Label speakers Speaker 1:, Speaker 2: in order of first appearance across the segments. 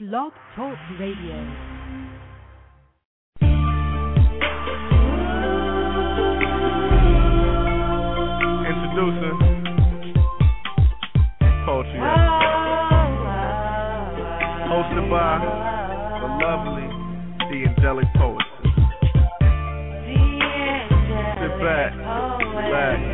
Speaker 1: Blog Talk Radio.
Speaker 2: Introducing Poetry. Hosted by the lovely, the angelic poet. Sit back, relax,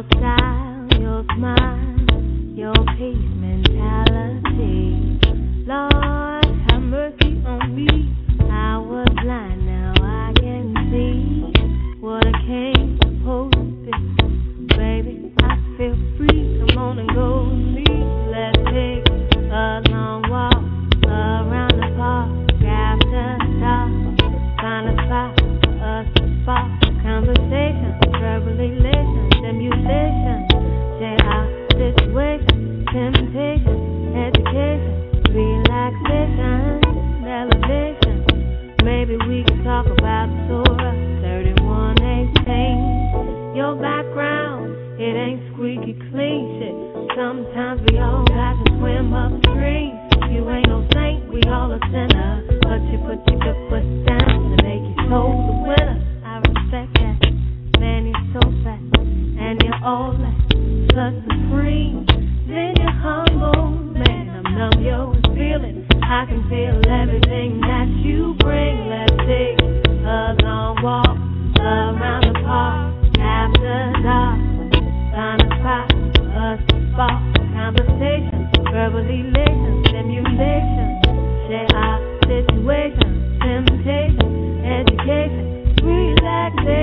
Speaker 3: your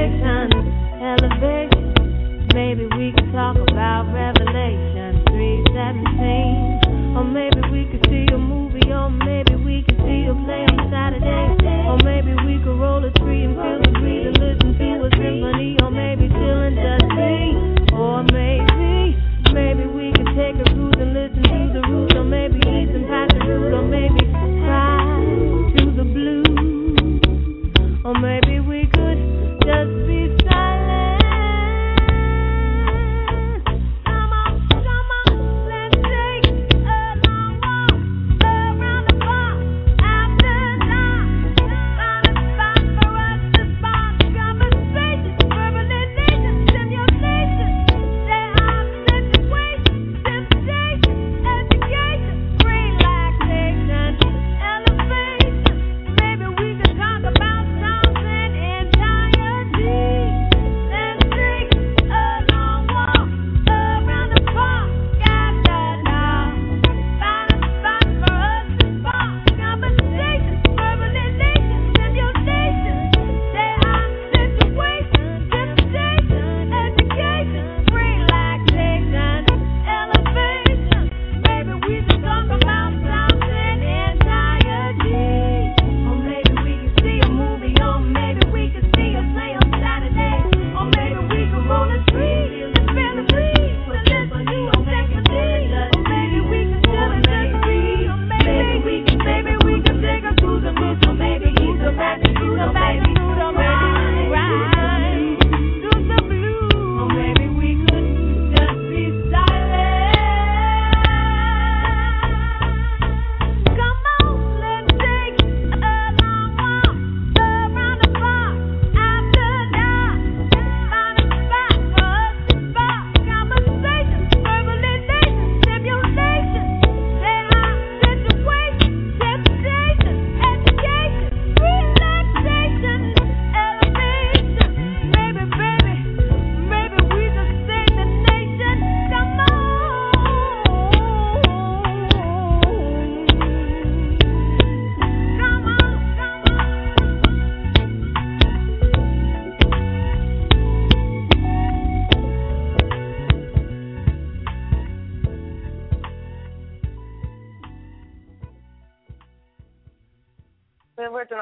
Speaker 3: elevation, elevation. Maybe we could talk about Revelation 317. Or maybe we could see a movie, or maybe we could see a play on Saturday. Or maybe we could roll a tree and feel the breeze and listen to a symphony, or maybe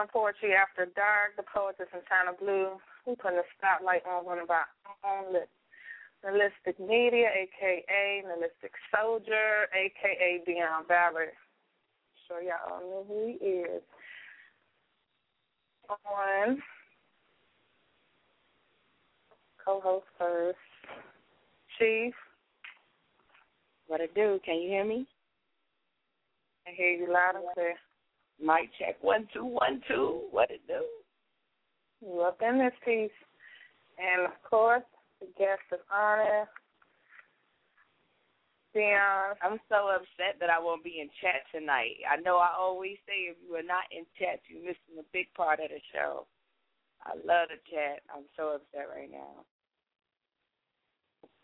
Speaker 4: original Poetry After Dark, the poetess in Chyna Blue. We putting the spotlight on one of our own lit Nihilistic Media, aka Nihilistic Soldier, aka Deon Ballard. Sure y'all know who he is. On co-host first, Chief.
Speaker 5: What it do? Can you hear me?
Speaker 4: I hear you loud and clear.
Speaker 5: Mic check one two one two. What it do?
Speaker 4: Up in this piece. And of course, the guest of honor, Deon.
Speaker 5: I'm so upset that I won't be in chat tonight. I know I always say if you are not in chat, you're missing a big part of the show. I love the chat. I'm so upset right now.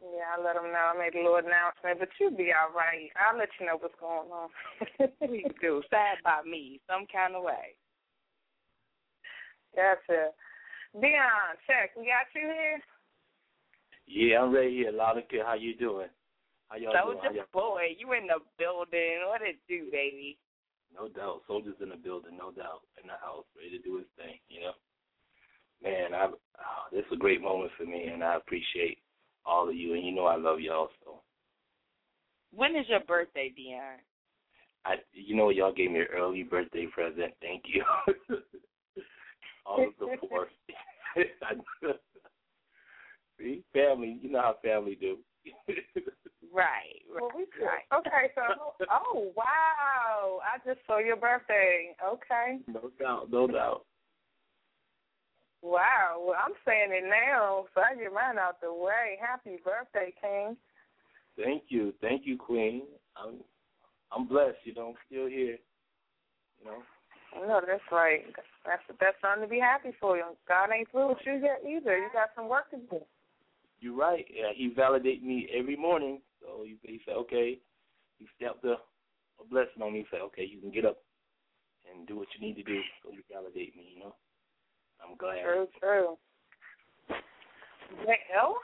Speaker 4: Yeah, I let them know. I made a little announcement, but you'll be all right. I'll let you know what's going on.
Speaker 5: Please do. Sad by me, some kind of way.
Speaker 4: That's Gotcha. Deon, check. We got you here.
Speaker 6: Yeah, I'm right here. Loud and clear. How you doing? How y'all
Speaker 5: Soldier
Speaker 6: doing? How y'all-
Speaker 5: boy, you in the building. What it do, baby?
Speaker 6: No doubt. Soldiers in the building, no doubt. In the house, ready to do his thing, you know? Man, I oh, this is a great moment for me and I appreciate all of you and you know I love y'all so
Speaker 5: When is your birthday, Deon?
Speaker 6: I you know y'all gave me an early birthday present. Thank you. August the fourth. See? Family, you know how family do.
Speaker 5: Right.
Speaker 4: Well, we
Speaker 5: right.
Speaker 4: Okay, so oh, oh wow, I just saw your birthday. Okay.
Speaker 6: no doubt, no doubt.
Speaker 4: Wow. Well, I'm saying it now, so I get mine out the way. Happy birthday, King.
Speaker 6: Thank you. Thank you, Queen. I'm I'm blessed, you know, I'm still here. You know.
Speaker 4: I know that's right. That's the best time to be happy for you. God ain't through with you yet either. You got some work to do.
Speaker 6: You're right. Yeah, he validates me every morning. So he, he said, okay, he stepped a, a blessing on me. He said, okay, you can get up and do what you need to do. So you validate me, you know. I'm glad.
Speaker 4: True, true. Well,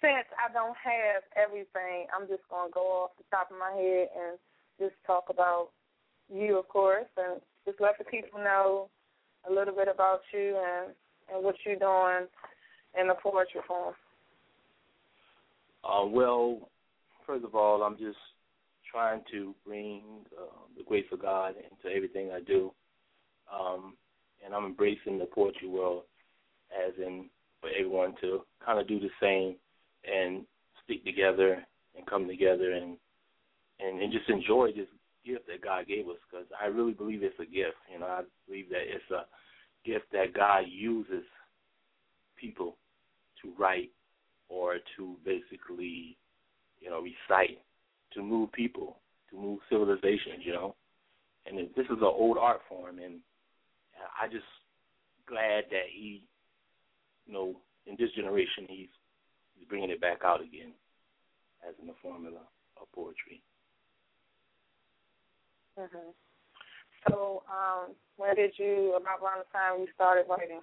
Speaker 4: since I don't have everything, I'm just gonna go off the top of my head and just talk about you, of course, and just let the people know a little bit about you and and what you're doing in the poetry form.
Speaker 6: Uh, well, first of all, I'm just trying to bring uh, the grace of God into everything I do, um, and I'm embracing the poetry world, as in for everyone to kind of do the same and stick together and come together and and, and just enjoy this gift that God gave us because I really believe it's a gift. You know, I believe that it's a gift that God uses people to write or to basically, you know, recite to move people, to move civilizations, you know. And this is an old art form, and I just glad that he, you know, in this generation, he's he's bringing it back out again, as in the formula of poetry.
Speaker 4: hmm So, um, when did you about around the time you started writing?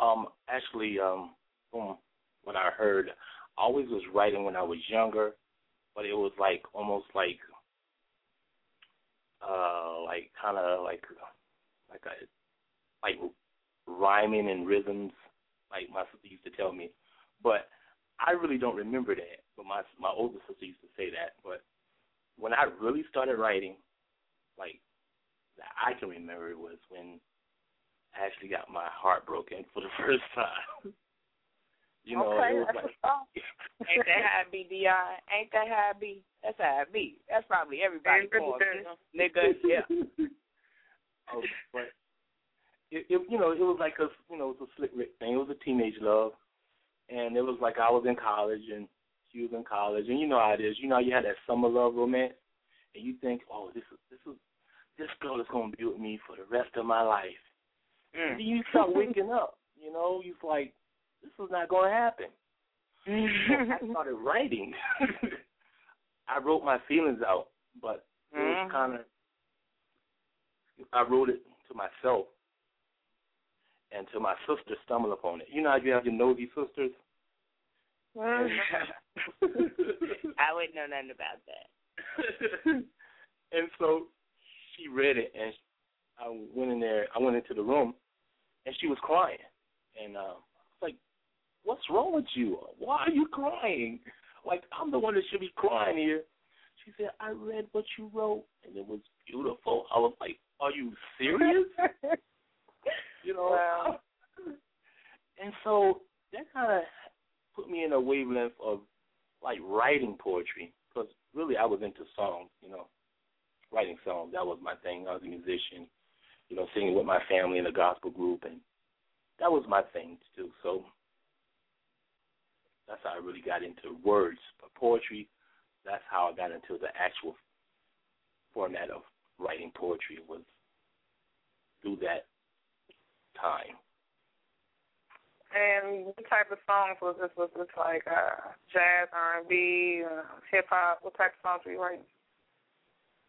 Speaker 6: Um, actually, um, from what I heard, I always was writing when I was younger, but it was like almost like, uh, like kind of like, like a, like rhyming and rhythms, like my sister used to tell me. But I really don't remember that. But my my older sister used to say that. But when I really started writing, like that I can remember it was when I actually got my heart broken for the first time. you know,
Speaker 4: okay,
Speaker 6: it was
Speaker 4: that's
Speaker 6: like
Speaker 4: a song.
Speaker 5: Ain't that how it be, Deon? Ain't that how it be? That's how it be. That's probably everybody
Speaker 4: Very
Speaker 5: form,
Speaker 4: good.
Speaker 5: nigga. Yeah.
Speaker 6: oh, but it, it, you know, it was like a, you know, it was a slick Rick thing. It was a teenage love, and it was like I was in college and she was in college, and you know how it is. You know, you had that summer love romance, and you think, oh, this is this is this girl is gonna be with me for the rest of my life. And then you start waking up. You know, you're like, this is not gonna happen. So I started writing. I wrote my feelings out, but it was
Speaker 5: Mhm.
Speaker 6: kind of I wrote it to myself and to my sister stumbled upon it. You know how you have your nosy sisters?
Speaker 5: I wouldn't know nothing about that.
Speaker 6: and so she read it and I went in there. I went into the room, and she was crying. And uh, I was like, "What's wrong with you? Why are you crying? Like I'm the one that should be crying here." She said, "I read what you wrote, and it was beautiful." I was like, "Are you serious?" you know.
Speaker 4: Wow.
Speaker 6: And so that kind of put me in a wavelength of like writing poetry because really I was into songs, you know, writing songs. That was my thing. I was a musician, you know, singing with my family in a gospel group, and that was my thing to do. So that's how I really got into words. But poetry, that's how I got into the actual format of writing poetry was through that time.
Speaker 4: And what type of songs was this? Was this like uh, jazz, R and B, uh, hip hop? What type of songs were you writing?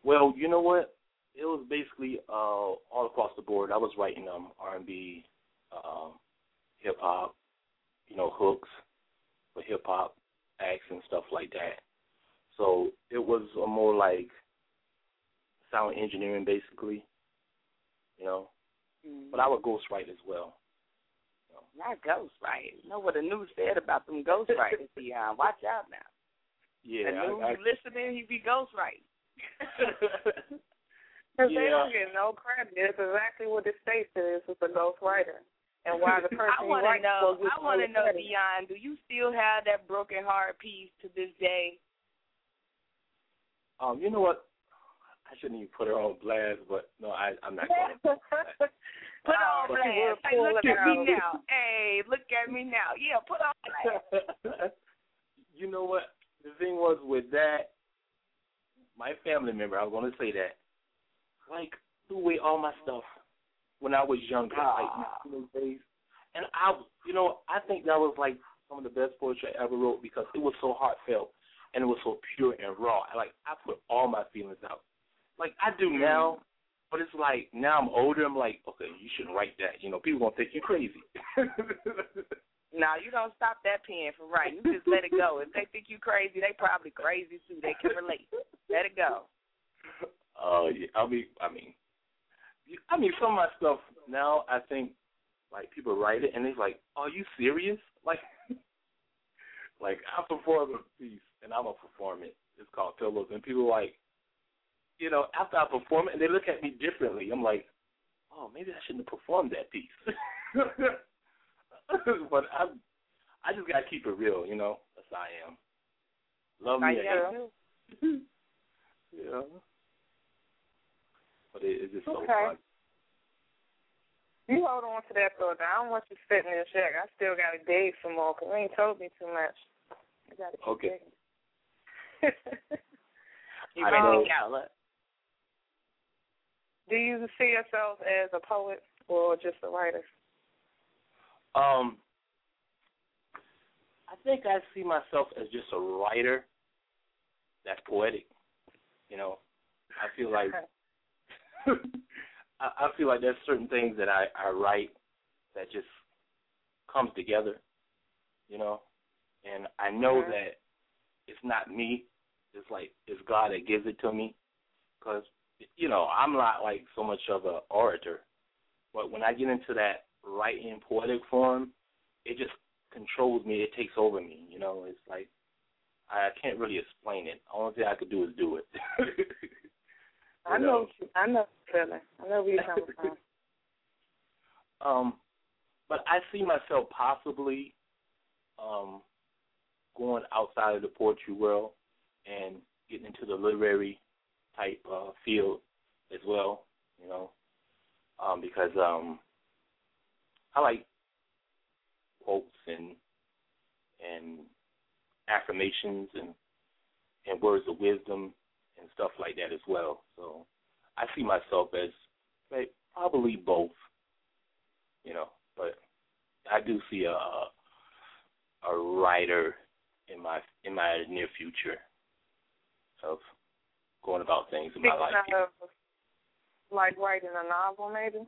Speaker 6: Well, you know what? It was basically uh, all across the board. I was writing um R and B, um, hip hop, you know, hooks for hip hop acts and stuff like that. So it was a more like sound engineering, basically. You know,
Speaker 5: Mm.
Speaker 6: but I would ghostwrite as well.
Speaker 5: Not ghostwriting. You know what the news said about them ghostwriters, Deon. Watch out now.
Speaker 6: Yeah,
Speaker 5: the news
Speaker 6: I, I,
Speaker 5: listening, he be ghostwriting.
Speaker 4: Because they don't get no credit. It's exactly what it states it is with a ghostwriter. And why the person
Speaker 5: I want to know. I want to know,
Speaker 4: credit.
Speaker 5: Deon. Do you still have that broken heart piece to this day?
Speaker 6: um, you know what? I shouldn't even put her on blast, but no, I, I'm not going to.
Speaker 5: Put on
Speaker 4: but
Speaker 5: blast.
Speaker 4: you
Speaker 5: Hey,
Speaker 4: pull
Speaker 5: look at me now. Hey, look at me now. Yeah, put on blast.
Speaker 6: you know what? The thing was with that, my family member, I was going to say that, like, threw away all my stuff when I was younger, like ah. in those days. And I, you know, I think that was like some of the best poetry I ever wrote because it was so heartfelt and it was so pure and raw. Like I put all my feelings out, like I do now. But it's like now I'm older. I'm like, okay, you shouldn't write that. You know, people gonna think you crazy.
Speaker 5: No, you don't stop that pen from writing. You just let it go. If they think you crazy, they probably crazy too. They can relate. Let it go.
Speaker 6: Oh yeah, I mean, I mean, I mean, some of my stuff now. I think like people write it and they're like, "Are you serious?" Like, like I perform a piece and I'm gonna perform it. It's called Pillows, and people like, you know, after I perform it, and they look at me differently. I'm like, oh, maybe I shouldn't have performed that piece. but I, I just gotta keep it real, you know. How I am. Love me,
Speaker 5: Like
Speaker 6: or
Speaker 5: that
Speaker 6: hate
Speaker 5: too.
Speaker 6: me. yeah. But it, it's just so
Speaker 4: Okay.
Speaker 6: fun.
Speaker 4: You hold on to that thought. I don't want you sitting in the shack. I still got to dig some more because you ain't told me too much. I got to keep
Speaker 6: Okay.
Speaker 5: You
Speaker 6: I
Speaker 5: ready to go?
Speaker 4: Do you see yourself as a poet or just a writer?
Speaker 6: Um, I think I see myself as just a writer that's poetic. You know, I feel like I, I feel like there's certain things that I, I write that just comes together. You know, and I know
Speaker 4: Mhm.
Speaker 6: that it's not me. It's like it's God that gives it to me. Because you know I'm not like so much of a orator, but when I get into that writing poetic form, it just controls me. It takes over me. You know, it's like I can't really explain it. The only thing I could do is do it.
Speaker 4: I know. you- I know feeling. I know where you're coming from.
Speaker 6: um, but I see myself possibly um, going outside of the poetry world and getting into the literary type uh, field as well. You know, um, because um, I like quotes and and affirmations and and words of wisdom and stuff like that as well. So I see myself as like, probably both, you know. But I do see a a writer in my in my near future of going about things in my
Speaker 4: Speaking
Speaker 6: life.
Speaker 4: of, like writing a novel, maybe.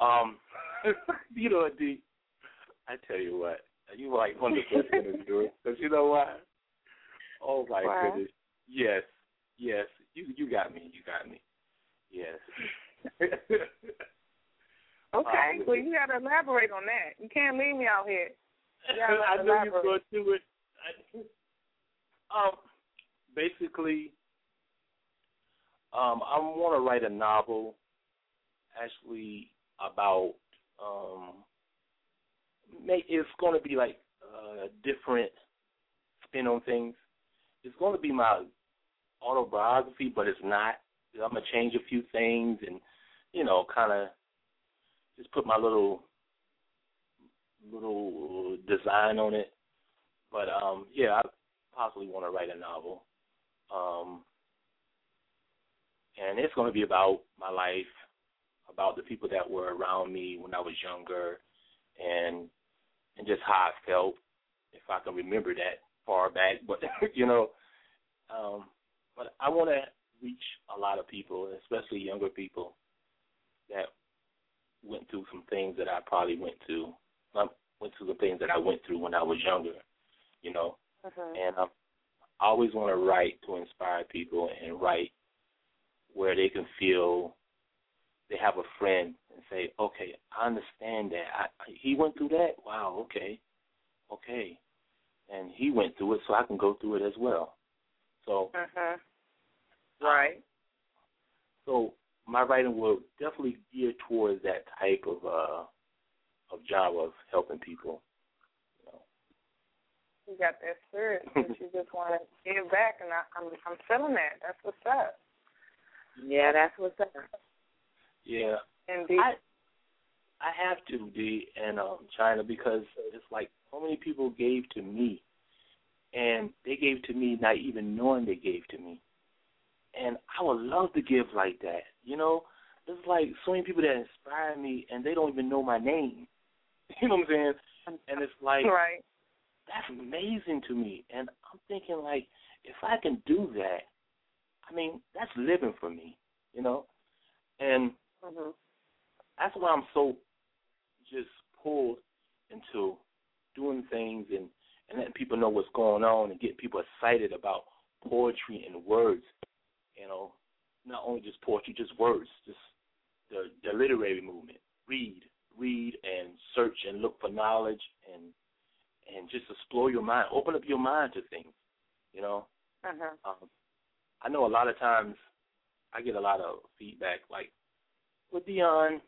Speaker 6: Um, you know what, D? I tell you what, you like one of the first things to do it because you know why? Oh my
Speaker 4: Why?
Speaker 6: goodness! Yes, yes, you you got me, you got me. Yes,
Speaker 4: Okay,
Speaker 6: Um,
Speaker 4: well you gotta elaborate on that. You can't leave me out here.
Speaker 6: I knew you were
Speaker 4: elaborate.
Speaker 6: going to do it. I, um, basically, um, I want to write a novel, actually about um, it's going to be like a different spin on things. It's going to be my autobiography, but it's not. I'm gonna change a few things and you know, kind of just put my little little design on it. But um, yeah, I possibly want to write a novel. Um, and it's going to be about my life, about the people that were around me when I was younger, and and just how I felt, if I can remember that far back. But you know, um, but I want to reach a lot of people, especially younger people that went through some things that I probably went through. I went through the things that I went through when I was younger, you know.
Speaker 4: Mhm.
Speaker 6: And um, I always want to write to inspire people and write where they can feel they have a friend and say, okay, I understand that. I, he went through that. Wow. Okay. Okay. And he went through it, so I can go through it as well. So.
Speaker 4: Mhm. Right.
Speaker 6: So my writing will definitely gear towards that type of uh of job of helping people.
Speaker 4: You got that spirit that you just want to give back, and I, I'm I'm feeling that. That's what's up.
Speaker 5: Yeah, that's what's up.
Speaker 6: Yeah.
Speaker 4: Indeed.
Speaker 6: I I have to, D and um Chyna because it's like so many people gave to me and they gave to me not even knowing they gave to me. And I would love to give like that. You know? There's like so many people that inspire me and they don't even know my name. You know what I'm saying? And it's like
Speaker 4: right.
Speaker 6: that's amazing to me. And I'm thinking like, if I can do that, I mean, that's living for me, you know? And
Speaker 4: hmm
Speaker 6: that's why I'm so just pulled into doing things and, and letting people know what's going on and getting people excited about poetry and words. You know, not only just poetry, just words, just the, the literary movement. Read, read and search and look for knowledge and and just explore your mind. Open up your mind to things. You know,
Speaker 4: Uh-huh.
Speaker 6: um, I know a lot of times I get a lot of feedback like, "Well, Deon,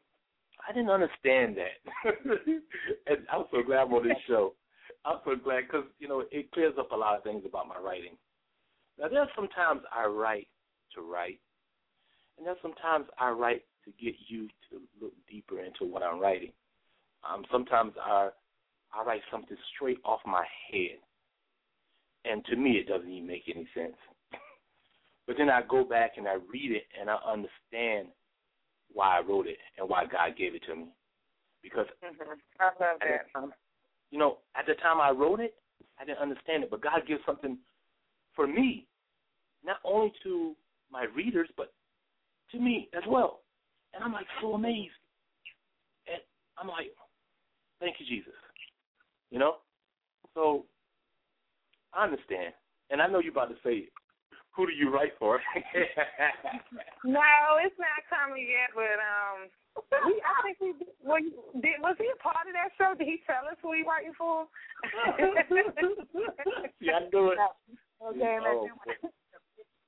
Speaker 6: I didn't understand that," and I'm so glad I'm on this show. I'm so glad because you know it clears up a lot of things about my writing. Now there's sometimes I write to write, and there's sometimes I write to get you to look deeper into what I'm writing. Um, sometimes I I write something straight off my head, and to me it doesn't even make any sense. But then I go back and I read it and I understand why I wrote it and why God gave it to me. Because
Speaker 4: Mhm. I love that.
Speaker 6: time, you know, at the time I wrote it, I didn't understand it, but God gives something for me, not only to my readers, but to me as well. And I'm like so amazed. And I'm like, thank you, Jesus. You know? So I understand. And I know you're about to say, who do you write for?
Speaker 4: No, it's not coming yet, but um, we, I think we well, did. Was he a part of that show? Did he tell us who he writing for?
Speaker 6: yeah, I do it.
Speaker 4: Okay, let's
Speaker 6: oh,
Speaker 4: do
Speaker 6: boy.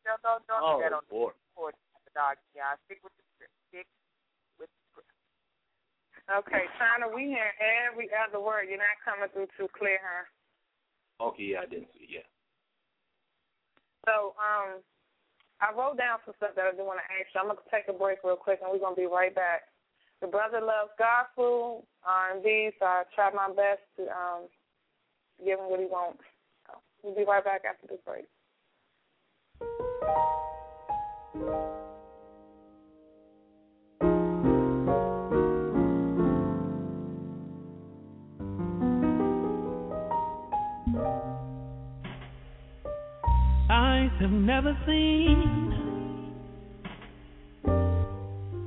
Speaker 5: Don't, don't, don't
Speaker 6: oh
Speaker 5: do that on
Speaker 6: boy.
Speaker 5: the the dog. Yeah, stick with the script. Stick with the script.
Speaker 4: Okay, Chyna, we hear every other word. You're not coming through too clear, huh?
Speaker 6: Okay, yeah, I didn't see it. Yeah.
Speaker 4: So, um, I wrote down some stuff that I do want to ask you. I'm gonna take a break real quick, and we're gonna be right back. The brother loves gospel, R&B, so I try my best to um give him what he wants. So we'll be right back after this break.
Speaker 7: Have never seen,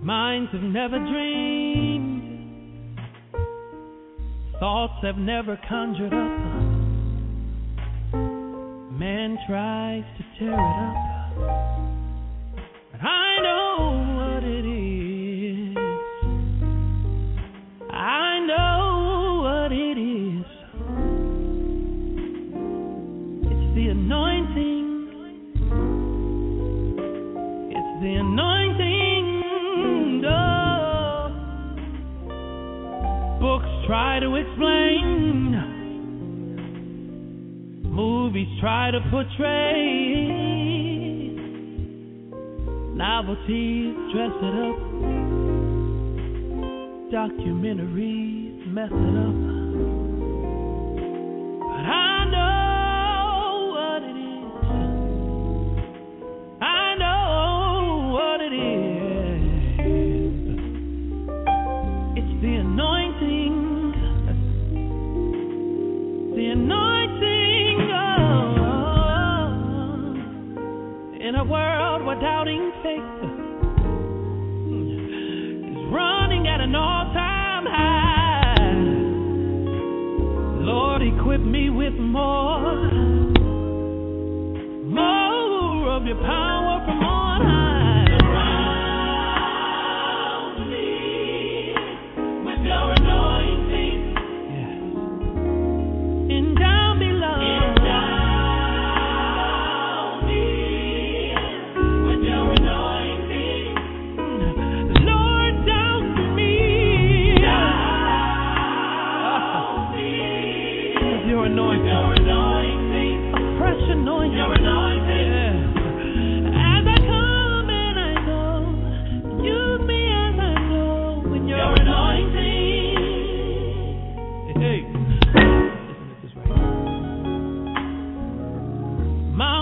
Speaker 7: minds have never dreamed, thoughts have never conjured up. Man tries to tear it up, but I know what it is. Try to explain, movies try to portray, novelties dress it up, documentaries mess it up. Doubting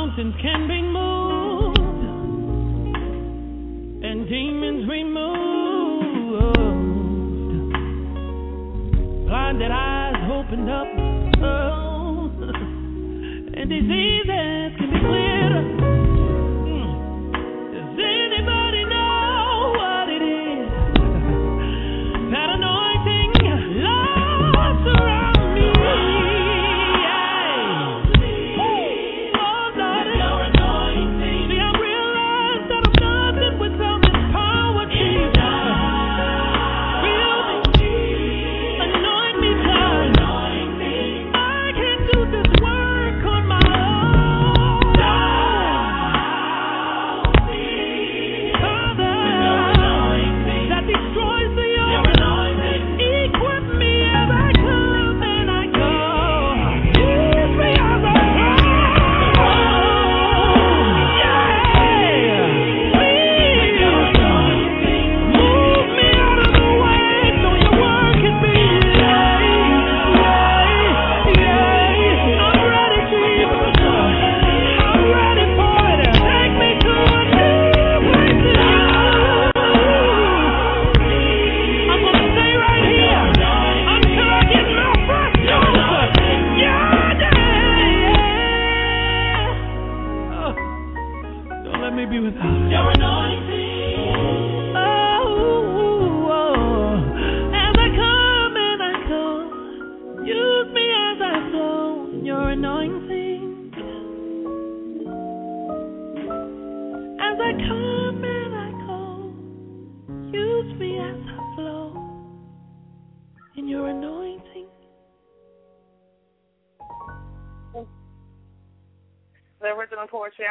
Speaker 7: Mountains can be moved and demons removed. Blinded eyes opened up. Oh, and diseases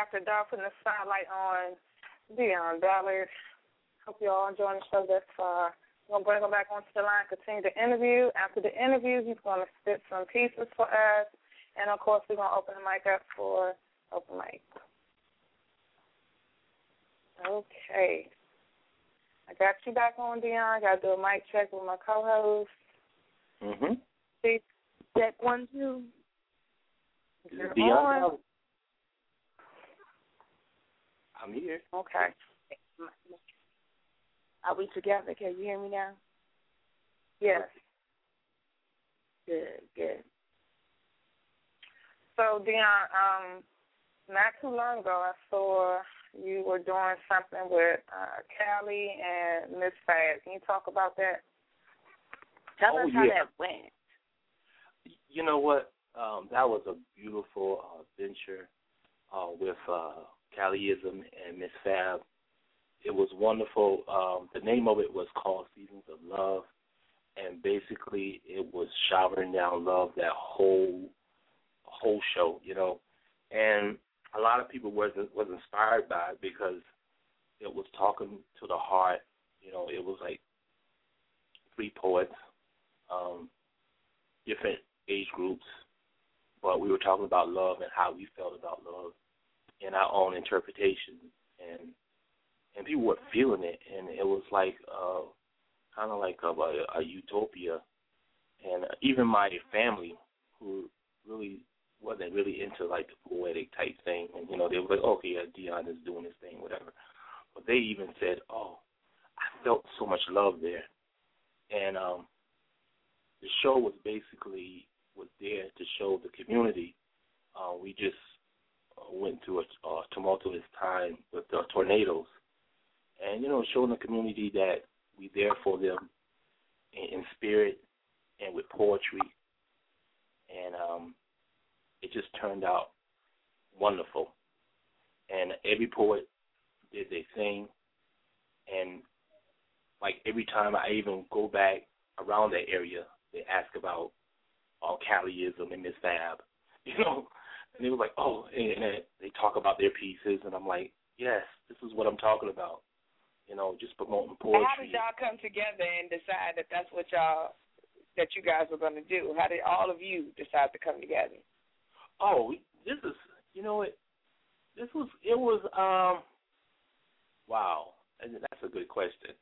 Speaker 4: after dark putting the spotlight on Deon Ballard. Hope you all enjoying the show thus far. We're gonna bring him back onto the line, continue the interview. After the interview, he's gonna spit some pieces for us, and of course, we're gonna open the mic up for open mic. Okay, I got you back on, Deon. Got to do a mic check with my co-host.
Speaker 6: Mm-hmm.
Speaker 4: See, check one, two. You're
Speaker 6: Deon,
Speaker 4: on.
Speaker 6: I'm here.
Speaker 5: Okay. Are we together? Can you hear me now?
Speaker 4: Yes.
Speaker 5: Good, good.
Speaker 4: So, Deon, um, not too long ago, I saw you were doing something with uh, Callie and Miss Fab. Can you talk about that?
Speaker 5: Tell
Speaker 6: Oh,
Speaker 5: us how
Speaker 6: yeah.
Speaker 5: that went.
Speaker 6: You know what? Um, that was a beautiful uh, venture uh, with uh, Caliism and Miss Fab. It was wonderful. Um, the name of it was called Seasons of Love, and basically it was showering down love that whole whole show, you know. And a lot of people wasn't was inspired by it because it was talking to the heart. You know, it was like three poets, um, different age groups, but we were talking about love and how we felt about love in our own interpretation, and and people were feeling it, and it was like uh, kind of like a, a, a utopia, and even my family, who really wasn't really into like the poetic type thing, and you know they were like, okay, yeah, Deon is doing his thing, whatever. But they even said, oh, I felt so much love there, and um, the show was basically was there to show the community. Uh, we just went through a, a tumultuous time with the tornadoes, and you know, showing the community that we there for them in, in spirit and with poetry, and um, it just turned out wonderful. And every poet did their thing, and like every time I even go back around that area, they ask about all Caliism and Miss Fab, you know, and they were like, oh, and, and they talk about their pieces, and I'm like, yes, this is what I'm talking about, you know, just promoting poetry.
Speaker 5: How did y'all come together and decide that that's what y'all that you guys were going to do? How did all of you decide to come together?
Speaker 6: Oh, this is you know what? This was it was um wow. And that's a good question.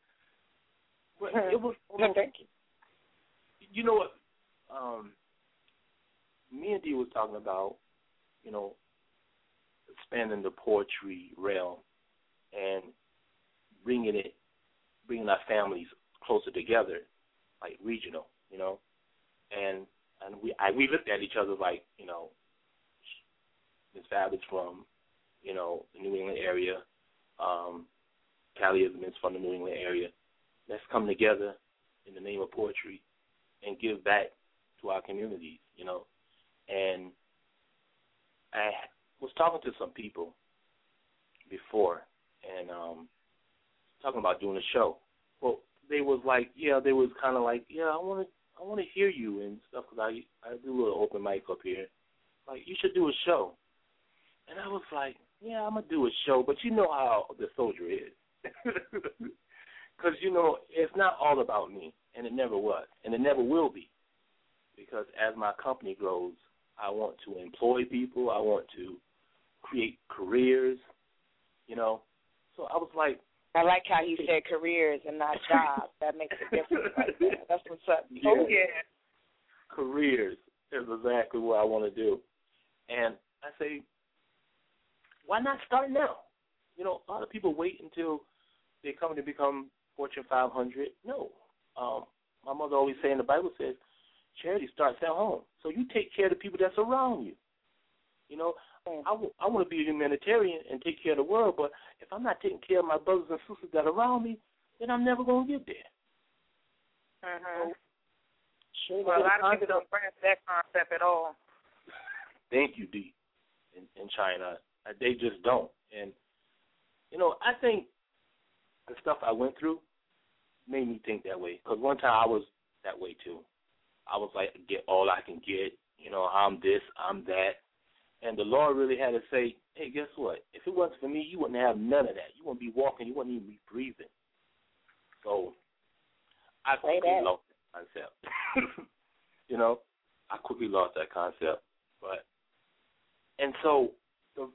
Speaker 6: But it was
Speaker 5: no, thank you.
Speaker 6: You know what? Um me and Dee was talking about, you know, expanding the poetry realm and bringing it, bringing our families closer together, like regional, you know, and and we I, we looked at each other like, you know, Miss Fab is from, you know, the New England area. Um, Caliism is from the New England area. Let's come together in the name of poetry and give back to our communities, you know. And I was talking to some people before and um talking about doing a show. Well, they was like, yeah, they was kind of like, yeah, I want to, I want to hear you and stuff because I I do a little open mic up here. Like, you should do a show. And I was like, yeah, I'm gonna do a show, but you know how the soldier is, because you know it's not all about me, and it never was, and it never will be, because as my company grows, I want to employ people, I want to create careers, you know. So I was like,
Speaker 5: I like how he said careers and not jobs. that makes a difference. Right there. That's what's up.
Speaker 6: Yeah.
Speaker 5: Oh yeah.
Speaker 6: Careers is exactly what I want to do, and I say why not start now? You know, a lot of people wait until they come to become Fortune 500. No. Um, my mother always say in the Bible says, charity starts at home. So you take care of the people that's around you. You know, I, w- I want to be a humanitarian and take care of the world, but if I'm not taking care of my brothers and sisters that are around me, then I'm never going to get there.
Speaker 5: Mm-hmm.
Speaker 6: So,
Speaker 5: well, a lot of people don't grasp that concept at all.
Speaker 6: Thank you, D. In, in China, they just don't. And you know, I think the stuff I went through made me think that way. Because one time I was that way too. I was like, get all I can get. You know, I'm this, I'm that. And the Lord really had to say, hey, guess what? If it wasn't for me, you wouldn't have none of that. You wouldn't be walking. You wouldn't even be breathing. So I quickly lost that concept. you know, I quickly lost that concept. But and so the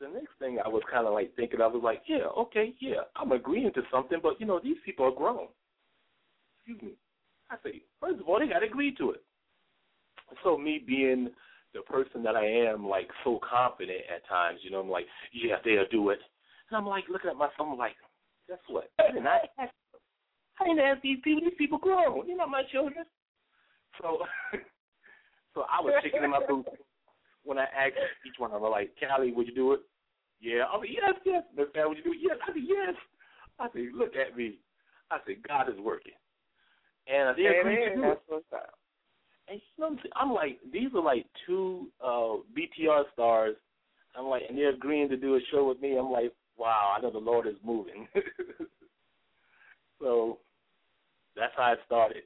Speaker 6: the next thing I was kind of like thinking, I was like, yeah, okay, yeah, I'm agreeing to something, but you know, these people are grown. Excuse me. I say, first of all, they got to agree to it. So me being the person that I am, like so confident at times, you know, I'm like, yeah, they'll do it. And I'm like looking at myself, I'm like, guess what? I didn't ask. I didn't ask these people. These people grown. You're not my children. So, so I was shaking in my boots when I asked each one of them, like, Callie, would you do it? Yeah. I mean, yes, yes. Miss Fab, would you do it? Yes. I said, yes. I said, look at me. I said, God is working. And they
Speaker 5: It
Speaker 6: agreed
Speaker 5: is.
Speaker 6: to do
Speaker 5: That's
Speaker 6: it.
Speaker 5: what's up.
Speaker 6: And you know I'm like, these are like two uh BTR stars. I'm like, and they're agreeing to do a show with me. I'm like, wow, I know the Lord is moving. so that's how it started.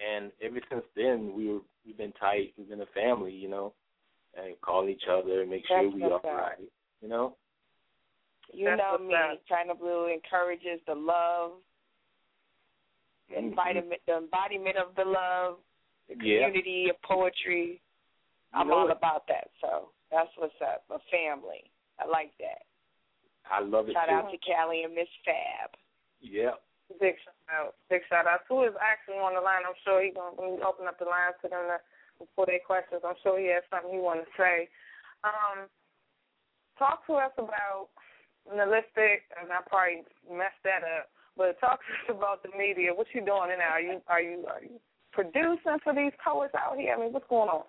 Speaker 6: And ever since then, we were we've been tight. We've been a family, you know, and call each other, make sure we are
Speaker 5: up.
Speaker 6: right, you know.
Speaker 5: You
Speaker 4: That's
Speaker 5: know
Speaker 4: what's
Speaker 5: me.
Speaker 4: up.
Speaker 5: Chyna Blue encourages the love, the. Embodiment, the embodiment of the love, the
Speaker 6: Yeah.
Speaker 5: community of poetry. I'm
Speaker 6: know
Speaker 5: all
Speaker 6: it.
Speaker 5: about that. So that's what's up. A family. I like that.
Speaker 6: I love it
Speaker 5: Shout
Speaker 6: too.
Speaker 5: out to Callie and Miss Fab.
Speaker 6: Yeah.
Speaker 4: Big shout out. Big shout out. Who is actually on the line? I'm sure he gonna when we open up the lines to them to, before their questions. I'm sure he has something he want to say. Um, talk to us about Nihilistic, and I probably messed that up. But talk to us about the media. What you doing now? Are you are you are you producing for these poets out here? I mean, what's going on?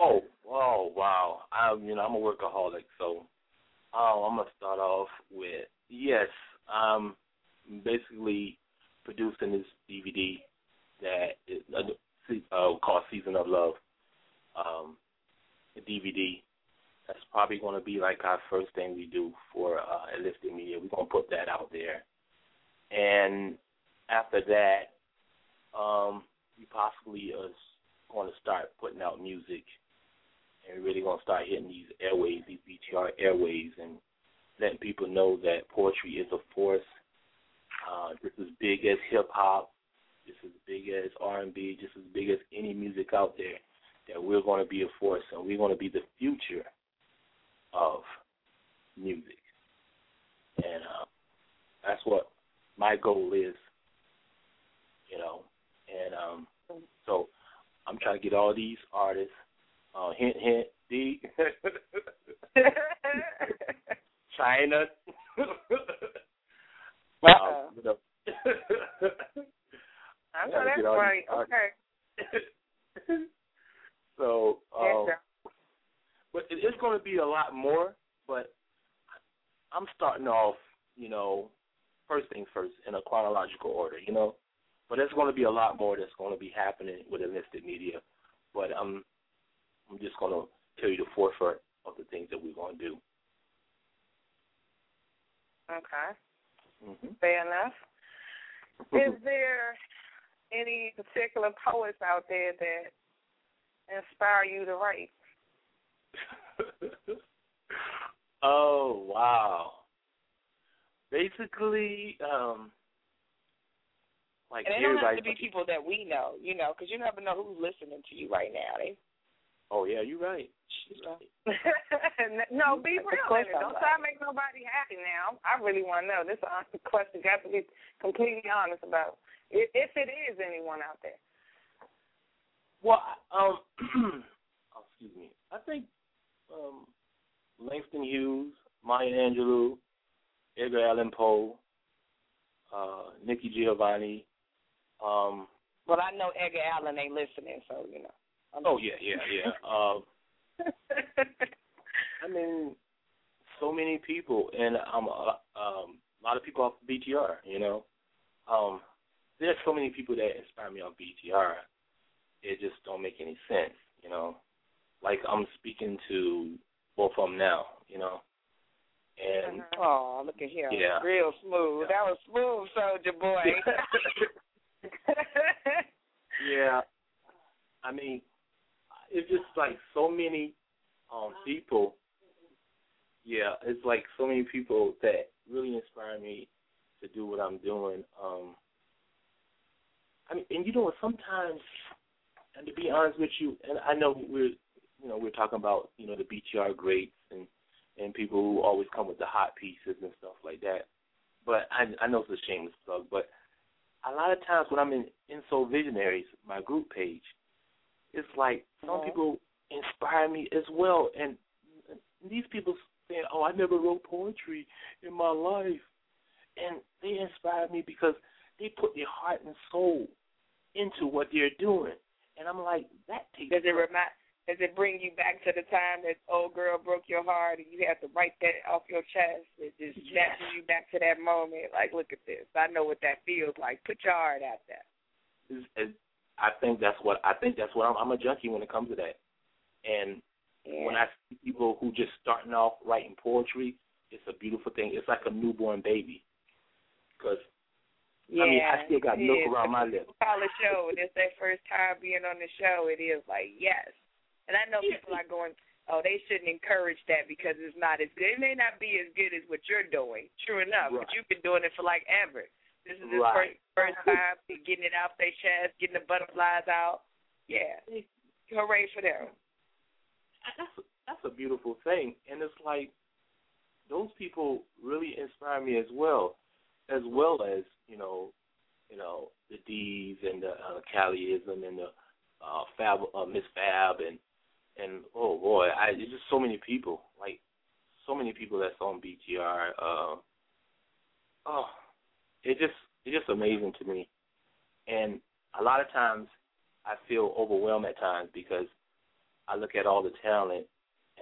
Speaker 6: Oh, oh, wow. I'm, you know, I'm a workaholic, so um, I'm gonna start off with yes. Um, basically producing this DVD that is uh, uh, called Season of Love. Um, a DVD. That's probably going to be like our first thing we do for uh, Nlistic Media. We're going to put that out there, and after that, um, we possibly is going to start putting out music, and really going to start hitting these airways, these BTR airways, and letting people know that poetry is a force. Uh, just as big as hip hop, just as big as R and B, just as big as any music out there. That we're going to be a force, and we're going to be the future of music, and uh, that's what my goal is. You know, and um, so I'm trying to get all these artists. Uh, hint, hint, D. Chyna.
Speaker 4: Uh-oh.
Speaker 6: Um, you know.
Speaker 4: I know that's right. Okay.
Speaker 6: so, um,
Speaker 4: Yes,
Speaker 6: but it is going to be a lot more. But I'm starting off, you know, first things first in a chronological order, you know. But there's going to be a lot more that's going to be happening with Nlistic media. But I'm, I'm just going to tell you the forefront of the things that we're going to do.
Speaker 4: Okay.
Speaker 6: Mm-hmm.
Speaker 4: Fair enough. Is there any particular poets out there that inspire you to write?
Speaker 6: oh wow! Basically, um, like
Speaker 5: And they don't have
Speaker 6: everybody.
Speaker 5: to be people that we know, you know, because you never know who's listening to you right now. They,
Speaker 6: Oh yeah, you're right. She's right.
Speaker 4: no, be real.
Speaker 5: course
Speaker 4: in.
Speaker 5: I'm
Speaker 4: Don't try to make nobody happy now. I really want to know. This is question. Got to be completely honest about if, if it is anyone out there.
Speaker 6: Well, um, oh, excuse me. I think um, Langston Hughes, Maya Angelou, Edgar Allan Poe, uh, Nikki Giovanni. Um,
Speaker 5: well, I know Edgar Allan ain't listening, so you know. I'm
Speaker 6: oh yeah, yeah, yeah. Um, I mean, so many people, and um, uh, um, a lot of people off BTR. You know, um, there's so many people that inspire me on BTR. It just don't make any sense. You know, like I'm speaking to both of them now. You know, and
Speaker 5: Oh, look at him.
Speaker 6: Yeah.
Speaker 5: Real smooth. That was smooth, soldier boy.
Speaker 6: yeah, I mean, it's just like so many um people. Yeah, it's like so many people that really inspire me to do what I'm doing. Um I mean, and you know what? Sometimes, and to be honest with you, and I know we're, you know, we're talking about, you know, the BTR greats and and people who always come with the hot pieces and stuff like that. But I I know it's a shameless plug, but a lot of times when I'm in in Soul Visionaries, my group page, it's like some
Speaker 5: Mhm.
Speaker 6: people inspire me as well, and these people saying, "Oh, I never wrote poetry in my life," and they inspire me because they put their heart and soul into what they're doing, and I'm like, that takes.
Speaker 5: Does it remind? Does it bring you back to the time that old girl broke your heart and you had to write that off your chest? It just snatches you back to that moment. Like, look at this. I know what that feels like. Put your heart out there.
Speaker 6: is, is I think that's what I think that's what I'm, I'm a junkie when it comes to that. And
Speaker 5: Yeah.
Speaker 6: when I see people who just starting off writing poetry, it's a beautiful thing. It's like a newborn baby. Because
Speaker 5: yeah,
Speaker 6: I mean, I still got milk around my lips.
Speaker 5: Call a show, and it's their first time being on the show. It is like yes, and I know people are going oh, they shouldn't encourage that because it's not as good. It may not be as good as what you're doing. True enough,
Speaker 6: Right.
Speaker 5: but you've been doing it for like ever. This is his
Speaker 6: Right.
Speaker 5: first first time getting it out their chest, getting the butterflies out. Yeah, hooray for them.
Speaker 6: that's that's a beautiful thing, and it's like those people really inspire me as well, as well as you know, you know the D's and the uh, Callieism and the uh, Fab, uh, Miss Fab, and and oh boy, I there's just so many people, like so many people that's on BTR. Uh, oh, it just it's just amazing to me, and a lot of times I feel overwhelmed at times because I look at all the talent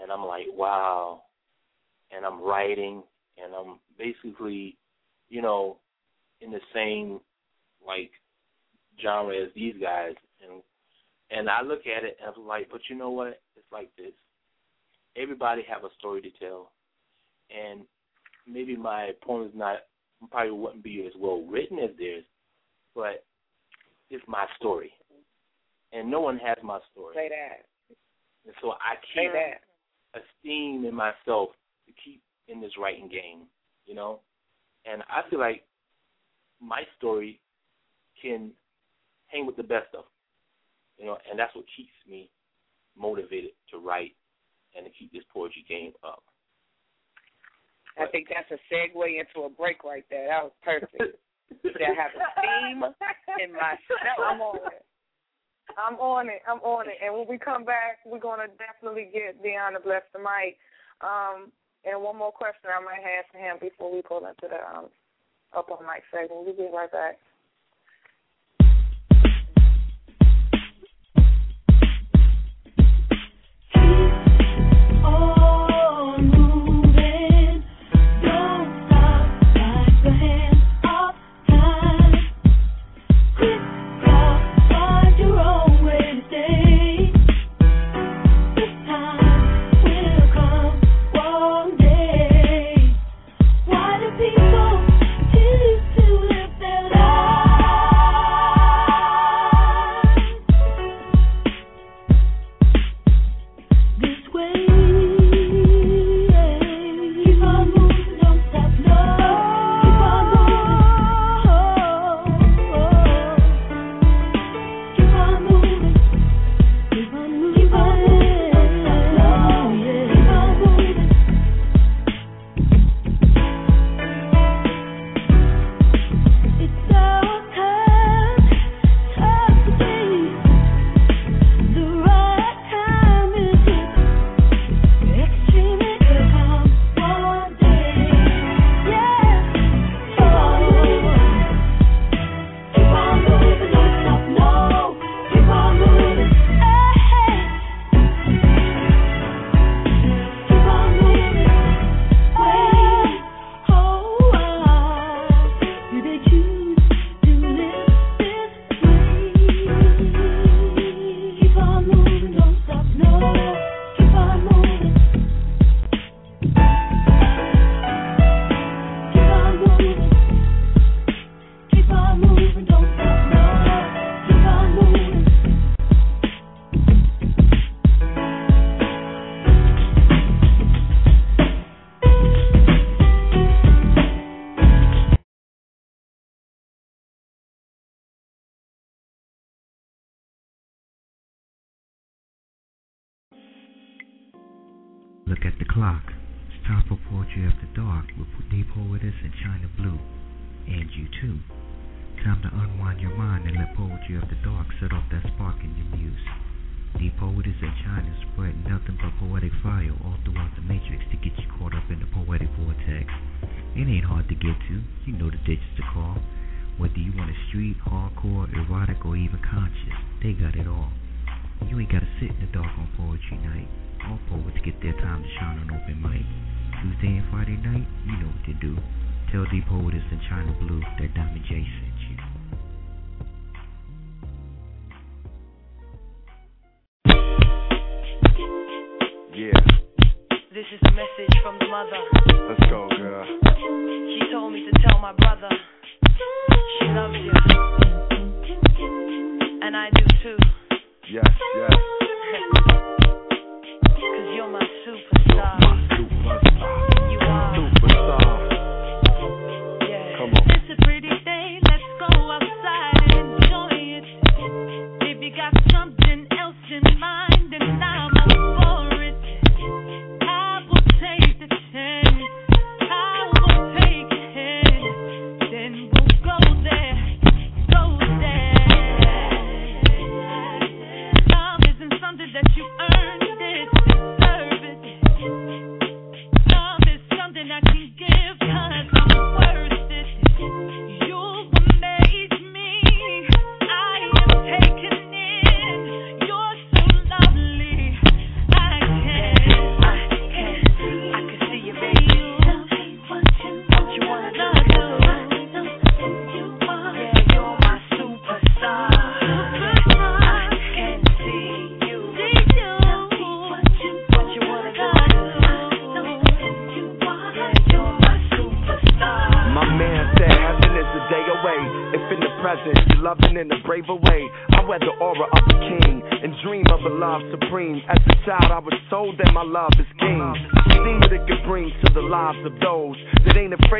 Speaker 6: and I'm like, wow. And I'm writing and I'm basically, you know, in the same like genre as these guys and and I look at it and I'm like, but you know what? It's like this. Everybody have a story to tell. And maybe my poem is not probably wouldn't be as well written as theirs, but it's my story. And no one has my story.
Speaker 5: Say that.
Speaker 6: And so I keep esteem in myself to keep in this writing game, you know? And I feel like my story can hang with the best of them, you know, and that's what keeps me motivated to write and to keep this poetry game up.
Speaker 5: I think that's a segue into a break right there. That was perfect. that have a theme in my
Speaker 8: I'm on it. I'm on it. I'm on it. And when we come back, we're gonna definitely get Deanna bless the mic. Um, and one more question I might have for him before we pull into the um, up on mic segment. We'll be right back.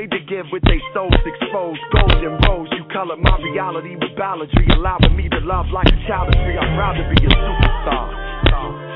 Speaker 8: Afraid to give with their souls exposed. Golden rose, you color my reality with balladry, allowing me to love like a child. free. I'm proud to be a superstar.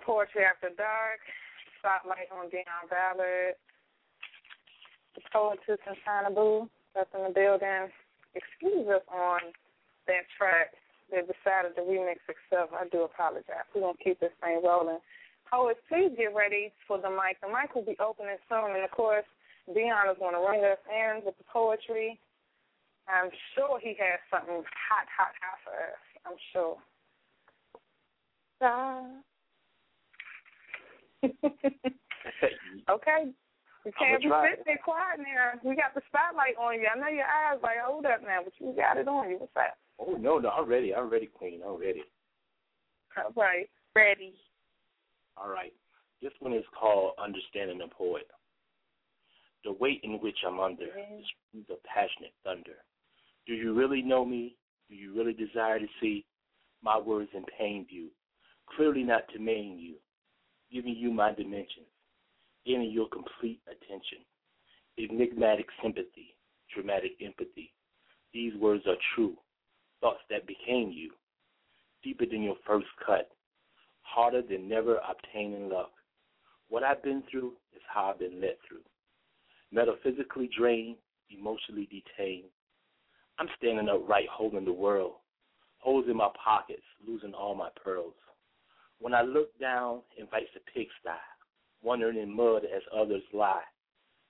Speaker 4: Poetry After Dark, Spotlight on Deon Ballard, the poetess and Chyna Blue that's in the building. Excuse us on that track. They decided to remix itself. I do apologize. We're going to keep this thing rolling. Poets, please get ready for the mic. The mic will be opening soon. And, of course, Deon is going to ring us in with the poetry. I'm sure he has something hot, hot, hot for us. I'm sure. Uh, okay. You can't be sitting there quiet now. We got the spotlight on you. I know your eyes like hold up now, but you got it on you. What's that?
Speaker 6: Oh no, no, I'm ready. I'm ready, Queen. I'm ready.
Speaker 4: All right. Ready.
Speaker 6: All right. This one is called Understanding the Poet. The weight in which I'm under is the passionate thunder. Do you really know me? Do you really desire to see my words in pain view? Clearly not to maim you, giving you my dimensions, giving your complete attention. Enigmatic sympathy, dramatic empathy. These words are true, thoughts that became you, deeper than your first cut, harder than never obtaining luck. What I've been through is how I've been let through. Metaphysically drained, emotionally detained. I'm standing upright, holding the world, holes in my pockets, losing all my pearls. When I look down, invites a pigsty, wandering in mud as others lie.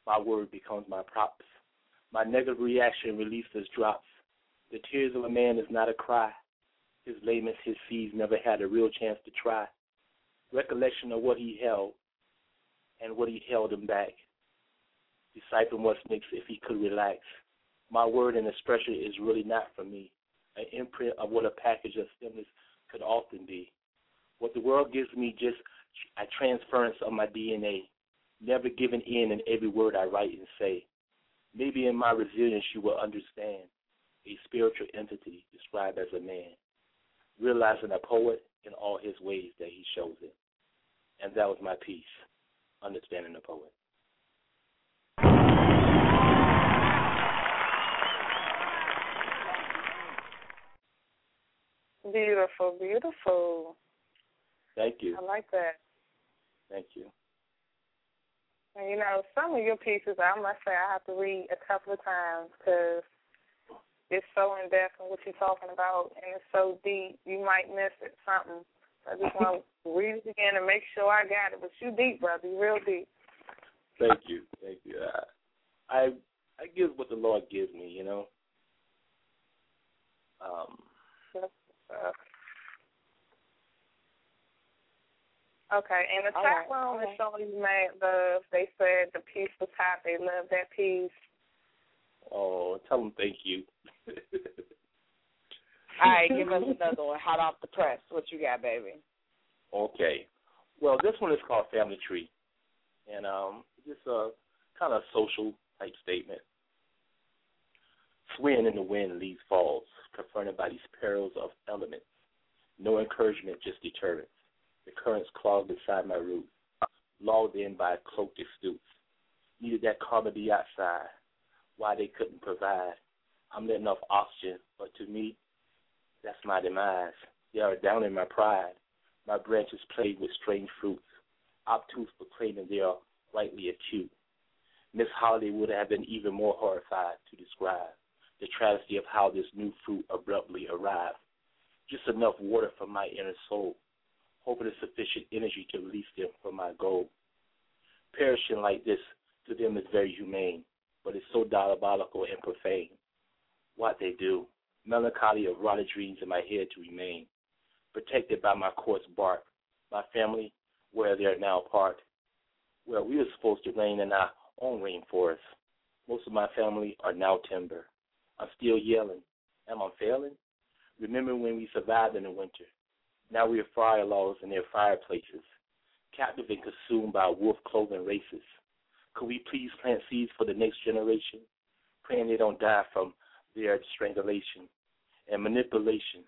Speaker 6: My word becomes my props. My negative reaction releases drops. The tears of a man is not a cry. His layman, his seeds never had a real chance to try. Recollection of what he held and what he held him back. Deciphering what's next if he could relax. My word and expression is really not for me. An imprint of what a package of stimulus could often be. What the world gives me just a transference of my DNA, never giving in in every word I write and say. Maybe in my resilience you will understand a spiritual entity described as a man, realizing a poet in all his ways that he shows it. And that was my piece, understanding the poet.
Speaker 4: Beautiful, beautiful.
Speaker 6: Thank you.
Speaker 4: I like that.
Speaker 6: Thank you.
Speaker 4: And you know, some of your pieces, I must say, I have to read a couple of times because it's so in depth in what you're talking about, and it's so deep. You might miss it something. I just want to read it again and make sure I got it. But you deep, brother. You real deep.
Speaker 6: Thank you. Thank you. I, I I give what the Lord gives me. You know. Um.
Speaker 4: Uh, okay, and the
Speaker 5: All
Speaker 4: chat
Speaker 5: right,
Speaker 4: room
Speaker 5: all
Speaker 4: is
Speaker 5: right.
Speaker 4: showing you mad love. They said the piece was hot. They love that piece.
Speaker 6: Oh, tell them thank you.
Speaker 5: All right, give us another one, hot off the press. What you got, baby?
Speaker 6: Okay. Well, this one is called Family Tree, and um, just a kind of social type statement. Swaying in the wind, leaves falls, confronted by these perils of elements. No encouragement, just deterrence. The currents clogged inside my roots, logged in by cloaked astutes. Needed that carbon dioxide. Why they couldn't provide. I'm letting off oxygen, but to me, that's my demise. They are down in my pride. My branches played with strange fruits, obtuse proclaiming they are rightly acute. Miss Holiday would have been even more horrified to describe the travesty of how this new fruit abruptly arrived. Just enough water for my inner soul, hoping of sufficient energy to release them from my goal. Perishing like this to them is very humane, but it's so diabolical and profane. What they do, melancholy of rotted dreams in my head to remain, protected by my coarse bark, my family, where they are now apart, where we were supposed to reign in our own rainforest. Most of my family are now timber. I'm still yelling. Am I failing? Remember when we survived in the winter? Now we are fire laws in their fireplaces, captive and consumed by wolf clothing races. Could we please plant seeds for the next generation, praying they don't die from their strangulation and manipulation,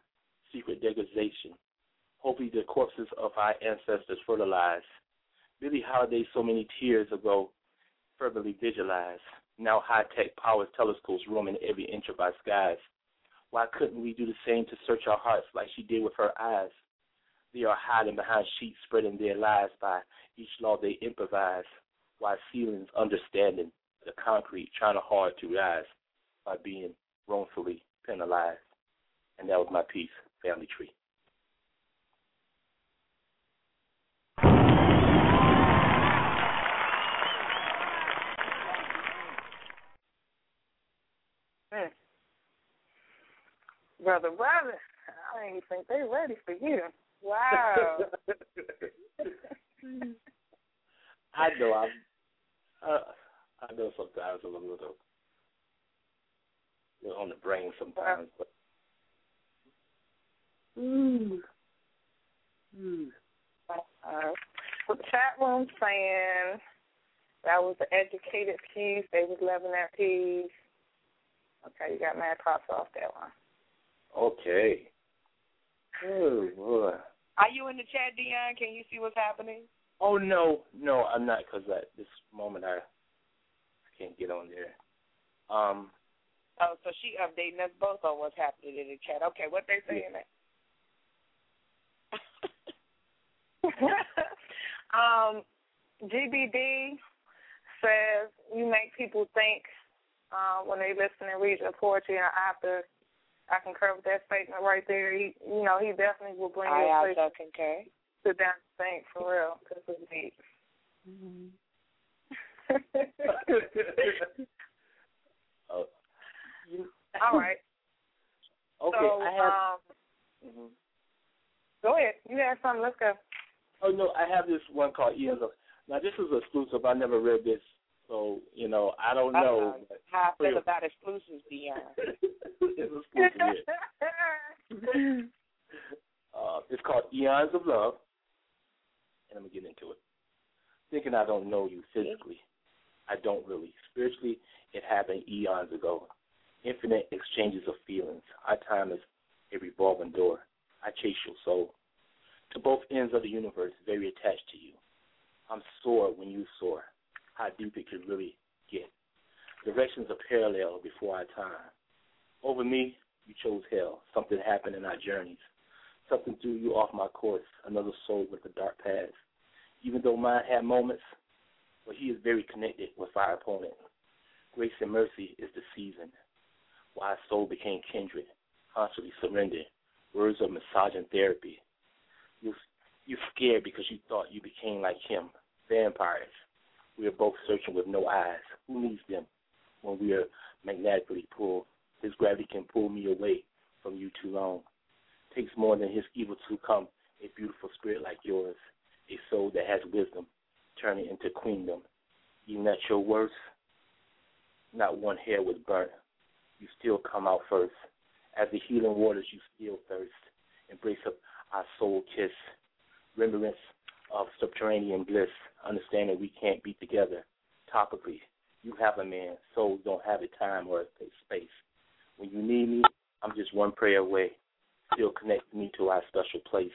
Speaker 6: secret degradation? Hopefully, the corpses of our ancestors fertilized. Billie Holiday, so many tears ago, fervently visualized. Now high tech powers telescopes roaming every inch of our skies. Why couldn't we do the same to search our hearts like she did with her eyes? They are hiding behind sheets, spreading their lies by each law they improvise, while ceilings understanding the concrete trying hard to rise by being wrongfully penalized. And that was my piece, Family Tree.
Speaker 4: Brother, brother, I even think they ready for you. Wow.
Speaker 6: I know I'm. Uh, I know sometimes I'm a little, little on the brain sometimes, but.
Speaker 4: Mm. Mm. Uh, the chat room saying that was the educated piece. They was loving that piece. Okay, you got mad props off that one.
Speaker 6: Okay. Oh boy.
Speaker 5: Are you in the chat, Deon? Can you see what's happening?
Speaker 6: Oh no, no, I'm not because at this moment I, I can't get on there. Um.
Speaker 5: Oh, so she updating us both on what's happening in the chat. Okay, what they saying?
Speaker 4: um, GBD says you make people think uh, when they listen and read your poetry, and I have to, I concur with that statement right there. He, you know, he definitely will bring you
Speaker 5: I
Speaker 4: a place
Speaker 5: also concur.
Speaker 4: to sit down and think for real, because it's deep.
Speaker 6: oh,
Speaker 4: All right.
Speaker 6: okay,
Speaker 4: so,
Speaker 6: I have.
Speaker 4: um,
Speaker 6: Mm-hmm.
Speaker 4: Go ahead. You have something. Let's go.
Speaker 6: Oh no, I have this one called Eons of. Now this is exclusive. I never read this, so you know I don't know.
Speaker 5: Uh, how I feel about exclusives, Deon.
Speaker 6: it's exclusive. Yeah. uh, it's called Eons of Love, and I'm gonna get into it. Thinking I don't know you physically, I don't really. Spiritually, it happened eons ago. Infinite exchanges of feelings. Our time is a revolving door. I chase your soul to both ends of the universe, very attached to you. I'm sore when you soar. How deep it could really get. Directions are parallel before our time. Over me, you chose hell. Something happened in our journeys. Something threw you off my course. Another soul with a dark past. Even though mine had moments, but he is very connected with our opponent. Grace and mercy is the season. Why our soul became kindred, constantly surrendered. Words of massaging therapy. You you scared because you thought you became like him. Vampires. We are both searching with no eyes. Who needs them when we are magnetically pulled? His gravity can pull me away from you too long. takes more than his evil to come a beautiful spirit like yours, a soul that has wisdom, turn it into queendom. Even at your worst, not one hair was burnt. You still come out first. As the healing waters, you still thirst. Embrace of our soul kiss. Remembrance of subterranean bliss. Understanding we can't be together. Topically, you have a man. Souls don't have a time or a space. When you need me, I'm just one prayer away. Still connect me to our special place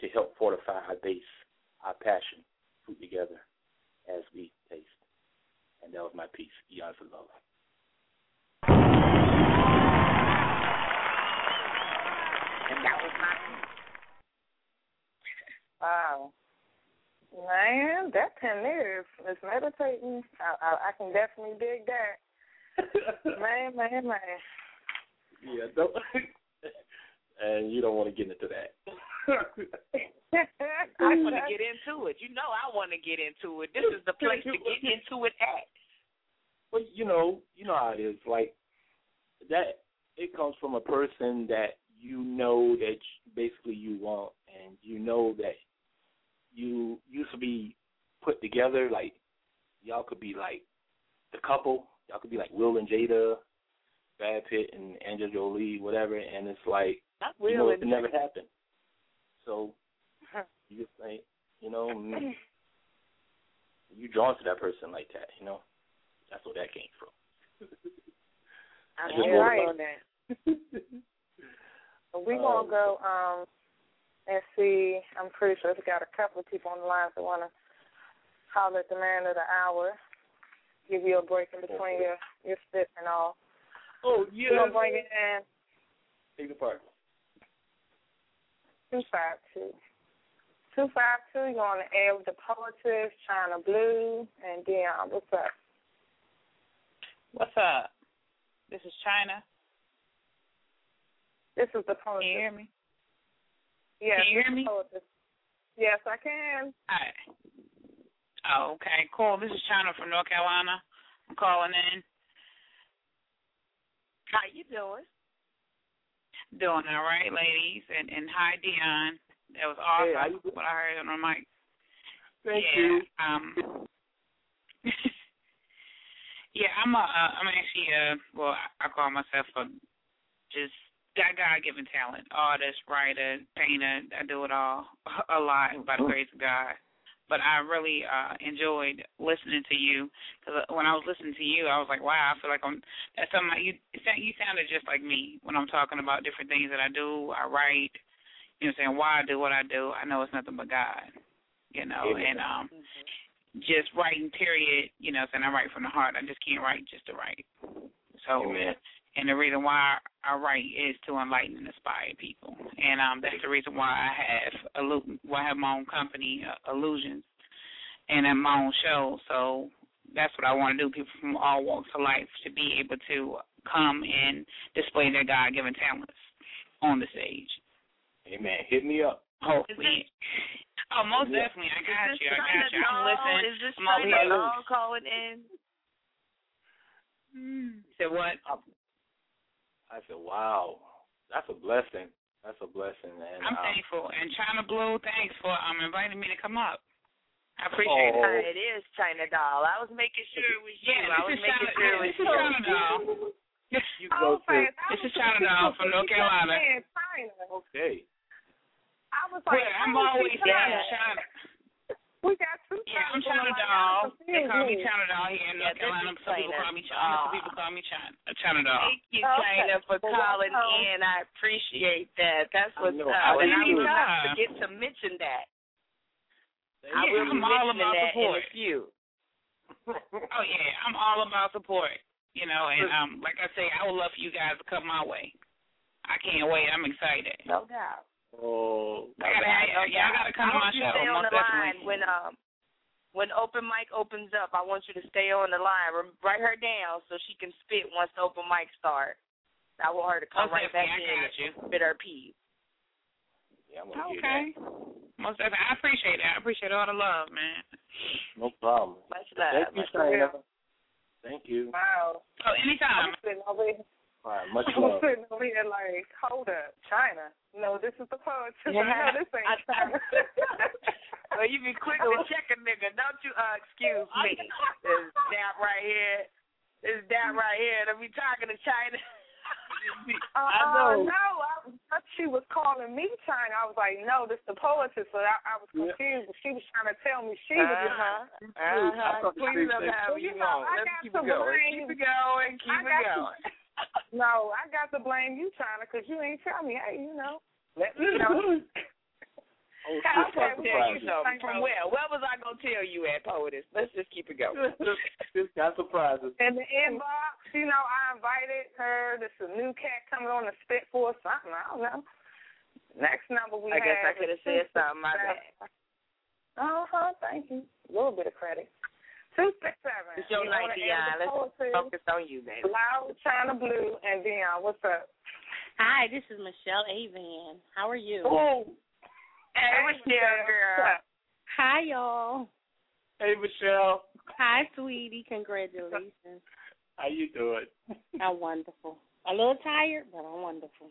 Speaker 6: to help fortify our base, our passion, fruit together as we taste. And that was my piece, Eons of Love.
Speaker 5: And that was my
Speaker 4: Wow. Man, that ten years is meditating. I, I I can definitely dig that. man, man, man.
Speaker 6: Yeah, don't. and you don't want to get into that.
Speaker 5: I want to get into it. You know, I want to get into it. This is the place to get into it at.
Speaker 6: Well, you know, you know how it is. Like that, it comes from a person that you know that basically you want, and you know that you used to be put together. Like y'all could be like the couple. Y'all could be like Will and Jada, Brad Pitt and Angela Jolie, whatever. And it's like
Speaker 5: Not
Speaker 6: you know it never happened. So you just think, you know, mm, you drawn to that person like that. You know, that's where that came from.
Speaker 5: I
Speaker 6: Just
Speaker 5: know
Speaker 4: right.
Speaker 5: on that.
Speaker 4: we gonna go um and see. I'm pretty sure we got a couple of people on the line that want to holler at the man of the hour, give you a break in between your your spit and all.
Speaker 6: Oh
Speaker 4: We're gonna bring it in
Speaker 6: Take the part.
Speaker 4: two five two. Two five two. You're on the air with the poetess, Chyna Blue, and Deon. What's up?
Speaker 9: What's up? This is China.
Speaker 4: This is the poetess.
Speaker 9: Can you hear me?
Speaker 4: Yes,
Speaker 9: Can you hear me?
Speaker 4: Yes, I can.
Speaker 9: Hi. Oh, okay, cool. This is China from North Carolina. I'm calling in.
Speaker 5: How you doing?
Speaker 9: Doing all right, ladies. And and hi Deon. That was awesome.
Speaker 6: you doing?
Speaker 9: what I heard on the mic.
Speaker 6: Thank
Speaker 9: yeah,
Speaker 6: you.
Speaker 9: Um Yeah, I'm a uh, I'm actually uh well I, I call myself a just got God given talent. Artist, writer, painter, I do it all a lot by the grace of God. But I really uh enjoyed listening to you because when I was listening to you, I was like, wow, I feel like I'm that's something like you sound you sounded just like me when I'm talking about different things that I do. I write, you know, what I'm saying why I do what I do. I know it's nothing but God, you know,
Speaker 6: Amen.
Speaker 9: and um, just writing. Period. You know, what I'm saying I write from the heart. I just can't write just to write. So
Speaker 6: Amen.
Speaker 9: And the reason why I write is to enlighten and inspire people, and um, that's the reason why I have illu- why I have my own company, uh, Illusions, and then my own show. So that's what I want to do. People from all walks of life to be able to come and display their God-given talents on the stage.
Speaker 6: Amen. Hit me up.
Speaker 9: Hopefully. Oh, most
Speaker 6: Yeah.
Speaker 9: definitely. I got you. I got you. I'm listening.
Speaker 5: Is this
Speaker 9: I'm over
Speaker 5: China
Speaker 9: here.
Speaker 5: Doll calling in?
Speaker 9: Said what?
Speaker 6: I said, wow, that's a blessing. That's a blessing, and
Speaker 9: I'm
Speaker 6: um,
Speaker 9: thankful. And Chyna Blue, thanks for um inviting me to come up. I appreciate
Speaker 6: Oh.
Speaker 9: it.
Speaker 5: It is China Doll. I was making sure it was you.
Speaker 9: Yeah,
Speaker 5: I was
Speaker 9: is
Speaker 5: making
Speaker 9: China-
Speaker 5: sure it was
Speaker 9: this is
Speaker 5: you.
Speaker 9: China Doll.
Speaker 6: You
Speaker 4: Oh,
Speaker 6: go to.
Speaker 9: This is China Doll from North
Speaker 4: confused.
Speaker 9: Carolina.
Speaker 4: China.
Speaker 6: Okay.
Speaker 4: I was like,
Speaker 9: Well, I'm always
Speaker 4: she
Speaker 9: down
Speaker 4: China?
Speaker 9: China.
Speaker 4: We got two
Speaker 9: Yeah, I'm
Speaker 4: Chinas
Speaker 9: China
Speaker 4: on the line.
Speaker 9: Doll. They call me
Speaker 4: confused
Speaker 9: China Doll here in North
Speaker 5: this
Speaker 9: Carolina. Some people call me China. Some people call me China. uh, China Doll.
Speaker 5: Thank you,
Speaker 4: Okay.
Speaker 5: China, for
Speaker 4: Well,
Speaker 5: calling
Speaker 4: welcome.
Speaker 5: in. I appreciate that. That's
Speaker 6: I
Speaker 5: what's
Speaker 6: know.
Speaker 5: up.
Speaker 6: I
Speaker 5: And I
Speaker 9: didn't
Speaker 5: will not
Speaker 9: know.
Speaker 5: forget to mention that.
Speaker 6: Thank
Speaker 5: I will be
Speaker 9: I'm all
Speaker 5: mentioning
Speaker 9: about
Speaker 5: that in a few.
Speaker 9: Oh yeah, I'm all about support. You know, and um, like I say, I would love for you guys to come my way. I can't wait. I'm excited.
Speaker 5: No doubt.
Speaker 6: Oh,
Speaker 9: I gotta,
Speaker 5: No
Speaker 9: yeah, I gotta come
Speaker 5: I
Speaker 9: to my
Speaker 5: you
Speaker 9: show.
Speaker 5: stay on the line when um when open mic opens up. I want you to stay on the line. Rem- Write her down so she can spit once the open mic starts. I want her to come
Speaker 9: Most
Speaker 5: right back
Speaker 9: definitely,
Speaker 5: in
Speaker 9: you.
Speaker 5: and spit her piece.
Speaker 6: Yeah, I'm gonna hear
Speaker 9: Okay. Most definitely. I appreciate it. I appreciate all the love, man.
Speaker 6: No problem.
Speaker 5: Much
Speaker 6: Thank
Speaker 5: love.
Speaker 6: you,
Speaker 5: Much
Speaker 6: China. Thank you.
Speaker 4: Wow.
Speaker 9: Oh, anytime.
Speaker 4: I'm sitting over here.
Speaker 6: All right, much
Speaker 4: I'm sitting over here like, hold up, China. No, this is the poetry.
Speaker 5: Yeah.
Speaker 4: No, this ain't China.
Speaker 5: Well, you be quick to check a nigga, don't you? Uh, excuse me. This dap right here. This dap right here. To be talking to China.
Speaker 4: Uh,
Speaker 5: I know.
Speaker 4: No, I thought she was calling me China. I was like, no, this the poetess. So I, I was confused. But she was trying to tell me she was.
Speaker 5: Uh-huh.
Speaker 6: I
Speaker 5: Uh-huh.
Speaker 6: thought the
Speaker 5: Please
Speaker 6: same
Speaker 5: let
Speaker 6: thing.
Speaker 5: have
Speaker 4: You
Speaker 5: you
Speaker 4: know,
Speaker 5: on.
Speaker 4: I
Speaker 5: Let's
Speaker 4: got
Speaker 5: keep
Speaker 4: to
Speaker 5: it going.
Speaker 4: blame-
Speaker 5: Keep it going. Keep
Speaker 4: I
Speaker 5: it
Speaker 4: got to-
Speaker 5: going.
Speaker 4: No, I got to blame you, China, because you ain't tell me. Hey, you know, let me know.
Speaker 6: Oh,
Speaker 5: I'll
Speaker 6: this
Speaker 5: tell you
Speaker 6: surprises.
Speaker 5: something. From where? Where was I going to tell you at, Poetess? Let's just keep it going.
Speaker 6: this got surprises.
Speaker 4: In the inbox, you know, I invited her. There's a new cat coming on the spit for or something. I don't know. Next number we
Speaker 5: I guess I could have said something. My bad.
Speaker 4: Uh huh. Thank you. A little bit of credit. Two six seven.
Speaker 5: It's your
Speaker 4: You
Speaker 5: night,
Speaker 4: wanna Deon.
Speaker 5: Let's
Speaker 4: poetry?
Speaker 5: focus on you, baby.
Speaker 4: Loud Chyna Blue and Deon. What's up?
Speaker 10: Hi, this is Michelle Avan. How are you?
Speaker 4: Oh.
Speaker 5: Hey, Michelle, girl.
Speaker 10: Hi, y'all.
Speaker 6: Hey, Michelle.
Speaker 10: Hi, sweetie. Congratulations.
Speaker 6: How you doing?
Speaker 10: I'm wonderful. A little tired, but I'm wonderful.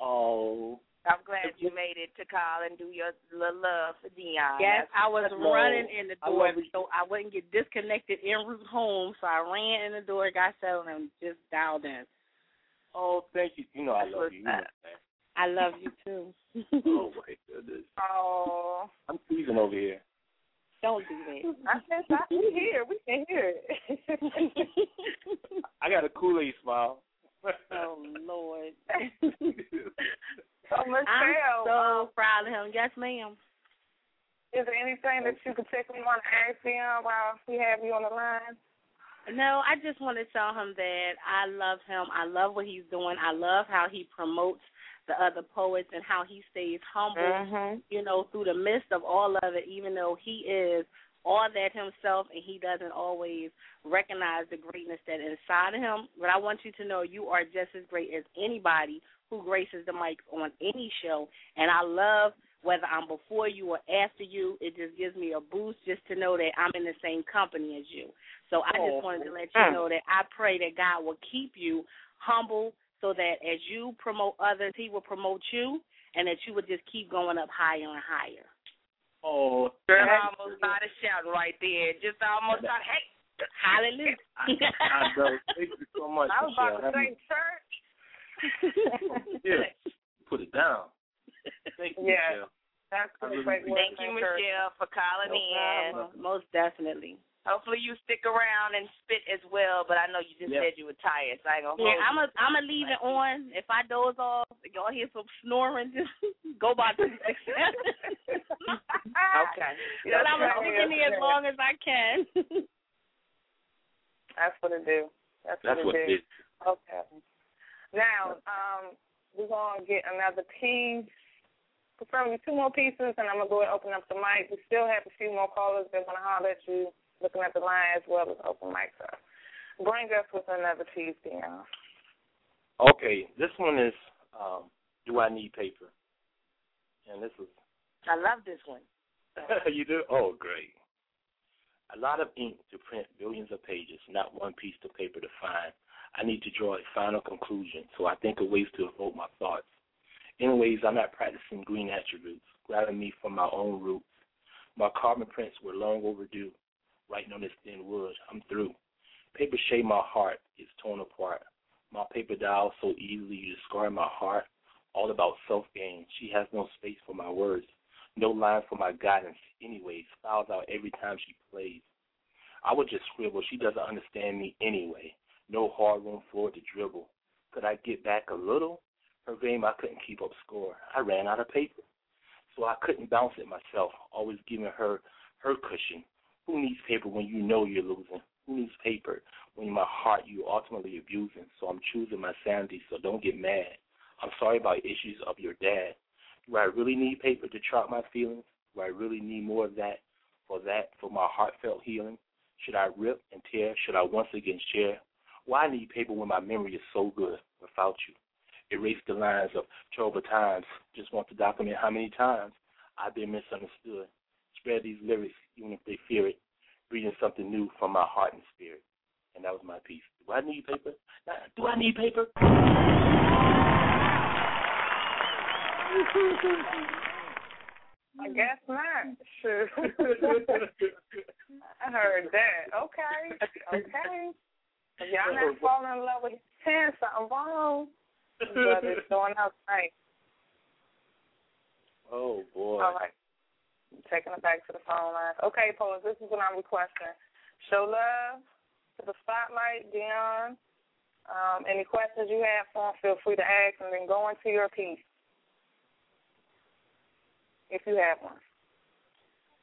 Speaker 6: Oh.
Speaker 5: I'm glad you made it to call and do your little love for Deon.
Speaker 10: Yes,
Speaker 5: That's-
Speaker 10: I was running in the door
Speaker 6: love it.
Speaker 10: so I wouldn't get disconnected en route home. So I ran in the door, got settled, and just dialed in.
Speaker 6: Oh, thank you. You know I love you. you know
Speaker 10: I love you too.
Speaker 6: Oh my goodness.
Speaker 4: Oh.
Speaker 6: I'm teasing over here.
Speaker 10: Don't do that.
Speaker 4: I said, I, we here. We can hear it.
Speaker 6: I got a Kool-Aid smile.
Speaker 10: oh Lord.
Speaker 4: So Michelle,
Speaker 10: I'm so
Speaker 4: um,
Speaker 10: proud of him. Yes, ma'am.
Speaker 4: is there anything that you particularly want to ask him while we have you on the line?
Speaker 10: No, I just want to tell him that I love him. I love what he's doing. I love how he promotes the other poets and how he stays humble,
Speaker 5: Mhm.
Speaker 10: you know, through the midst of all of it, even though he is all that himself and he doesn't always recognize the greatness that is inside of him. But I want you to know you are just as great as anybody who graces the mic on any show. And I love whether I'm before you or after you, it just gives me a boost just to know that I'm in the same company as you. So I
Speaker 5: Oh.
Speaker 10: just wanted to let you know that I pray that God will keep you humble so that as you promote others, He will promote you and that you would just keep going up higher and higher.
Speaker 6: Oh,
Speaker 5: Girl,
Speaker 6: thank
Speaker 5: I almost started shouting right there. Just almost started, hey.
Speaker 10: Hallelujah.
Speaker 6: I know. Thank you so much,
Speaker 4: I was about to say church.
Speaker 6: Yeah, put it down. Thank you,
Speaker 4: Yeah.
Speaker 6: Michelle.
Speaker 4: That's
Speaker 6: really
Speaker 4: great work,
Speaker 5: Thank you. Michelle, for calling
Speaker 10: No
Speaker 5: in.
Speaker 10: problem. Most definitely.
Speaker 5: Hopefully you stick around and spit as well, but I know you just
Speaker 6: Yeah.
Speaker 5: said you were tired, so I ain't gonna
Speaker 10: Yeah, I'm
Speaker 5: you.
Speaker 10: a I'm gonna leave it on. If I doze off, if y'all hear some snoring, just go by two six seven.
Speaker 5: Okay.
Speaker 10: But I'm gonna stick in there as long as I can.
Speaker 4: That's what it do. That's,
Speaker 6: That's
Speaker 4: what
Speaker 6: what
Speaker 4: it
Speaker 6: it
Speaker 4: do.
Speaker 6: is.
Speaker 4: Okay. Now, um, we're gonna get another piece. Preferably two more pieces, and I'm gonna go and open up the mic. We still have a few more callers that wanna holler at you, looking at the line as well as open mic. So, bring us with another piece, Deon.
Speaker 6: Okay, this one is um, Do I Need Paper? And this is
Speaker 5: I love this one.
Speaker 6: you do? Oh, great. A lot of ink to print billions of pages, not one piece of paper to find. I need to draw a final conclusion, so I think of ways to evoke my thoughts. Anyways, I'm not practicing green attributes, grabbing me from my own roots. My carbon prints were long overdue. Writing on this thin wood, I'm through. Paper shade my heart is torn apart. My paper dial so easily you discard my heart. All about self gain. She has no space for my words. No line for my guidance. Anyways, fouls out every time she plays. I would just scribble. She doesn't understand me anyway. No hard room floor to dribble. Could I get back a little? Her game, I couldn't keep up score. I ran out of paper. So I couldn't bounce it myself, always giving her her cushion. Who needs paper when you know you're losing? Who needs paper when my heart you ultimately abusing? So I'm choosing my sanity, so don't get mad. I'm sorry about issues of your dad. Do I really need paper to chart my feelings? Do I really need more of that for that, for my heartfelt healing? Should I rip and tear? Should I once again share? Why I need paper when my memory is so good without you? Erase the lines of troubled times. Just want to document how many times I've been misunderstood. Spread these lyrics, even if they fear it. Reading something new from my heart and spirit. And that was my piece. Do I need paper? Do I need paper?
Speaker 4: I guess not. I heard that. Okay. Okay. If y'all not falling in love with ten, something wrong. But it's going out tonight.
Speaker 6: Oh boy.
Speaker 4: All right. I'm taking it back to the phone line. Okay, Paul, this is what I'm requesting. Show love to the spotlight, Deon. Um, any questions you have for him, feel free to ask, and then go into your piece if you have one.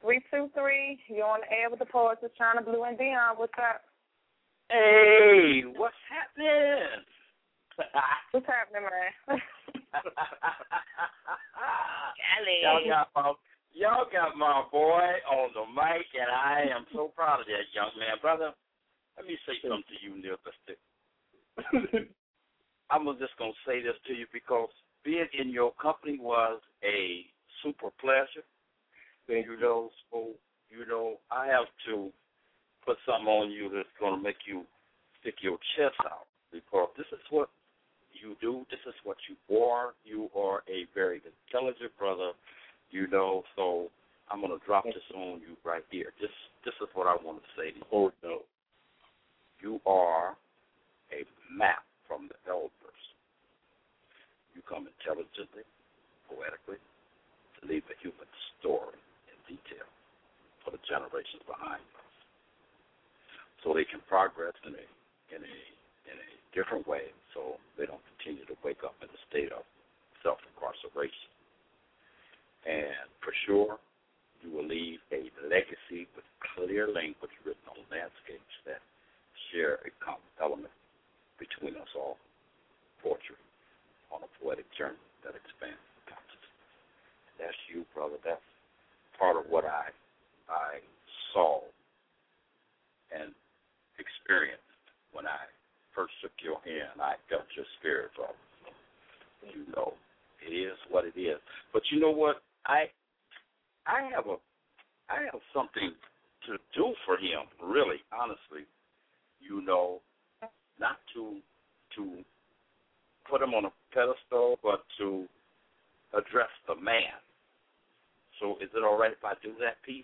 Speaker 4: Three two three. You're on the air with the poets. It's Chyna Blue and Deon. What's up?
Speaker 11: Hey, what's happening?
Speaker 4: What's happening, man?
Speaker 11: y'all got my y'all got my boy on the mic, and I am so proud of that young man, brother. Let me say something to you, Neil. I'm just gonna say this to you because being in your company was a super pleasure. Thank You know, so you know, I have to put something on you that's gonna make you stick your chest out because this is what you do. This is what you are. You are a very intelligent brother. You know, so I'm gonna drop this on you right here. This this is what I want to say to you.
Speaker 6: Oh no.
Speaker 11: You are a map from the elders. You come intelligently, poetically, to leave a human story in detail for the generations behind us, so they can progress in a in a in a different way, so they don't continue to wake up in a state of self incarceration. And for sure, you will leave a legacy with clear language written on landscapes that share a common element between us all poetry on a poetic journey that expands the consciousness. And That's you, brother. That's part of what I I saw and experienced when I first shook your hand. I felt your spirit, brother. You know, it is what it is. But you know what? I I have a I have something to do for him, really, honestly. You know, not to to put him on a pedestal, but to address the man. So, is it all right if I do that piece?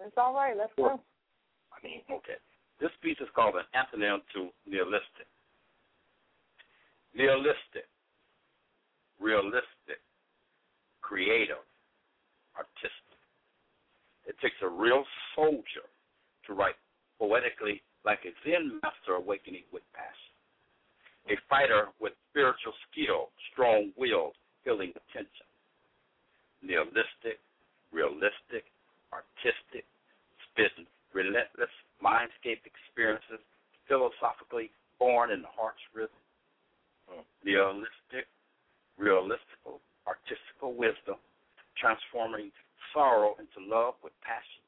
Speaker 4: It's all right. Let's go.
Speaker 11: I mean, okay. This piece is called an antonym to nihilistic. Nihilistic, realistic, creative, artistic. It takes a real soldier to write poetically like a Zen master awakening with passion. A fighter with spiritual skill, strong will, healing attention. Nihilistic, realistic, artistic, spitting relentless mindscape experiences, philosophically born in the heart's rhythm. Hmm. Nihilistic, realistical, artistical wisdom, transforming sorrow into love with passion,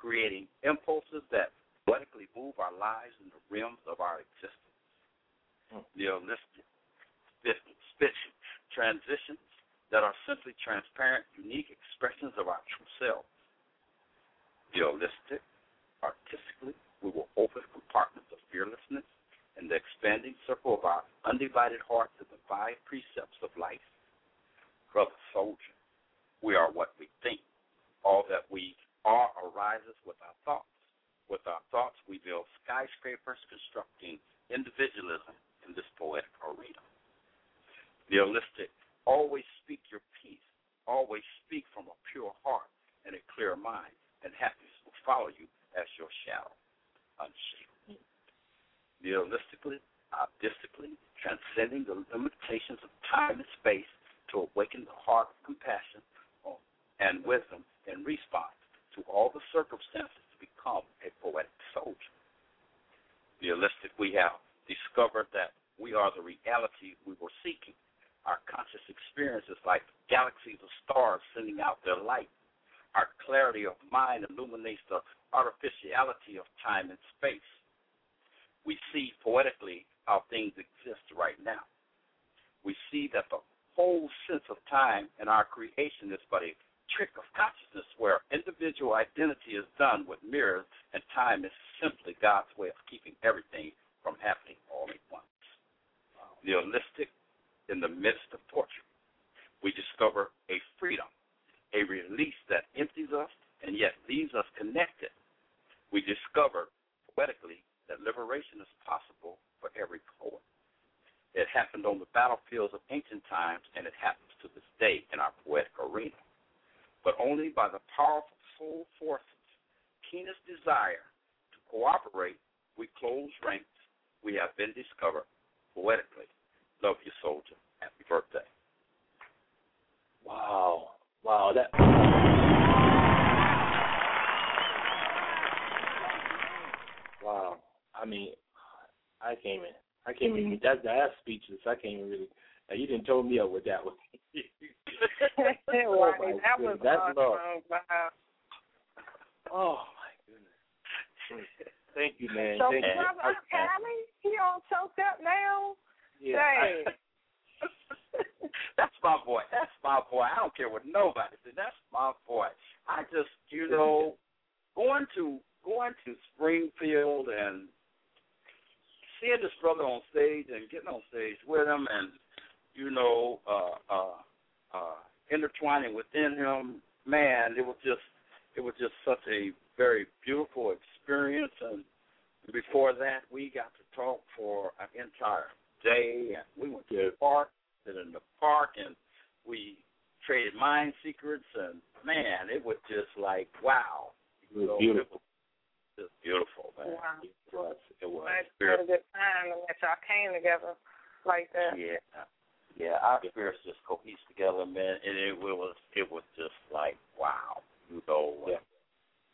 Speaker 11: creating impulses that poetically move our lives in the realms of our existence. Hmm. Nihilistic, spit, transitions that are simply transparent, unique expressions of our true self. Nihilistic, artistically, we will open compartments of fearlessness, in the expanding circle of our undivided heart to the five precepts of life. Brother soldier, we are what we think. All that we are arises with our thoughts. With our thoughts, we build skyscrapers, constructing individualism in this poetic arena. Nihilistic, always speak your peace. Always speak from a pure heart and a clear mind, and happiness will follow you as your shadow, unshaken. Realistically, optistically, transcending the limitations of time and space to awaken the heart of compassion and wisdom in response to all the circumstances to become a poetic soldier. Realistic, we have discovered that we are the reality we were seeking. Our conscious experience is like galaxies of stars sending out their light. Our clarity of mind illuminates the artificiality of time and space. We see poetically how things exist right now. We see that the whole sense of time in our creation is but a trick of consciousness where individual identity is done with mirrors and time is simply God's way of keeping everything from happening all at once. Nihilistic in the midst of torture. We discover a freedom, a release that empties us and yet leaves us connected. We discover poetically that liberation is possible for every poet. It happened on the battlefields of ancient times, and it happens to this day in our poetic arena. But only by the powerful soul forces, keenest desire to cooperate, we close ranks. We have been discovered poetically. Love you, soldier. Happy birthday.
Speaker 6: Wow. Wow. That. Wow. I mean, I can't even. I can't even. Mm-hmm. That's that's speechless. I can't even really. Now, you didn't told me up with that one.
Speaker 4: right.
Speaker 6: Oh, my
Speaker 4: that was
Speaker 6: goodness. That's
Speaker 4: awesome.
Speaker 6: love.
Speaker 4: Wow.
Speaker 6: Oh my goodness. Thank you, man.
Speaker 4: So,
Speaker 6: Thank you.
Speaker 4: brother, Callie, he all choked up now.
Speaker 6: Yeah.
Speaker 4: Dang.
Speaker 11: That's my boy. That's my boy. I don't care what nobody says. That's my boy. I just, you know, going to going to Springfield and seeing this brother on stage and getting on stage with him and you know, uh uh uh intertwining within him, man, it was just it was just such a very beautiful experience and before that we got to talk for an entire day and we went to the park and in the park and we traded mind secrets and man, it was just like wow.
Speaker 6: It was
Speaker 11: So,
Speaker 6: beautiful.
Speaker 11: It was beautiful, man.
Speaker 4: Wow.
Speaker 6: It was. It was.
Speaker 4: I had a good time and that y'all came together like that.
Speaker 11: Yeah. Yeah, our spirits just cohesed together, man, and it was it was just like wow, you know, uh,
Speaker 6: Yeah.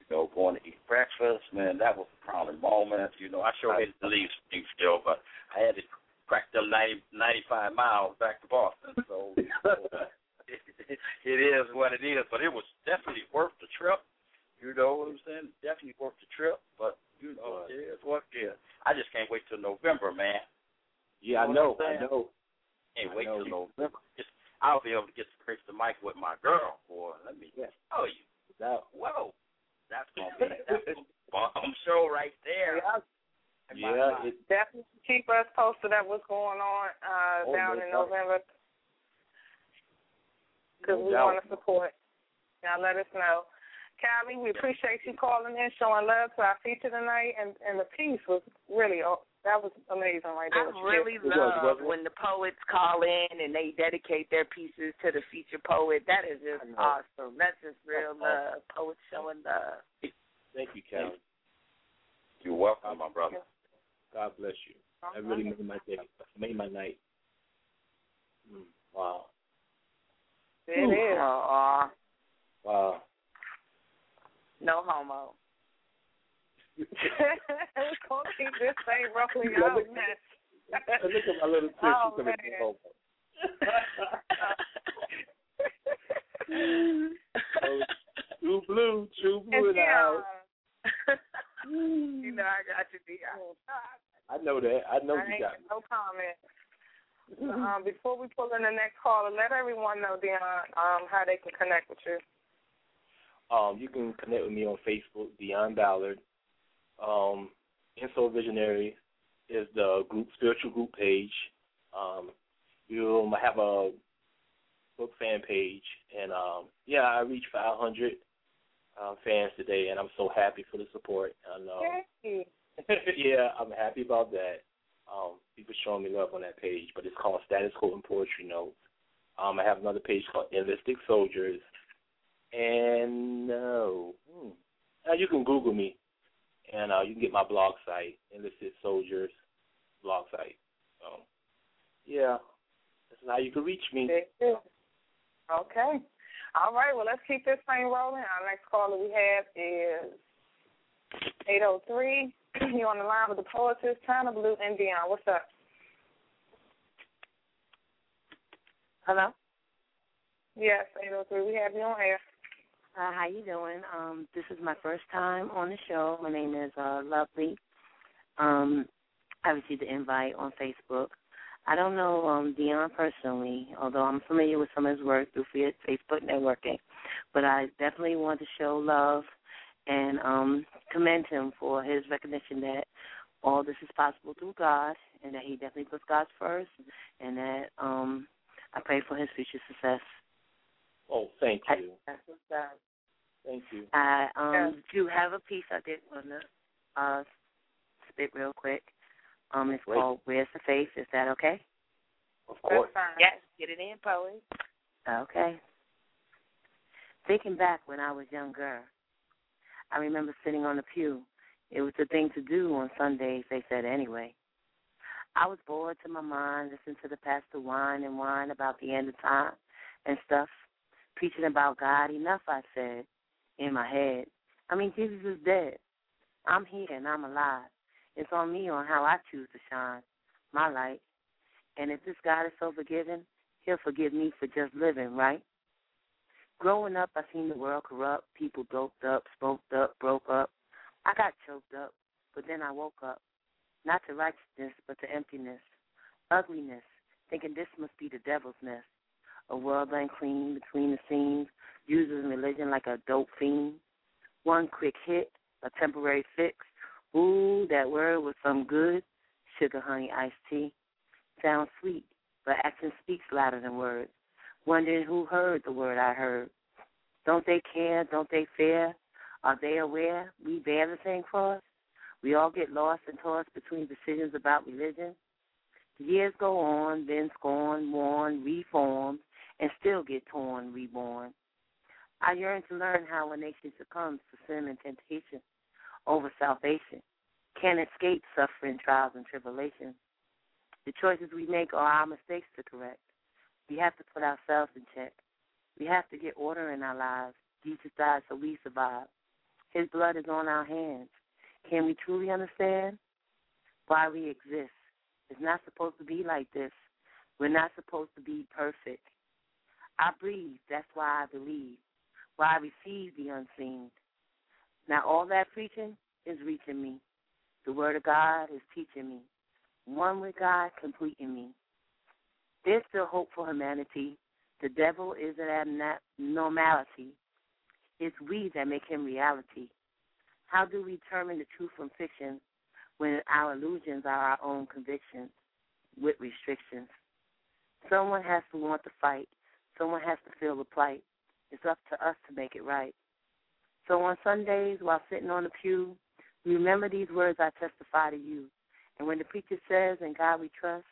Speaker 11: you know, going to eat breakfast, man, that was a crowning moment. You know, I sure hated to leave Springfield, but I had to crack them 90, 95 miles back to Boston, so you know, it, it, it is what it is. But it was definitely worth the trip. You know what I'm saying? Definitely worth the trip, but you know, it is what it is. I just can't wait till November, man.
Speaker 6: Yeah, I
Speaker 11: You
Speaker 6: know.
Speaker 11: I'm
Speaker 6: I know.
Speaker 11: Can't
Speaker 6: I
Speaker 11: wait
Speaker 6: know.
Speaker 11: till November. Just, I'll be able to get to grace the mic with my girl, boy. Let me
Speaker 6: Yeah.
Speaker 11: tell you.
Speaker 6: That,
Speaker 11: Whoa. That's gonna be that's a bomb show right there.
Speaker 4: Yeah.
Speaker 6: Yeah. It,
Speaker 4: Definitely keep us posted at what's going on uh,
Speaker 6: Oh,
Speaker 4: down
Speaker 6: no
Speaker 4: in
Speaker 6: doubt.
Speaker 4: November because
Speaker 6: No
Speaker 4: we want to support. Now let us know. Callie, we appreciate you calling in, showing love to our feature tonight, and and the piece was really oh, that was amazing right there.
Speaker 12: I really
Speaker 4: did.
Speaker 12: love when the poets call in and they dedicate their pieces to the feature poet. That is just awesome. That's just real love. Poets showing love.
Speaker 6: thank you, Callie.
Speaker 11: You're welcome, my brother.
Speaker 6: God bless you. That really made my day. Made my night. Mm, wow.
Speaker 4: It is.
Speaker 12: Aw,
Speaker 6: Wow.
Speaker 12: No homo.
Speaker 4: We're gonna keep this thing rolling
Speaker 6: Yeah,
Speaker 4: out,
Speaker 6: look-
Speaker 4: man.
Speaker 6: Look at my little sister.
Speaker 4: Oh,
Speaker 6: coming
Speaker 4: man.
Speaker 6: home. Oh, true blue, true blue
Speaker 4: And
Speaker 6: house.
Speaker 4: Deon.
Speaker 12: you know I got you, Deon.
Speaker 6: I know that. I know
Speaker 4: I
Speaker 6: you got
Speaker 4: got no comment. um, before we pull in the next caller, let everyone know, Deon, um, how they can connect with you.
Speaker 6: Um, you can connect with me on Facebook, Deon Ballard. Um, Visionary, is the group spiritual group page. Um, you'll have a book fan page, and um, yeah, I reached 500 um, fans today, and I'm so happy for the support. And um, yeah, I'm happy about that. Um, people showing me love on that page, but it's called Status Quo and Poetry Notes. Um, I have another page called Nlistic Soldiers, and no, hmm, uh, you can Google me, and uh, you can get my blog site, Nlistic Soldiers blog site. So, yeah, this is how you can reach me.
Speaker 4: Okay. All right. Well, let's keep this thing rolling. Our next caller we have is 803. You're on the line with the poetess, Chyna Blue, and Deon. What's up?
Speaker 13: Hello.
Speaker 4: Yes, 803. We have you on air.
Speaker 13: Uh, how you doing? Um, this is my first time on the show. My name is uh, Lovely. Um, I received the invite on Facebook. I don't know um, Deon personally, although I'm familiar with some of his work through Facebook networking. But I definitely want to show love and um, commend him for his recognition that all this is possible through God, and that he definitely puts God first, and that um, I pray for his future success.
Speaker 6: Oh, thank you.
Speaker 4: That's what's up.
Speaker 6: Thank you.
Speaker 13: I um do have a piece I did want to uh spit real quick. Um, it's
Speaker 6: Great.
Speaker 13: called "Where's the Faith?" Is that okay?
Speaker 6: Of course.
Speaker 12: Yes, get it in, poet.
Speaker 13: Okay. Thinking back when I was younger, I remember sitting on the pew. It was the thing to do on Sundays, they said anyway. I was bored to my mind, listening to the pastor whine and whine about the end of time and stuff, preaching about God. Enough, I said, in my head. I mean, Jesus is dead. I'm here and I'm alive. It's on me on how I choose to shine my light. And if this God is so forgiving, he'll forgive me for just living, right? Growing up, I seen the world corrupt, people doped up, smoked up, broke up. I got choked up, but then I woke up. Not to righteousness, but to emptiness, ugliness, thinking this must be the devil's nest. A world unclean between the seams, uses religion like a dope fiend. One quick hit, a temporary fix. Ooh, that word was some good. Sugar, honey, iced tea. Sounds sweet, but action speaks louder than words. Wondering who heard the word I heard. Don't they care? Don't they fear? Are they aware we bear the same cross? We all get lost and tossed between decisions about religion. Years go on, then scorn, warn, reform, and still get torn, reborn. I yearn to learn how a nation succumbs to sin and temptation over salvation, can escape suffering, trials, and tribulations. The choices we make are our mistakes to correct. We have to put ourselves in check. We have to get order in our lives. Jesus died so we survive. His blood is on our hands. Can we truly understand why we exist? It's not supposed to be like this. We're not supposed to be perfect. I breathe. That's why I believe. Why I receive the unseen. Now, all that preaching is reaching me. The Word of God is teaching me. One with God, completing me. There's still hope for humanity. The devil is an abnormality. It's we that make him reality. How do we determine the truth from fiction when our illusions are our own convictions with restrictions? Someone has to want to fight. Someone has to feel the plight. It's up to us to make it right. So on Sundays, while sitting on the pew, remember these words I testify to you. And when the preacher says, In God we trust,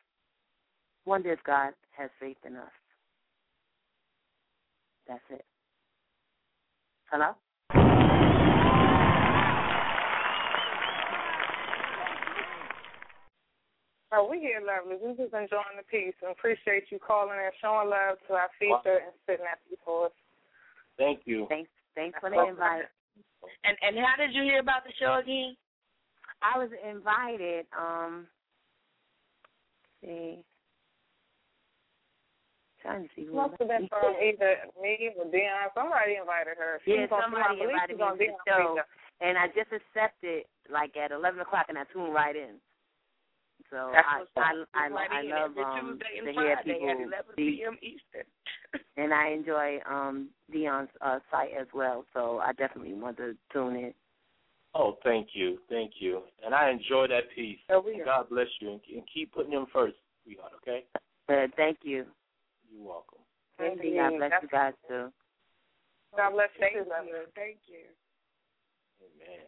Speaker 13: wonder if God has faith in us. That's it. Hello?
Speaker 4: Oh, we here, lovely. We just enjoying the peace and appreciate you calling and showing love to our feature and sitting at the for us.
Speaker 6: Thank you.
Speaker 13: Thanks, thanks for the invite.
Speaker 12: And and how did you hear about the show again?
Speaker 13: I was invited. Um, see, trying to see who.
Speaker 4: Must have been from either me or Deon. Somebody invited her. She
Speaker 13: Yeah,
Speaker 4: on-
Speaker 13: somebody invited
Speaker 4: she
Speaker 13: me
Speaker 4: on
Speaker 13: to the show, and I just accepted like at eleven o'clock, and I tuned right in. So
Speaker 12: That's
Speaker 13: I
Speaker 12: what's
Speaker 13: I. I,
Speaker 12: Right
Speaker 13: I
Speaker 12: in
Speaker 13: love
Speaker 12: every
Speaker 13: um,
Speaker 12: and
Speaker 13: to hear
Speaker 12: Friday
Speaker 13: people
Speaker 12: at 11 p.m. Eastern.
Speaker 13: and I enjoy um Deon's uh, site as well. So I definitely want to tune in.
Speaker 14: Oh, thank you, thank you, and I enjoy that piece.
Speaker 13: Oh, we.
Speaker 14: God bless you, and, and keep putting them first, sweetheart. Okay.
Speaker 13: Good. Thank you.
Speaker 14: You're welcome.
Speaker 13: Thank you. God bless you guys too.
Speaker 4: God bless you.
Speaker 5: Thank
Speaker 4: too,
Speaker 5: you. Thank you.
Speaker 14: Amen.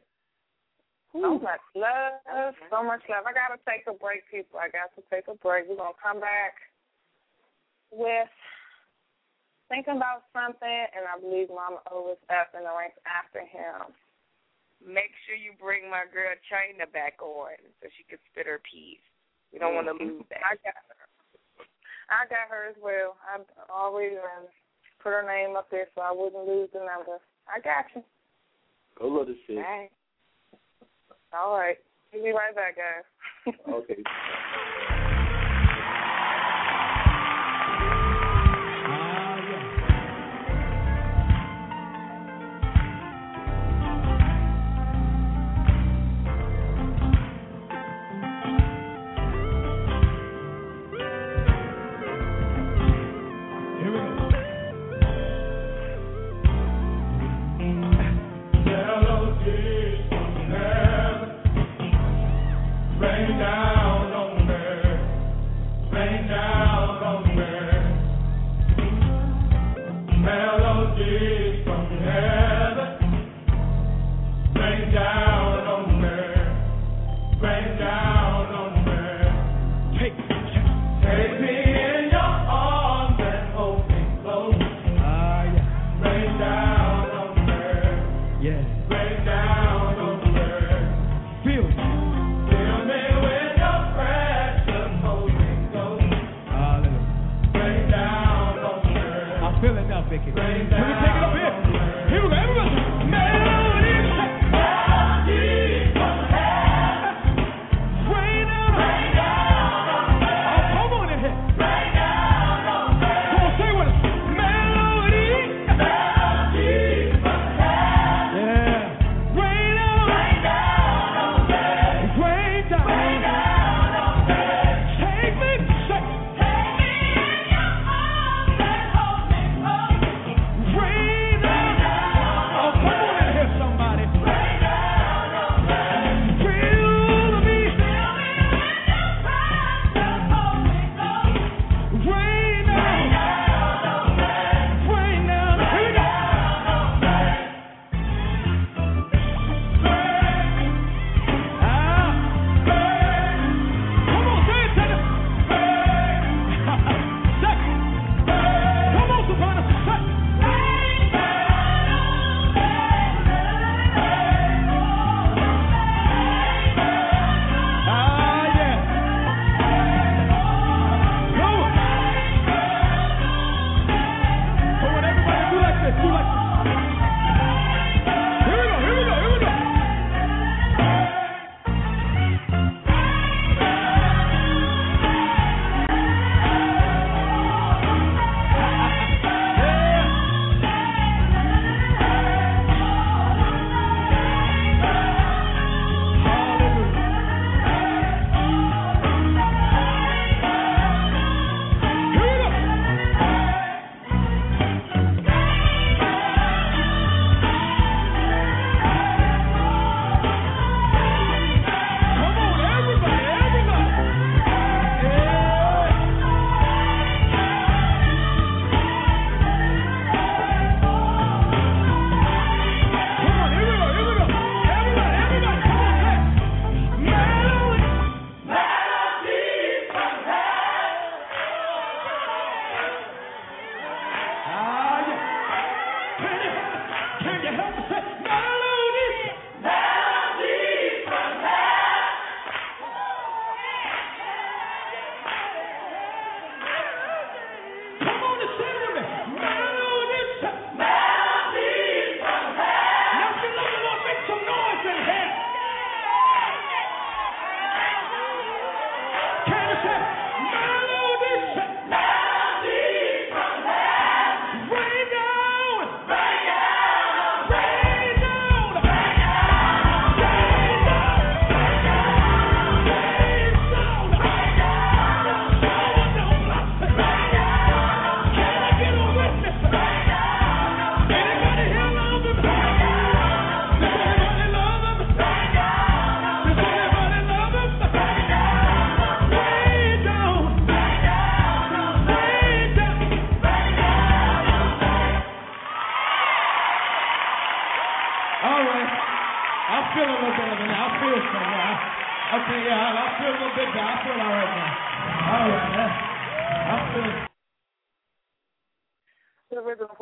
Speaker 4: So much love, so much love. I gotta take a break, people. I got to take a break. We're gonna come back with thinking about something, and I believe Mama O is up in the ranks after him.
Speaker 5: Make sure you bring my girl Chyna back on so she can spit her piece. We don't want to lose that.
Speaker 4: I got her. I got her as well. I already um, put her name up there so I wouldn't lose the number. I got you.
Speaker 14: Go little sis.
Speaker 4: All right. All right. We'll be right back, guys.
Speaker 14: Okay.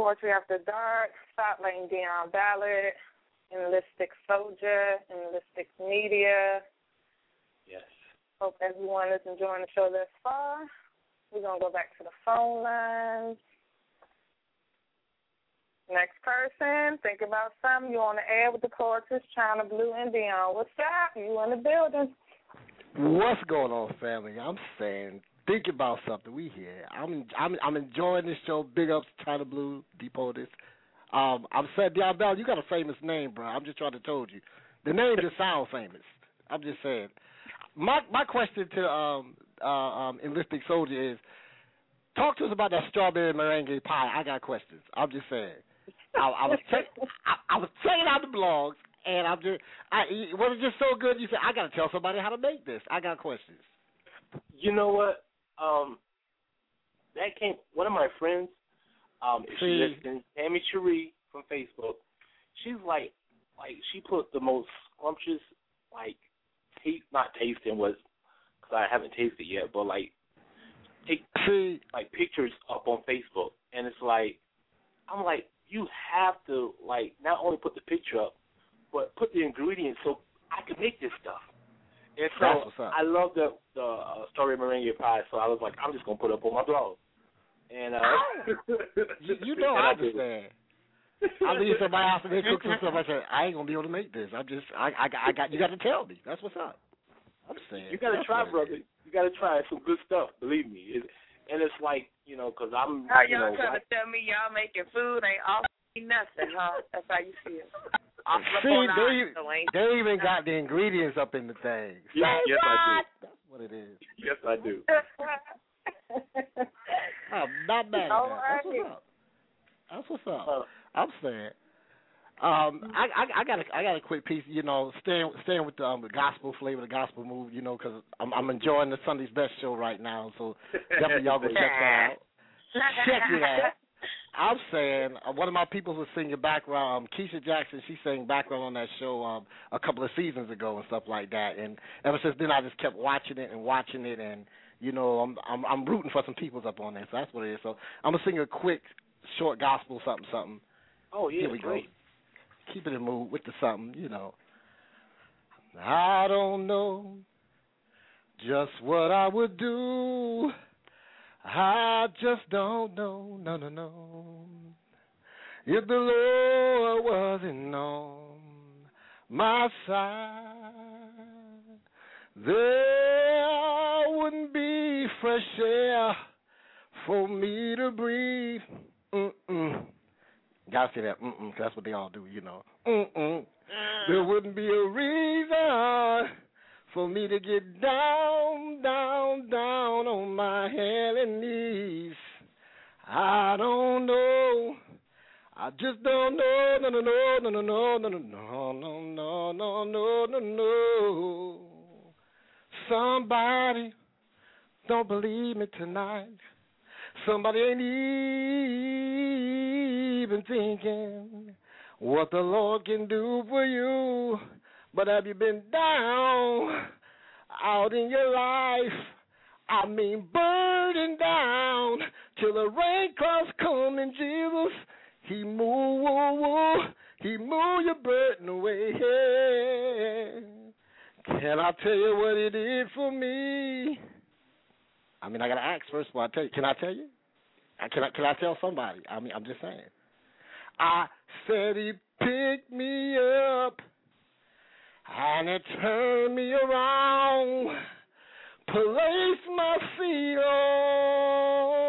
Speaker 4: Poetry After Dark, Stop Laying Deon Ballard, Nlistic Soldier, Nlistic Media.
Speaker 6: Yes.
Speaker 4: Hope everyone is enjoying the show thus far. We're going to go back to the phone lines. Next person, think about something. You on the air with the poetess, Chyna Blue and Deon. What's up? You in the building?
Speaker 15: What's going on, family? I'm saying, think about something. We here. I'm I'm I'm enjoying this show. Big ups, Chyna Blue, Depotis. Um, I'm saying, Deon Bell, you got a famous name, bro. I'm just trying to told you. The name just sounds famous. I'm just saying. My my question to um uh um Nlistic soldier is, talk to us about that strawberry meringue pie. I got questions. I'm just saying. I, I was check, I, I was checking out the blogs, and I'm just I it was just so good. You said I got to tell somebody how to make this. I got questions.
Speaker 6: You know what? Um, that came. One of my friends, um, if she listens, Tammy Cherie from Facebook. She's like, like she put the most scrumptious, like, taste not tasting was, because I haven't tasted yet, but like, take
Speaker 15: See?
Speaker 6: like pictures up on Facebook, and it's like, I'm like, you have to like not only put the picture up, but put the ingredients so I can make this stuff. And so
Speaker 15: That's what's up.
Speaker 6: I love the the uh, strawberry meringue pie, so I was like, I'm just gonna put it up on my blog. And uh,
Speaker 15: You, you know
Speaker 6: and
Speaker 15: I
Speaker 6: did it.
Speaker 15: understand. I leave somebody else and they cook some stuff. I said I ain't gonna be able to make this. I'm just I I got I got you got to tell me. That's what's up. I'm saying
Speaker 6: You gotta try, brother. You gotta try some good stuff. Believe me. It, and it's like you know, because I'm
Speaker 12: How
Speaker 6: you
Speaker 12: y'all
Speaker 6: know,
Speaker 12: trying
Speaker 6: I-
Speaker 12: to tell me y'all making food ain't off nothing, huh? That's how you feel. Off
Speaker 15: is. See, they
Speaker 12: so
Speaker 15: they even got the ingredients up in the thing.
Speaker 6: Yes,
Speaker 15: Say
Speaker 6: yes, I
Speaker 15: what? That's what it is.
Speaker 6: yes, I do.
Speaker 15: I'm not mad at that. That's what's up. That's what's up. I'm saying. Um, I, I I got a I got a quick piece. You know, staying staying with the, um, the gospel flavor, the gospel move. You know, because I'm I'm enjoying the Sunday's Best show right now. So definitely y'all go check that out. Check it out. I'm saying uh, one of my people was singing background. Um, Keisha Jackson, she sang background on that show um, a couple of seasons ago and stuff like that. And ever since then, I just kept watching it and watching it, and you know, I'm I'm, I'm rooting for some peoples up on there. So that's what it is. So I'm gonna sing a quick, short gospel something something.
Speaker 6: Oh yeah,
Speaker 15: Here we
Speaker 6: great.
Speaker 15: go. Keep it in mood with the something, you know. I don't know just what I would do. I just don't know, no, no, no. If the Lord wasn't on my side, there wouldn't be fresh air for me to breathe. Mm-mm. Gotta say that, mm-mm, 'cause that's what they all do, you know. Mm-mm. There mm. wouldn't be a reason for me to get down, down, down on my hands and knees. I don't know. I just don't know. No, no, no, no, no, no, no, no, no, no, no, no, no, no. Somebody don't believe me tonight. Somebody ain't even thinking what the Lord can do for you. But have you been down out in your life? I mean, burdened down till the rain clouds come and Jesus, He move, woo, woo, He move your burden away. Can I tell you what He did for me? I mean, I gotta ask first before I tell you. Can I tell you? Uh, Can I can I tell somebody? I mean, I'm just saying. I said he picked me up and it turned me around, placed my feet on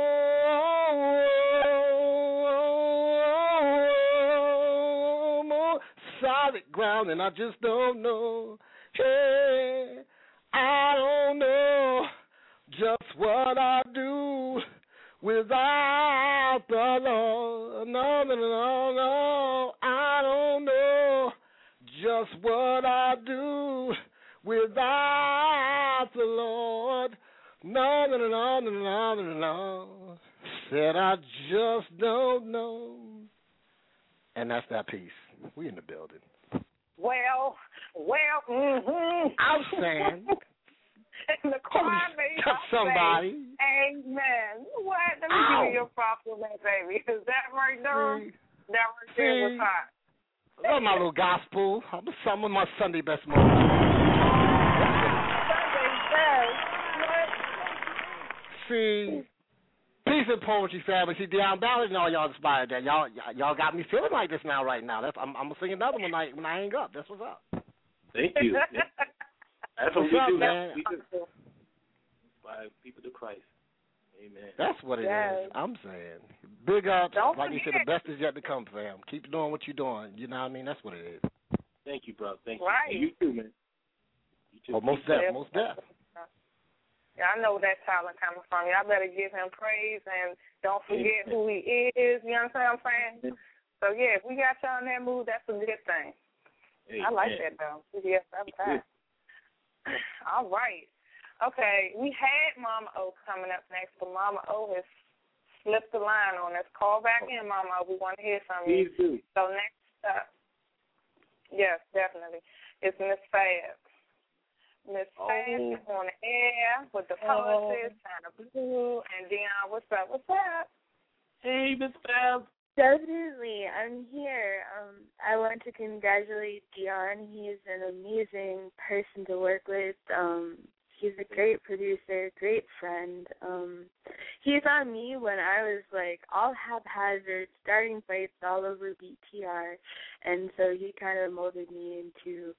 Speaker 15: solid ground, and I just don't know. Hey, I don't know just what I do without the Lord. No, no, no, no, just what I do without the Lord. No, no, no, no, no, no, no. Said I just don't know. And that's that piece. We in the building.
Speaker 4: Well, well, mm-hmm.
Speaker 15: I'm saying.
Speaker 4: in the choir made
Speaker 15: somebody.
Speaker 4: Say, Amen. What? Let me
Speaker 15: Ow.
Speaker 4: give you your proper, baby. Is that right there? That right there was hot.
Speaker 15: I love my little gospel. I'm some of my Sunday best moments.
Speaker 4: Sunday best. What?
Speaker 15: See, peace and poetry family. See, Deon Ballard and all y'all inspired that. Y'all, y'all, y'all got me feeling like this now, right now. That's, I'm, I'm gonna sing another one when I when I hang up. That's what's up.
Speaker 6: Thank you. That's what
Speaker 15: What's
Speaker 6: we
Speaker 15: up,
Speaker 6: do.
Speaker 15: man?
Speaker 6: We do. By people to Christ. Amen.
Speaker 15: That's what it is.
Speaker 4: Yes.
Speaker 15: I'm saying. Big ups.
Speaker 4: Don't
Speaker 15: like you said,
Speaker 4: forget.
Speaker 15: the best is yet to come, fam. Keep doing what you're doing. You know what I mean? That's what it is.
Speaker 6: Thank you, bro. Thank you. And you too, man. You too.
Speaker 15: Oh, most
Speaker 4: Yeah.
Speaker 15: deaf, most deaf.
Speaker 4: Yeah, I know where that talent coming from. Y'all better give him praise and don't forget who he is. You understand what I'm saying? So yeah, if we got y'all in that mood, that's a good thing. I like that though. Yes, I'm that. All right. Okay, we had Mama O coming up next, but Mama O has slipped the line on us. Call back in, Mama We want to hear from you.
Speaker 6: Please do.
Speaker 4: So next up, yes, definitely, it's Miss Fab. Miss
Speaker 6: Oh.
Speaker 4: Fab on the air with the poetess, Chyna Blue, and Deon. What's up? What's up?
Speaker 6: Hey, Miss Fab.
Speaker 16: Definitely, I'm here. Um, I want to congratulate Deon. He's an amazing person to work with. Um, he's a great producer, great friend. Um, he saw me when I was like all haphazard, starting fights all over BTR, and so he kind of molded me into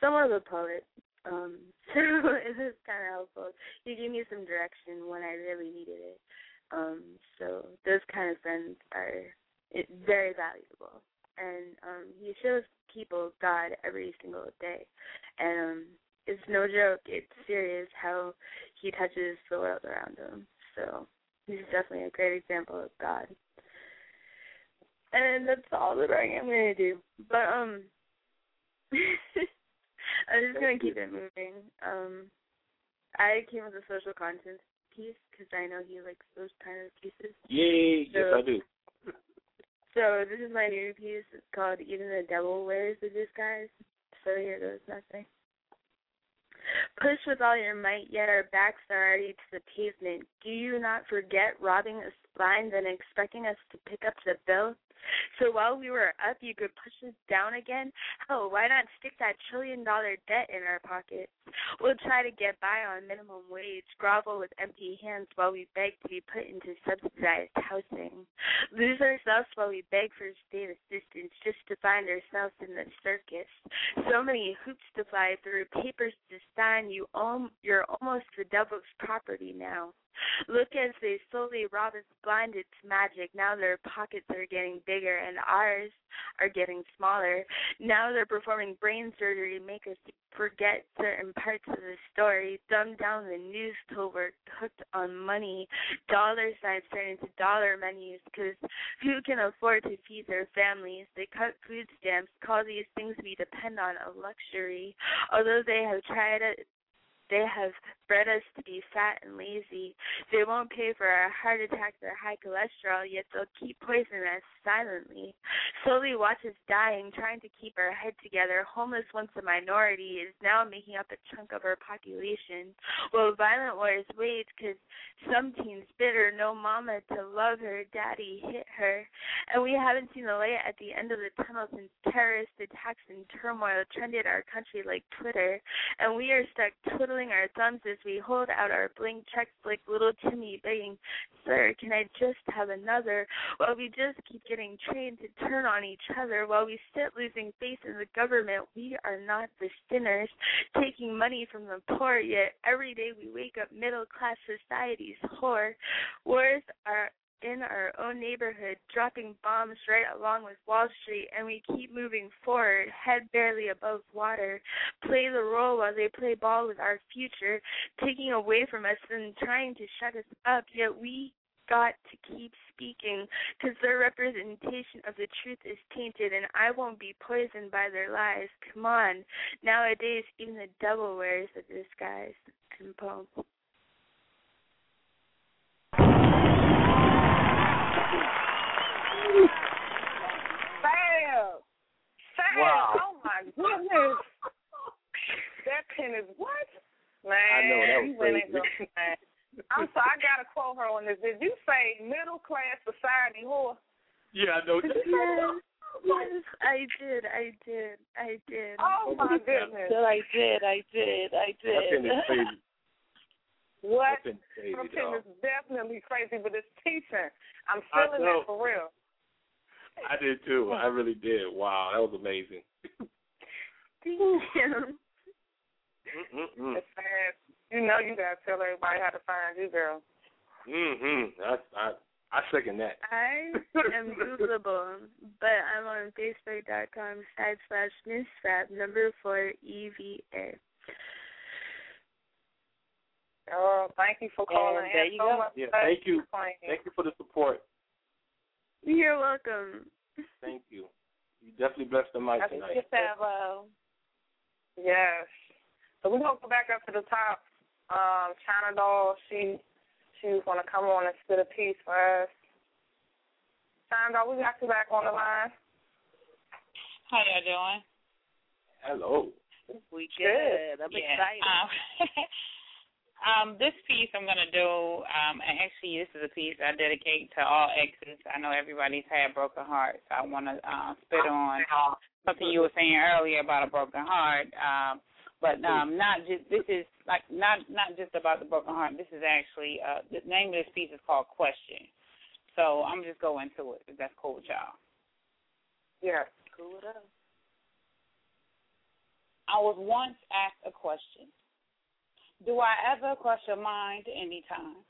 Speaker 16: somewhat of a poet. Um, so it was kind of helpful. He gave me some direction when I really needed it. Um, so those kind of friends are very valuable. And um, he shows people God every single day. And um, it's no joke. It's serious how he touches the world around him. So he's definitely a great example of God. And that's all the writing I'm gonna do. But um, I'm just gonna keep it moving. Um, I came with a social conscience piece because I know he likes those kind of pieces.
Speaker 6: Yay. Yes, I do.
Speaker 16: So this is my new piece. It's called Even the Devil Wears a Disguise. So here goes nothing. Push with all your might, yet our backs are already to the pavement. Do you not forget robbing us blind and expecting us to pick up the bill? So while we were up, you could push us down again? Hell, why not stick that trillion dollar debt in our pocket? We'll try to get by on minimum wage, grovel with empty hands while we beg to be put into subsidized housing, lose ourselves while we beg for state assistance just to find ourselves in the circus. So many hoops to fly through, papers to sign. You om- you're almost the devil's property now. Look as they slowly rob us blinded to magic. Now their pockets are getting bigger and ours are getting smaller. Now they're performing brain surgery to make us forget certain parts of the story, dumb down the news till we're hooked on money. Dollar signs turn into dollar menus because who can afford to feed their families? They cut food stamps, call these things we depend on a luxury. Although they have tried it they have bred us to be fat and lazy. They won't pay for our heart attacks or high cholesterol, yet they'll keep poisoning us silently. Slowly watch us dying, trying to keep our head together. Homeless, once a minority, is now making up a chunk of our population. Well, violent wars wage because some teens bitter, no mama to love her, daddy hit her. And we haven't seen the light at the end of the tunnel since terrorist attacks and turmoil trended our country like Twitter. And we are stuck twiddling our thumbs as we hold out our blank checks like little Timmy begging, Sir, can I just have another? While we just keep getting trained to turn on each other, while we sit losing faith in the government, we are not the sinners, taking money from the poor, yet every day we wake up middle class society's whore. Wars are in our own neighborhood, dropping bombs right along with Wall Street, and we keep moving forward, head barely above water. Play the role while they play ball with our future, taking away from us and trying to shut us up, yet we got to keep speaking because their representation of the truth is tainted and I won't be poisoned by their lies. Come on. Nowadays, even the devil wears a disguise. And poem.
Speaker 4: Fab. Fab. Yes. Oh my goodness. that pen is what? Man,
Speaker 6: I know, that was
Speaker 4: you went and
Speaker 6: crazy.
Speaker 4: go- man. I'm sorry, I gotta quote her on this. Did you say middle class society whore?
Speaker 6: Yeah, I know.
Speaker 16: Yes, yes, I did, I did, I did.
Speaker 4: Oh my goodness.
Speaker 12: I did, I did, I did.
Speaker 6: That pen is crazy.
Speaker 4: What?
Speaker 6: That pen is crazy,
Speaker 4: Her pen is definitely crazy, but it's teaching. I'm
Speaker 6: I
Speaker 4: feeling
Speaker 6: know.
Speaker 4: it for real.
Speaker 6: I did too. I really did. Wow, that was amazing.
Speaker 16: Thank you.
Speaker 6: Mm-mm-mm.
Speaker 4: You know you gotta tell everybody how to find you, girl.
Speaker 6: Mm-hmm. I, I, I second that.
Speaker 16: I am Googleable, but I'm on Facebook.com side slash newsfab number four EVA.
Speaker 4: Oh, thank you for calling
Speaker 16: there you
Speaker 4: so
Speaker 16: go.
Speaker 6: Yeah, thank you. Thank you for the support.
Speaker 16: You're welcome.
Speaker 6: Thank you. You definitely blessed the mic
Speaker 4: That's
Speaker 6: tonight.
Speaker 4: just that, uh, Yes. So we're gonna go back up to the top. Um, China Doll, she she's gonna come on and spit a piece for us. China Doll, we got you back on the line.
Speaker 9: How y'all doing?
Speaker 6: Hello.
Speaker 12: We
Speaker 9: good.
Speaker 12: I'm
Speaker 9: yeah.
Speaker 12: excited.
Speaker 9: Um, um, this piece I'm gonna do. Um, and actually, this is a piece I dedicate to all exes. I know everybody's had broken hearts. I want to uh, spit on something you were saying earlier about a broken heart. Um, but um, not just this is like not not just about the broken heart. This is actually uh, the name of this piece is called Question. So I'm just go into it. If that's cool with y'all.
Speaker 4: Yeah.
Speaker 12: Cool it up.
Speaker 9: I was once asked a question. Do I ever cross your mind any time?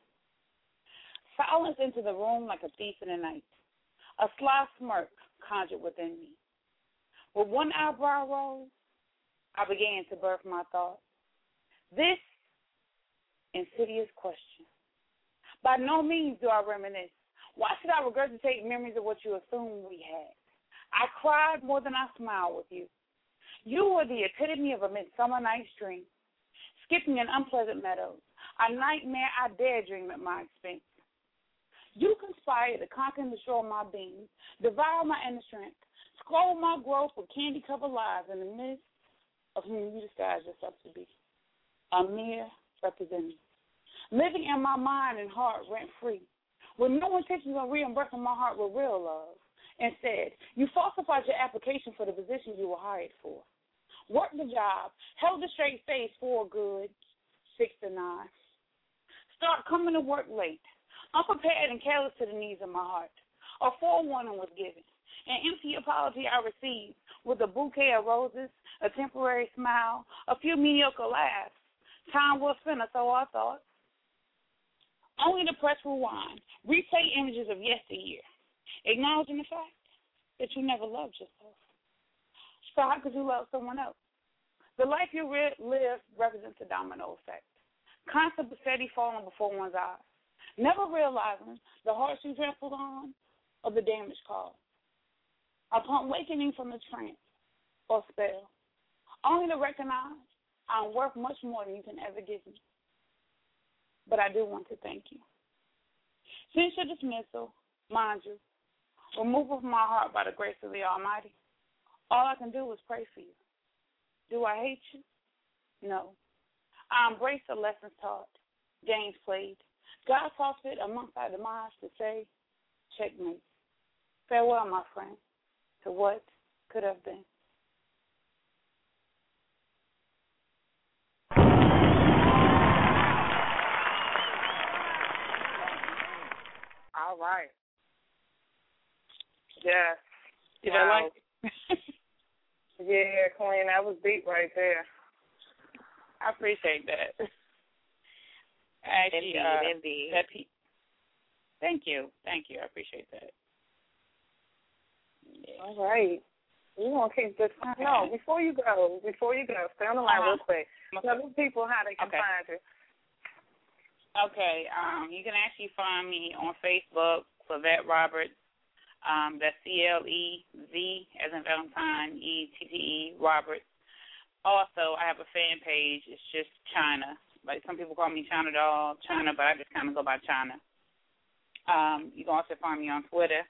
Speaker 9: Silence into the room like a thief in the night. A sly smirk conjured within me. With one eyebrow roll, I began to birth my thoughts. This insidious question. By no means do I reminisce. Why should I regurgitate memories of what you assumed we had? I cried more than I smiled with you. You were the epitome of a midsummer night's dream, skipping in unpleasant meadows, a nightmare I dare dream at my expense. You conspired to conquer and destroy my being, devour my inner strength, scroll my growth with candy covered lies in the midst of whom you disguise yourself to be. A mere representative. Living in my mind and heart rent free, with no intentions of reimbursing my heart with real love. Instead, you falsified your application for the position you were hired for. Worked the job, held a straight face for good six to nine. Start coming to work late, unprepared and careless to the needs of my heart. A forewarning was given. An empty apology I received with a bouquet of roses, a temporary smile, a few mediocre laughs. Time was spent, so I thought. Only to press rewind, replay images of yesteryear, acknowledging the fact that you never loved yourself. So how could you love someone else? The life you re- live represents a domino effect, constant steady falling before one's eyes, never realizing the hearts you trampled on or the damage caused. Upon wakening from the trance or spell, only to recognize I'm worth much more than you can ever give me. But I do want to thank you. Since your dismissal, mind you, removal from my heart by the grace of the Almighty, all I can do is pray for you. Do I hate you? No. Um, I embrace the lessons taught, games played. God saw fit amongst our demise to say, checkmate. Farewell, my friend, to what could have been.
Speaker 4: All right. Yes.
Speaker 9: Did I like it?
Speaker 4: yeah, Queen, that was deep right there.
Speaker 9: I appreciate that. Actually,
Speaker 12: Indeed,
Speaker 9: uh,
Speaker 12: indeed.
Speaker 9: That pe- Thank you, thank you. I appreciate that.
Speaker 4: All right. We're gonna keep this no, before you go, before you go, stay on the line
Speaker 9: Uh-huh.
Speaker 4: real quick. Tell the people how they can
Speaker 9: Okay.
Speaker 4: find you.
Speaker 9: Okay, um, you can actually find me on Facebook, Clevette Roberts. Um, that's C L E Z as in Valentine, E T T E Roberts. Also, I have a fan page. It's just China. Like some people call me China Doll, China, but I just kind of go by China. Um, you can also find me on Twitter.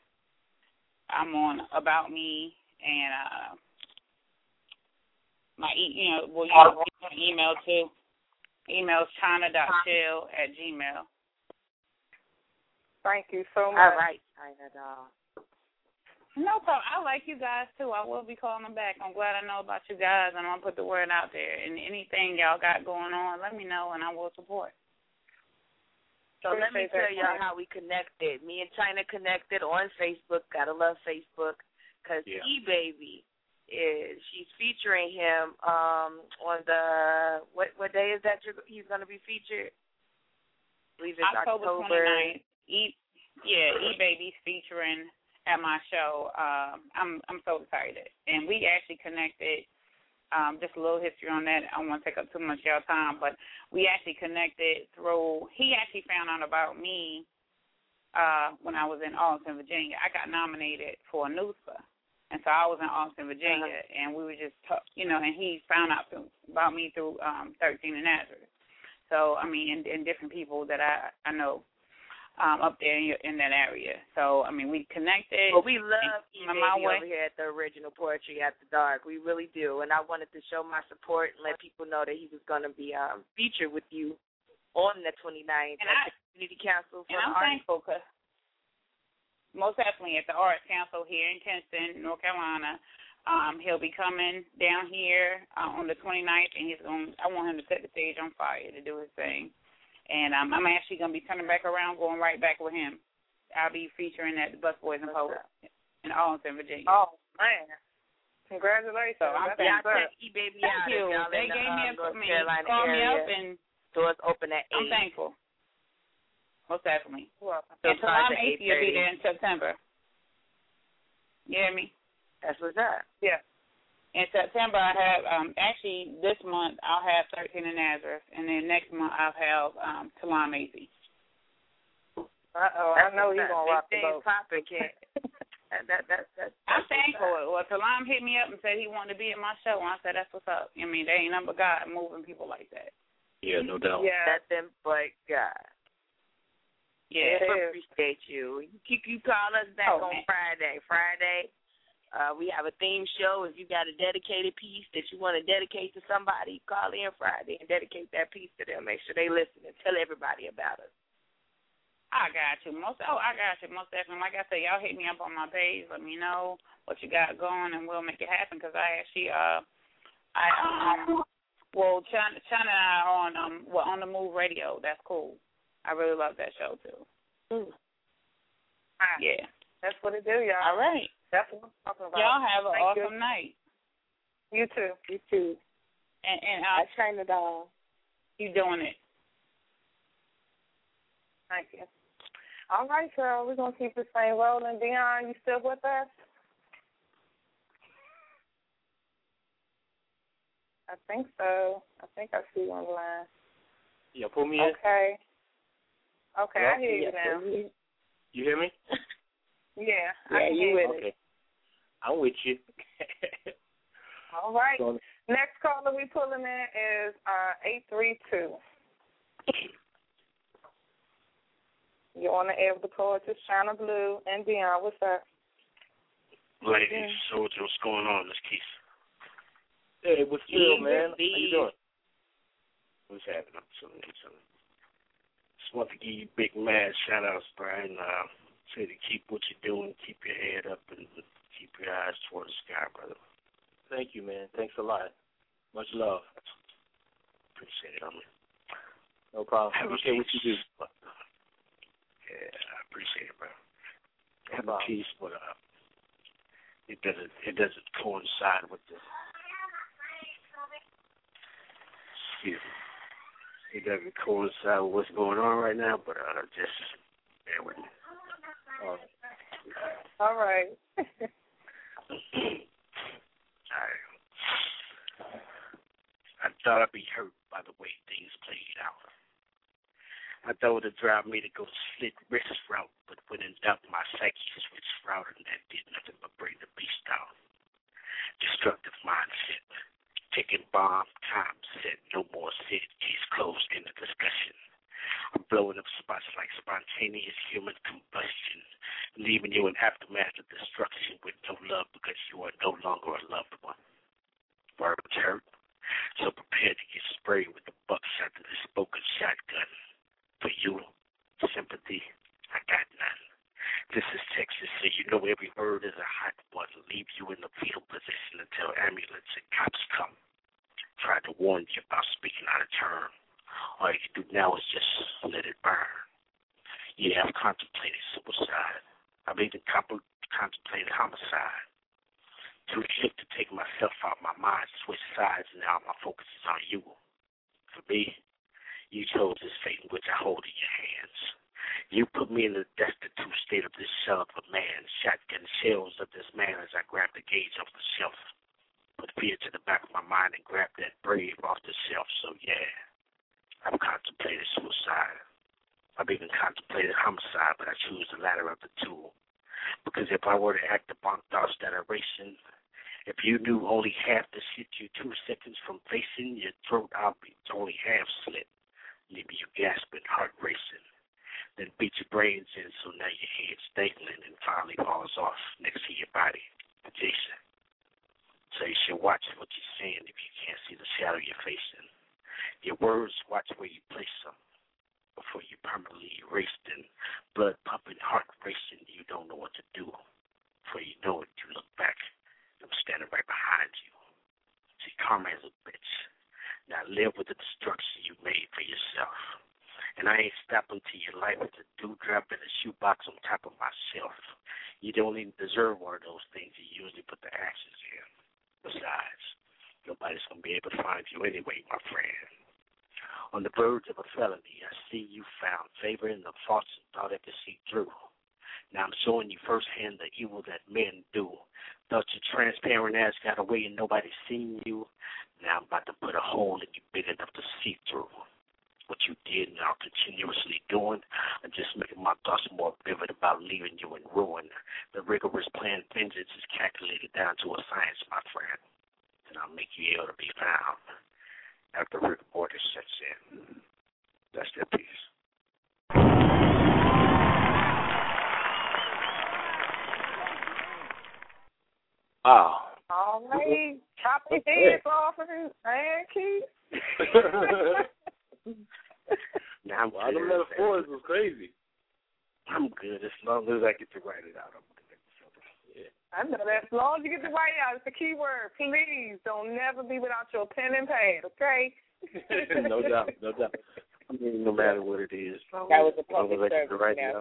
Speaker 9: I'm on About Me and uh, my e- you know, well, you can get my email too. Email's china.chill at gmail.
Speaker 4: Thank you so much.
Speaker 5: All right, China doll.
Speaker 9: No problem. I like you guys too. I will be calling them back. I'm glad I know about you guys, and I'm gonna put the word out there. And anything y'all got going on, let me know, and I will support.
Speaker 5: So let me tell
Speaker 9: that,
Speaker 5: y'all how we connected. Me and China connected on Facebook. Gotta love Facebook because
Speaker 6: Yeah.
Speaker 5: E Baby is she's featuring him um on the what what day is that you're, he's going to be featured? I believe it's
Speaker 9: October
Speaker 5: October.
Speaker 9: 29th. E, yeah, E Baby's featuring at my show. Um, I'm I'm so excited, and we actually connected. Um, just a little history on that. I don't want to take up too much of your time, but we actually connected through. He actually found out about me uh, when I was in Austin, Virginia. I got nominated for a NUSA, and so I was in Austin, Virginia, and we were just, talk, you know, and he found out through, about me through um, 13 and Nazareth. So I mean, and, and different people that I I know um, up there in, your, in that area. So I mean, we connected.
Speaker 5: Well, we love E Baby over here at the original Poetry After Dark. We really do, and I wanted to show my support and let people know that he was going to be um, featured with you on the 29th
Speaker 9: And
Speaker 5: at
Speaker 9: I-
Speaker 5: the Community Council for
Speaker 9: And I'm
Speaker 5: the Arts.
Speaker 9: thankful because most definitely at the Arts Council here in Kinston, North Carolina. Um, he'll be coming down here uh, on the 29th, and he's going. I want him to set the stage on fire to do his thing, and um, I'm actually going to be turning back around, going right back with him. I'll be featuring at the Busboys and Poets in Arlington, Virginia.
Speaker 4: Oh man, congratulations!
Speaker 9: So I'm
Speaker 4: That's
Speaker 5: Y'all check. E Baby
Speaker 9: Thank
Speaker 5: out
Speaker 9: you.
Speaker 5: y'all
Speaker 9: They
Speaker 5: in the
Speaker 9: gave me
Speaker 5: um,
Speaker 9: a
Speaker 5: North
Speaker 9: I
Speaker 5: Carolina
Speaker 9: called me
Speaker 5: area.
Speaker 9: up, and
Speaker 5: Doors open at eight.
Speaker 9: I'm thankful. Most definitely.
Speaker 4: Welcome.
Speaker 9: And
Speaker 5: Sometimes
Speaker 9: Salam
Speaker 5: at
Speaker 9: Athey will be there in September. You hear me?
Speaker 5: That's what's up.
Speaker 4: Yeah.
Speaker 9: In September, I have um actually this month I'll have 13 in Nazareth, and then next month I'll have um Talam Acey.
Speaker 4: Uh oh, I know he's gonna rock the
Speaker 5: Big things
Speaker 4: boat.
Speaker 5: popping, kid. that, that, that, that,
Speaker 9: I'm
Speaker 5: that's what's
Speaker 9: thankful.
Speaker 5: up.
Speaker 9: Well, Talam hit me up and said he wanted to be at my show, and I said that's what's up. I mean, they ain't nothing but God moving people like that.
Speaker 6: Yeah, no doubt.
Speaker 4: Yeah.
Speaker 5: Nothing but God.
Speaker 9: Yeah.
Speaker 4: It
Speaker 5: We
Speaker 4: is.
Speaker 5: appreciate you. You keep you call us back
Speaker 9: Oh,
Speaker 5: on
Speaker 9: man.
Speaker 5: Friday. Friday, uh, we have a theme show. If you got a dedicated piece that you want to dedicate to somebody, call in Friday and dedicate that piece to them. Make sure they listen and tell everybody about us.
Speaker 9: I got you. Most oh, I got you. Most definitely. Like I said, y'all hit me up on my page. Let me know what you got going, and we'll make it happen. Because I actually, uh, I um, well, China, China and I are on um, well, on the Move Radio. That's cool. I really love that show too.
Speaker 4: Ah,
Speaker 9: Yeah.
Speaker 4: That's what it do, y'all.
Speaker 9: All right.
Speaker 4: That's what I'm talking about.
Speaker 9: Y'all have an
Speaker 4: Thank you.
Speaker 9: awesome night.
Speaker 4: You too.
Speaker 5: You too.
Speaker 9: And and uh,
Speaker 5: China doll.
Speaker 9: you doing it.
Speaker 4: Thank you. All right, girl. We're gonna keep this thing rolling. Deon, you still with us? I think so. I think I see you on the line.
Speaker 6: Yeah, pull me in.
Speaker 4: Okay. Okay, I
Speaker 6: Hello?
Speaker 4: hear you now.
Speaker 6: pull me in. You hear me?
Speaker 4: Yeah, I
Speaker 5: Yeah,
Speaker 4: can
Speaker 5: you
Speaker 4: hear
Speaker 5: with
Speaker 6: okay. I'm with you.
Speaker 4: All right.
Speaker 6: So,
Speaker 4: Next caller we pulling in is uh eight three two. You're on the air with the poetess Chyna Blue and Deon. What's up?
Speaker 17: Ladies, soldier, what's going on? This Keith.
Speaker 6: hey, what's good,
Speaker 9: Easy,
Speaker 6: man? How you doing?
Speaker 17: What's happening? I'm chilling. I'm chilling. Just want to give you big mad shout outs, Brian. Uh, say to keep what you're doing, keep your head up, and keep your eyes toward the sky, brother.
Speaker 6: Thank you, man. Thanks a lot. Much love.
Speaker 17: Appreciate it, homie.
Speaker 6: No problem.
Speaker 17: Have a
Speaker 6: Appreciate what you do.
Speaker 17: peace. Yeah, I appreciate it, bro.
Speaker 6: No
Speaker 17: Have a peace, but uh, it doesn't it doesn't coincide with the. Excuse me. It doesn't coincide with what's going on right now, but uh, just bear with me.
Speaker 6: Uh,
Speaker 4: All right.
Speaker 17: Alright. I thought I'd be hurt the way things played out. I thought it drive me to go slit wrist route, but when in doubt, my psyche switched route, and that did nothing but bring the beast down. Destructive mindset, ticking bomb, time set, no more sit, case closed in the discussion. I'm blowing up spots like spontaneous human combustion, leaving you in aftermath of destruction with no love because you are no longer a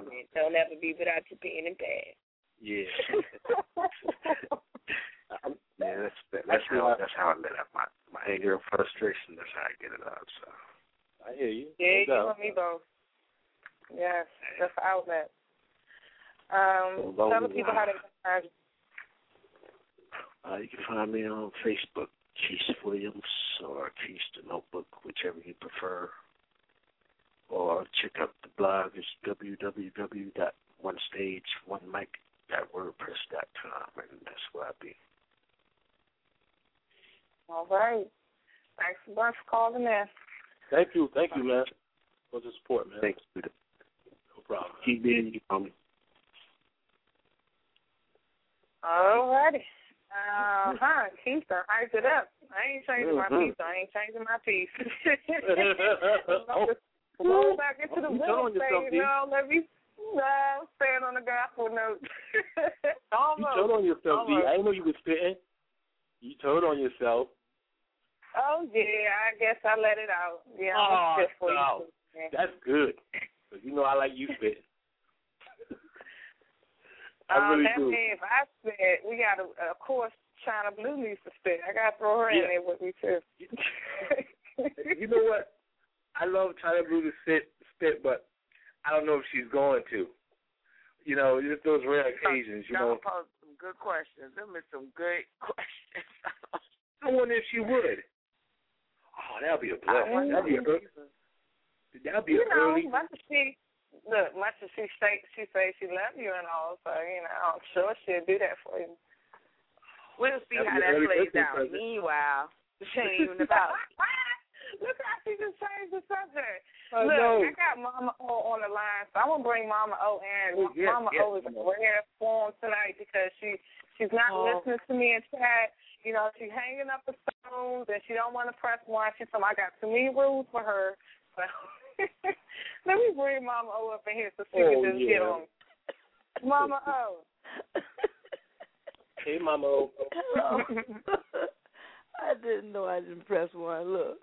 Speaker 17: I get to
Speaker 5: service
Speaker 17: write it out.
Speaker 5: announcement. Don't ever be without your pen and pad.
Speaker 17: Yeah. yeah, that's that, that's how that's how I let out my my anger and frustration. That's how I get it out. So
Speaker 6: I hear you.
Speaker 4: Yeah, you
Speaker 6: no doubt.
Speaker 4: and me both. Yes, that's the outlet. Um,
Speaker 17: Well,
Speaker 4: tell the people how they can find you.
Speaker 17: uh, you can find me on Facebook, Keith Williams, or Keith the Notebook, whichever you prefer. Or check out the blog. It's www.onestageonemic.wordpress.com, and that's where I'll be.
Speaker 4: All right. Thanks a bunch for calling in.
Speaker 6: Thank you, thank you, man, for the support, man.
Speaker 17: Thanks.
Speaker 6: No problem.
Speaker 17: Keep being you, homie.
Speaker 4: All righty. Uh huh. Keith done hyped it up. I ain't changing my
Speaker 6: Mhm.
Speaker 4: piece. I ain't changing my piece. Roll back into the
Speaker 6: You telling yourself. D.
Speaker 4: No, let me no, stand on the gospel note.
Speaker 6: You told on yourself, D.
Speaker 4: Almost.
Speaker 6: I didn't know you was spitting. You told on yourself.
Speaker 4: Oh yeah, I guess I let it out. Yeah,
Speaker 6: Oh,
Speaker 4: I'm for
Speaker 6: no.
Speaker 4: you.
Speaker 6: That's good. Cause you know I like you spitting. I
Speaker 4: um,
Speaker 6: really
Speaker 4: that
Speaker 6: do.
Speaker 4: means I spit. We got a, of course Chyna Blue needs to spit. I gotta throw her in there with me too.
Speaker 6: you know what? I love Chyna Blue to sit spit, but I don't know if she's going to. You know, just those rare occasions. You know,
Speaker 5: Y'all some good questions. Them is some good questions.
Speaker 6: I wonder if she would. Oh, that'll be a blessing. That'll be a that'll be
Speaker 4: you
Speaker 6: an
Speaker 4: know,
Speaker 6: early.
Speaker 4: much as she look, much as she say she say she love you and all, so you know, I'm sure she'll do that for you.
Speaker 5: We'll see
Speaker 6: That'll
Speaker 5: how that plays out.
Speaker 6: present.
Speaker 5: Meanwhile, she ain't even about.
Speaker 4: Look how she just changed the subject.
Speaker 2: I
Speaker 4: Look,
Speaker 2: know.
Speaker 4: I got Mama O on the line, so I'm gonna bring Mama O in.
Speaker 2: Oh, yes,
Speaker 4: Mama
Speaker 2: yes,
Speaker 4: O is in rare form tonight because she she's not
Speaker 2: Oh.
Speaker 4: listening to me in chat. You know, she's hanging up the phones and she don't want to press one. She's saying I got too many rules for her. So let me bring Mama O up in here so she
Speaker 6: Oh,
Speaker 4: can just
Speaker 6: yeah.
Speaker 4: get on. Mama O.
Speaker 6: Hey, Mama O.
Speaker 18: Hello. I didn't know I didn't press one. Look,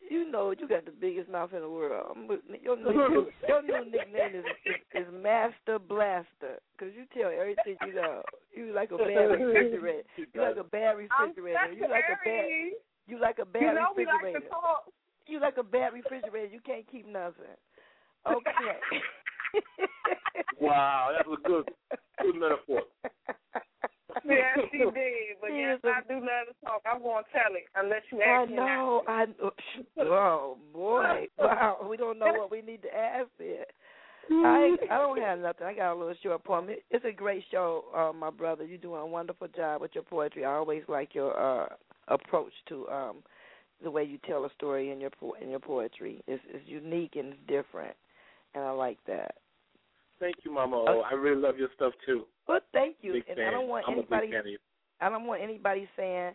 Speaker 18: you know you got the biggest mouth in the world. I'm Your new, your new nickname is, is, is Master Blaster because you tell everything you know. You like a bad refrigerator. You like a bad
Speaker 4: I'm
Speaker 18: refrigerator. You like a bad. You like a bad
Speaker 4: You know we like
Speaker 18: refrigerator.
Speaker 4: to talk.
Speaker 18: You like a bad refrigerator. You can't keep nothing. Okay.
Speaker 6: Wow, that was a good, good metaphor.
Speaker 4: Yeah, she did. But yes, I do love to talk. I'm gonna tell it unless you
Speaker 18: I
Speaker 4: ask me.
Speaker 18: I know. I oh boy. Wow. We don't know what we need to ask there. I I don't have nothing. I got a little short poem. It- It's a great show, uh, my brother. You're doing a wonderful job with your poetry. I always like your uh approach to um the way you tell a story in your po- in your poetry. It's, it's unique and it's different, and I like that.
Speaker 6: Thank you, Mama i really love your stuff too.
Speaker 18: Well, thank you.
Speaker 6: Big
Speaker 18: and
Speaker 6: fan.
Speaker 18: I don't want
Speaker 6: I'm
Speaker 18: anybody.
Speaker 6: a big fan of you.
Speaker 18: I don't want anybody saying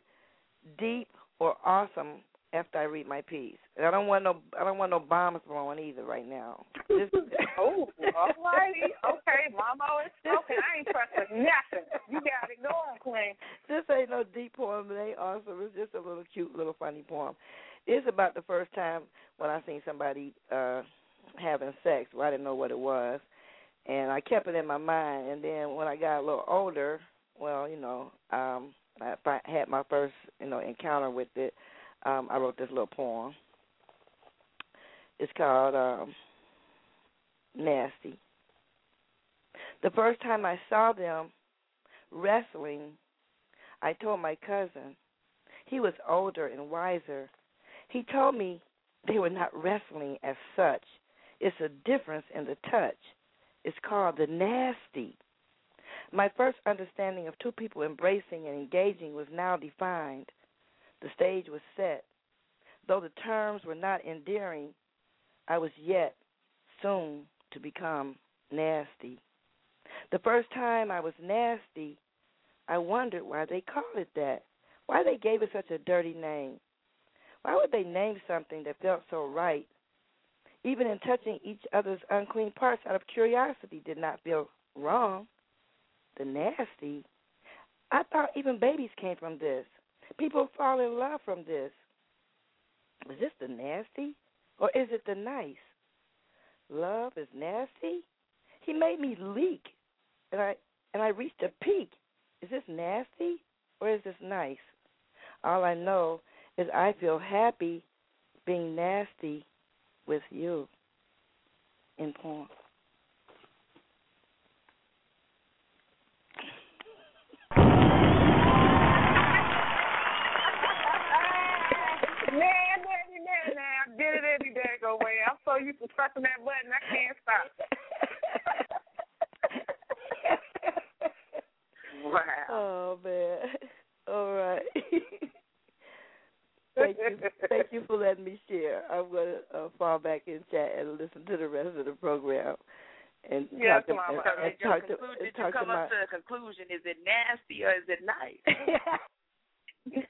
Speaker 18: deep or awesome after I read my piece. And I don't want no I don't want no bombs blowing either right now. Just,
Speaker 4: Oh, all righty. Okay, Mama is spoken. I ain't pressing nothing. You gotta it going, Queen.
Speaker 18: this ain't no deep poem, it ain't awesome. It's just a little cute little funny poem. It's about the first time when I seen somebody uh having sex. Well, I didn't know what it was. And I kept it in my mind and then when I got a little older, well, you know, um I had my first, you know, encounter with it. Um I wrote this little poem. It's called um Nasty. The first time I saw them wrestling, I told my cousin. He was older and wiser. He told me they were not wrestling as such. It's a difference in the touch. It's called the nasty. My first understanding of two people embracing and engaging was now defined. The stage was set. Though the terms were not endearing, I was yet soon to become nasty. The first time I was nasty, I wondered why they called it that. Why they gave it such a dirty name. Why would they name something that felt so right? Even in touching each other's unclean parts out of curiosity did not feel wrong. The nasty. I thought even babies came from this. People fall in love from this. Is this the nasty or is it the nice? Love is nasty? He made me leak and I and I reached a peak. Is this nasty or is this nice? All I know is I feel happy being nasty with you in porn.
Speaker 4: Man, daddy, man, now I did it any day go way. I'm so used to pressing that button, I can't stop. wow.
Speaker 18: Oh man. All right. Thank you. Thank you for letting me share. I'm gonna uh, fall back in chat and listen to the rest of the program. And
Speaker 12: Yes,
Speaker 18: talk to,
Speaker 12: Mama.
Speaker 18: and, and talk to, and
Speaker 12: did you
Speaker 18: talk to
Speaker 12: come
Speaker 18: my,
Speaker 12: up to a conclusion? Is it nasty or is it nice?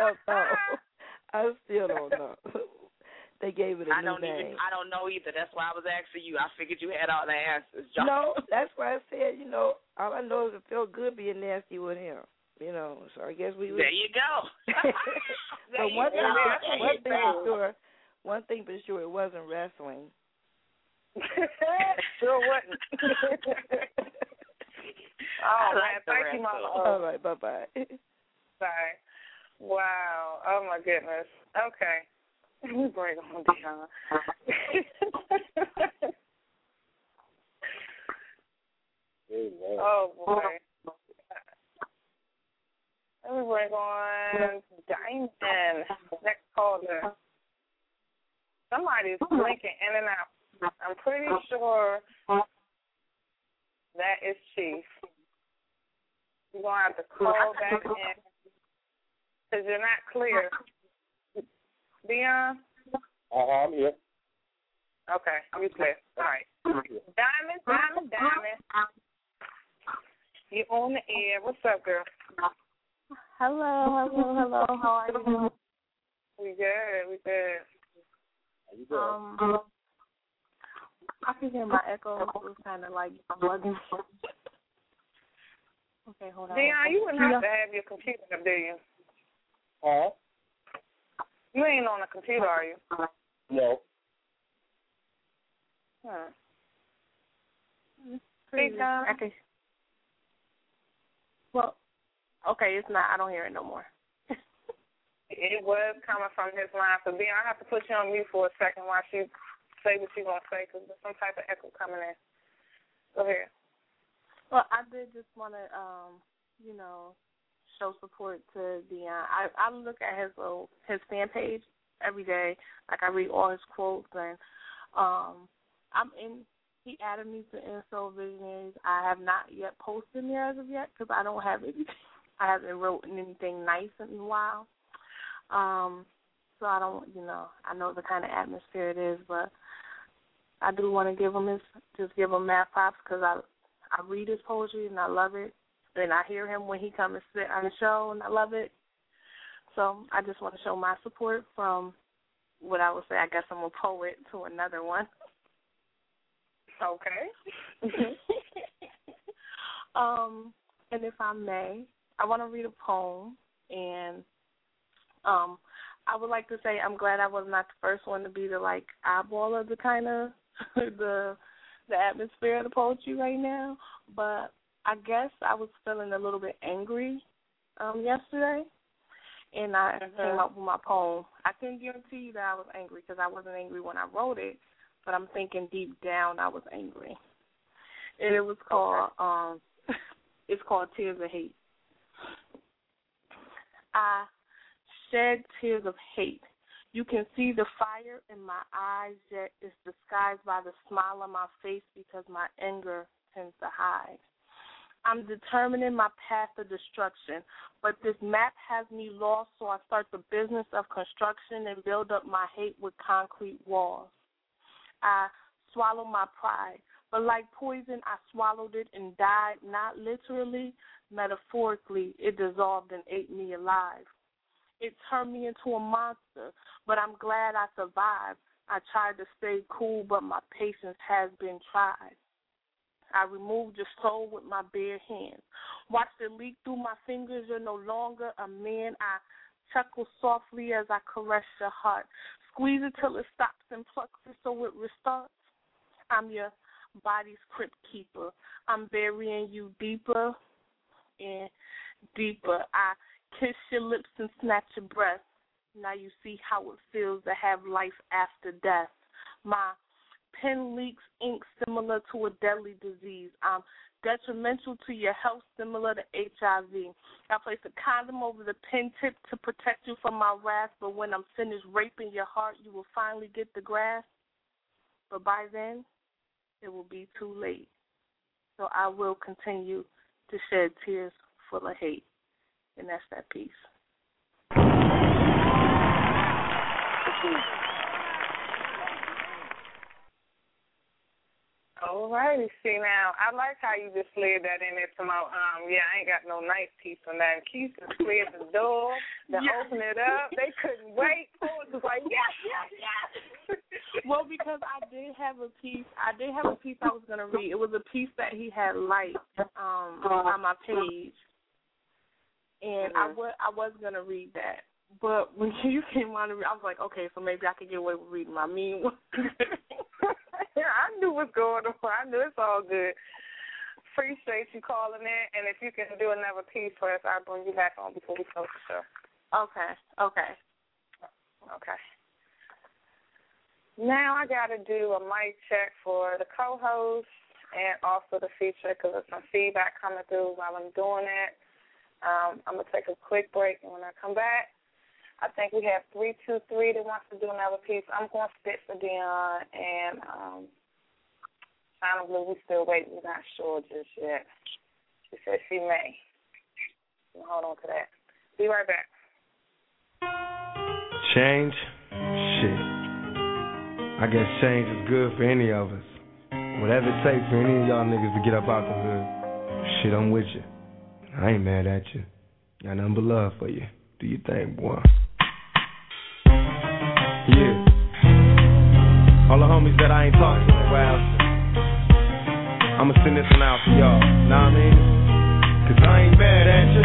Speaker 18: oh, no. I still don't know. they gave it a
Speaker 12: I
Speaker 18: new
Speaker 12: don't
Speaker 18: name.
Speaker 12: even. I don't know either. That's why I was asking you. I figured you had all the answers. John.
Speaker 18: No, that's why I said, you know, all I know is it felt good being nasty with him. You know, so I guess we.
Speaker 12: There you go.
Speaker 18: but
Speaker 12: you
Speaker 18: one thing,
Speaker 12: go.
Speaker 18: one thing
Speaker 12: There
Speaker 18: for sure, one thing for sure, it wasn't wrestling.
Speaker 4: sure wasn't. oh,
Speaker 12: I like
Speaker 4: man,
Speaker 12: the
Speaker 4: thank you. Mama.
Speaker 18: All right, bye bye.
Speaker 4: Sorry. Wow. Oh my goodness. Okay. Let me bring on Deon.
Speaker 6: Amen.
Speaker 4: oh boy. Let me bring on Diamond. Next caller. Somebody's blinking in and out. I'm pretty sure that is Chief. You're gonna have to call back in because you're not clear. Deon,
Speaker 6: Uh-huh, I'm here.
Speaker 4: Okay, you clear. All right. Diamond, Diamond, Diamond. You're on the air. What's up, girl?
Speaker 16: Hello, hello, hello. How are you?
Speaker 4: We good. We good. How you doing?
Speaker 16: Um, I can hear my echo. It's kind of like bugging. Okay, hold on.
Speaker 4: Deon, you wouldn't have to have your computer, up, do you?
Speaker 2: Huh?
Speaker 4: You ain't on a computer, are you?
Speaker 2: No.
Speaker 4: Huh.
Speaker 16: Pretty-
Speaker 4: Big time.
Speaker 16: Well, okay, it's not. I don't hear it no more.
Speaker 4: It was coming from his line. So, Deon, I have to put you on mute for a second while she say what she's to say because there's some type of echo coming in. Go ahead.
Speaker 16: Well, I did just want to, um, you know, show support to Deon. I I look at his little his fan page every day. Like I read all his quotes, and um, I'm in. He added me to Inso Visionaries. I have not yet posted there as of yet because I don't have anything. I haven't written anything nice in a while. Um, so I don't, you know, I know the kind of atmosphere it is, but I do want to give him his, just give him mad props because I I read his poetry and I love it. And I hear him when he comes and sit on the show and I love it. So I just want to show my support from what I would say, I guess I'm a poet to another one.
Speaker 4: Okay.
Speaker 16: um, and if I may, I want to read a poem and um I would like to say I'm glad I was not the first one to be the like eyeball of the kind of the the atmosphere of the poetry right now, but I guess I was feeling a little bit angry um yesterday, and I came up with my poem. I can guarantee you that I was angry because I wasn't angry when I wrote it, but I'm thinking deep down I was angry, and it was called um it's called Tears of Hate. I shed tears of hate. You can see the fire in my eyes, yet it's disguised by the smile on my face because my anger tends to hide. I'm determining my path of destruction, but this map has me lost, so I start the business of construction and build up my hate with concrete walls. I swallow my pride, but like poison, I swallowed it and died, not literally, metaphorically. It dissolved and ate me alive. It turned me into a monster, but I'm glad I survived. I tried to stay cool, but my patience has been tried. I removed your soul with my bare hands. Watched it leak through my fingers. You're no longer a man. I chuckle softly as I caress your heart. Squeeze it till it stops and plucks it so it restarts. I'm your body's crypt keeper. I'm burying you deeper and deeper. I kiss your lips and snatch your breath. Now you see how it feels to have life after death. My pen leaks ink similar to a deadly disease. I'm detrimental to your health similar to HIV. I place a condom over the pen tip to protect you from my wrath, but when I'm finished raping your heart, you will finally get the grasp. But by then, it will be too late. So I will continue to shed tears full of hate. And that's that piece.
Speaker 4: All righty. See now, I like how you just slid that in there to my um. Yeah, I ain't got no nice piece on that. And Keith just slid the door to
Speaker 16: Yeah.
Speaker 4: open it up. They couldn't wait. Ford was like, yes, yes, yes.
Speaker 16: well, because I did have a piece. I did have a piece I was gonna read. It was a piece that he had liked um on my page, and I was I was gonna read that. But when you came on, I was like, okay, so maybe I could get away with reading my mean one.
Speaker 4: yeah, I knew what's going on. I knew it's all good. Appreciate you calling in, and if you can do another piece for us, I'll bring you back on before we close the show.
Speaker 16: okay, okay.
Speaker 4: Okay. Now I got to do a mic check for the co-host and also the feature because there's some feedback coming through while I'm doing it. Um, I'm gonna take a quick break, and when I come back, I think we have three two three that wants to do another piece. I'm going to spit for Deon and um, family. we still waiting. We're not sure just yet. She said she may. Hold on to that. Be right back.
Speaker 19: Change? Shit. I guess change is good for any of us. Whatever it takes for any of y'all niggas to get up out the hood. Shit, I'm with you. I ain't mad at you. Got nothing but love for you. Do you think, boy? Yeah. All the homies that I ain't talking to in a while. I'ma send this one out for y'all. Nah, I mean? Cause I ain't mad at you.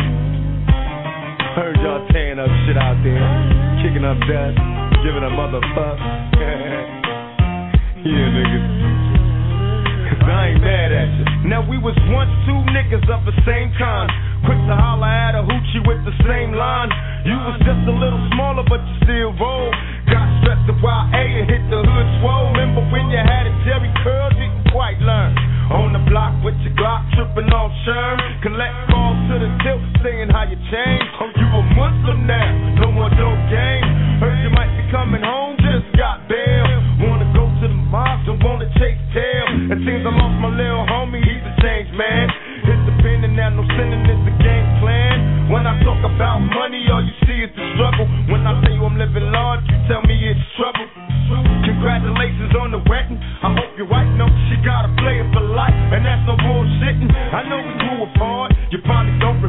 Speaker 19: Heard y'all tearing up shit out there, kicking up dust, giving a motherfuck. yeah, niggas. I ain't mad at you. Now we was once two niggas of the same kind. Quick to holler at a hoochie with the same line. You was just a little smaller, but you still roll. Got strapped to YA and hit the hood swole. Remember when you had a Jerry curl, didn't quite learn. On the block with your Glock, tripping on Sherm. Collect calls to the tilt, saying how you change. Oh, you a Muslim now, no more dope game. Heard you might be coming home, just got bail. Wanna go to the mob, don't wanna chase tail. It seems I lost my little homie, he's a changed man. It's the pen and now no sinning is the game plan. When I talk about money, all you see is the struggle. When I tell you I'm living large, you tell me it's trouble. Congratulations on the wet no bullshitting. I know we grew apart. You probably don't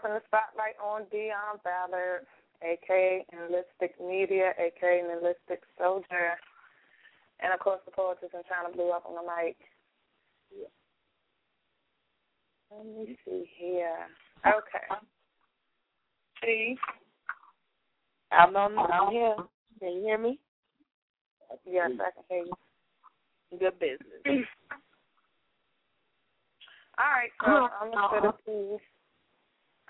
Speaker 19: from the
Speaker 4: spotlight on Deon Ballard, aka Nlistic Media, aka Nlistic Soldier, and of course the poetess in Chyna Blue up on the mic. Yeah. Let me see here. Okay. See,
Speaker 12: I'm on. I'm here. Can you hear me?
Speaker 4: Yes, I can hear you.
Speaker 12: Good business.
Speaker 4: All right, so I'm gonna put.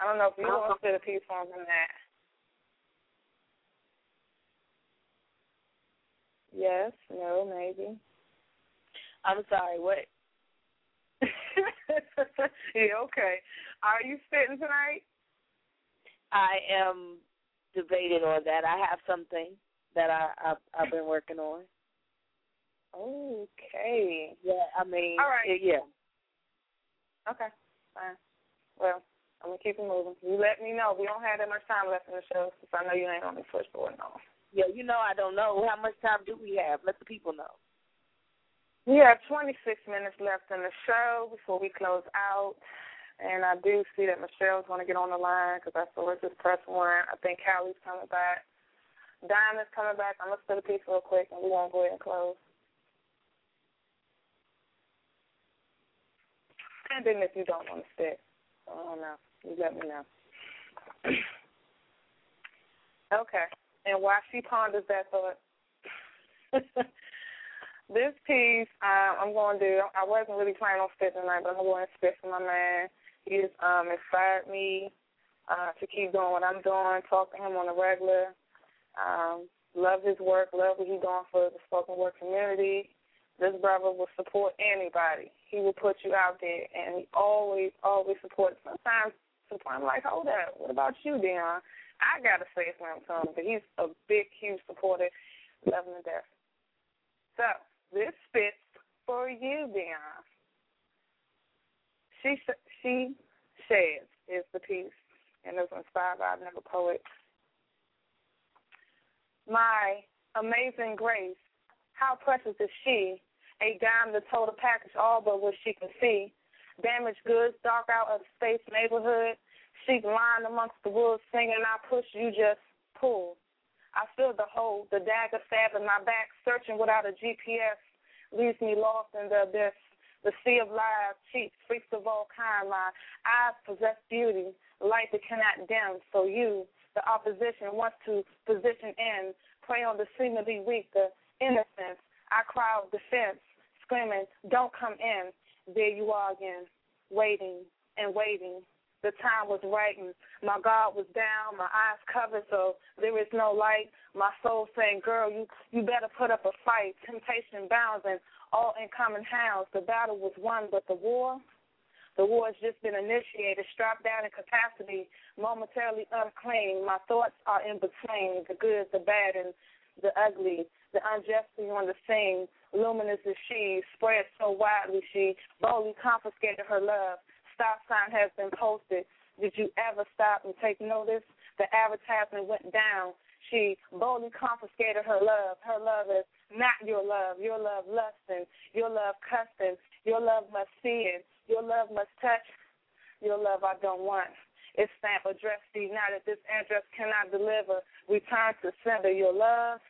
Speaker 4: I don't know if you want to spit a piece on from that. Yes, no, maybe.
Speaker 12: I'm sorry. What?
Speaker 4: yeah, okay. Are you spitting tonight?
Speaker 12: I am debating on that. I have something that I I've, I've been working on.
Speaker 4: Okay.
Speaker 12: Yeah, I mean,
Speaker 4: All right.
Speaker 12: it- yeah.
Speaker 4: Okay, fine. Well, I'm gonna keep it moving. You let me know. We don't have that much time left in the show, since I know you ain't on the first board no.
Speaker 12: Yeah, you know I don't know how much time do we have. Let the people know.
Speaker 4: We have 26 minutes left in the show before we close out. And I do see that Michelle's going to get on the line because I saw her just press one. I think Callie's coming back. Diamond's coming back. I'm going to split a piece real quick and we're going to go ahead and close. And then if you don't want to spit, I don't know. You let me know. okay. And while she ponders that thought, this piece I'm going to do, I wasn't really planning on spitting tonight, but I'm going to spit for my man. He's um, inspired me uh, to keep doing what I'm doing, talk to him on a regular. Um, love his work, love what he's doing for the spoken word community. This brother will support anybody. He will put you out there, and he always, always supports. Sometimes, I'm like, hold up, what about you, Deon? I gotta say something to him, but he's a big, huge supporter. Him to death. So this fits for you, Deon. She she says is the piece, and it was inspired by another poet. My amazing grace, how precious is she? A dime the total package, all but what she can see. Damaged goods, dark out of space neighborhood. She's lying amongst the woods, singing. I push, you just pull. I feel the hole, the dagger stab in my back, searching without a GPS, leaves me lost in the abyss. The sea of lies, cheats, freaks of all kind. My eyes possess beauty, light that cannot dim. So you, the opposition, wants to position in, prey on the seemingly weak, the innocence. I cry of defense, screaming, "Don't come in!" There you are again, waiting and waiting. The time was right, and my guard was down, my eyes covered, so there is no light. My soul saying, "Girl, you you better put up a fight." Temptation bounds and all incoming hounds. The battle was won, but the war, the war has just been initiated. Strapped down in capacity, momentarily unclean. My thoughts are in between the good, the bad, and the ugly. The unjustly on the scene. Luminous as she, spread so widely she boldly confiscated her love stop sign has been posted. Did you ever stop and take notice? The advertisement went down. She boldly confiscated her love. Her love is not your love. Your love lusting. Your love custom. Your love must see it. Your love must touch. Your love I don't want. It's stamp address D. Now that this address cannot deliver, return to sender. Your love,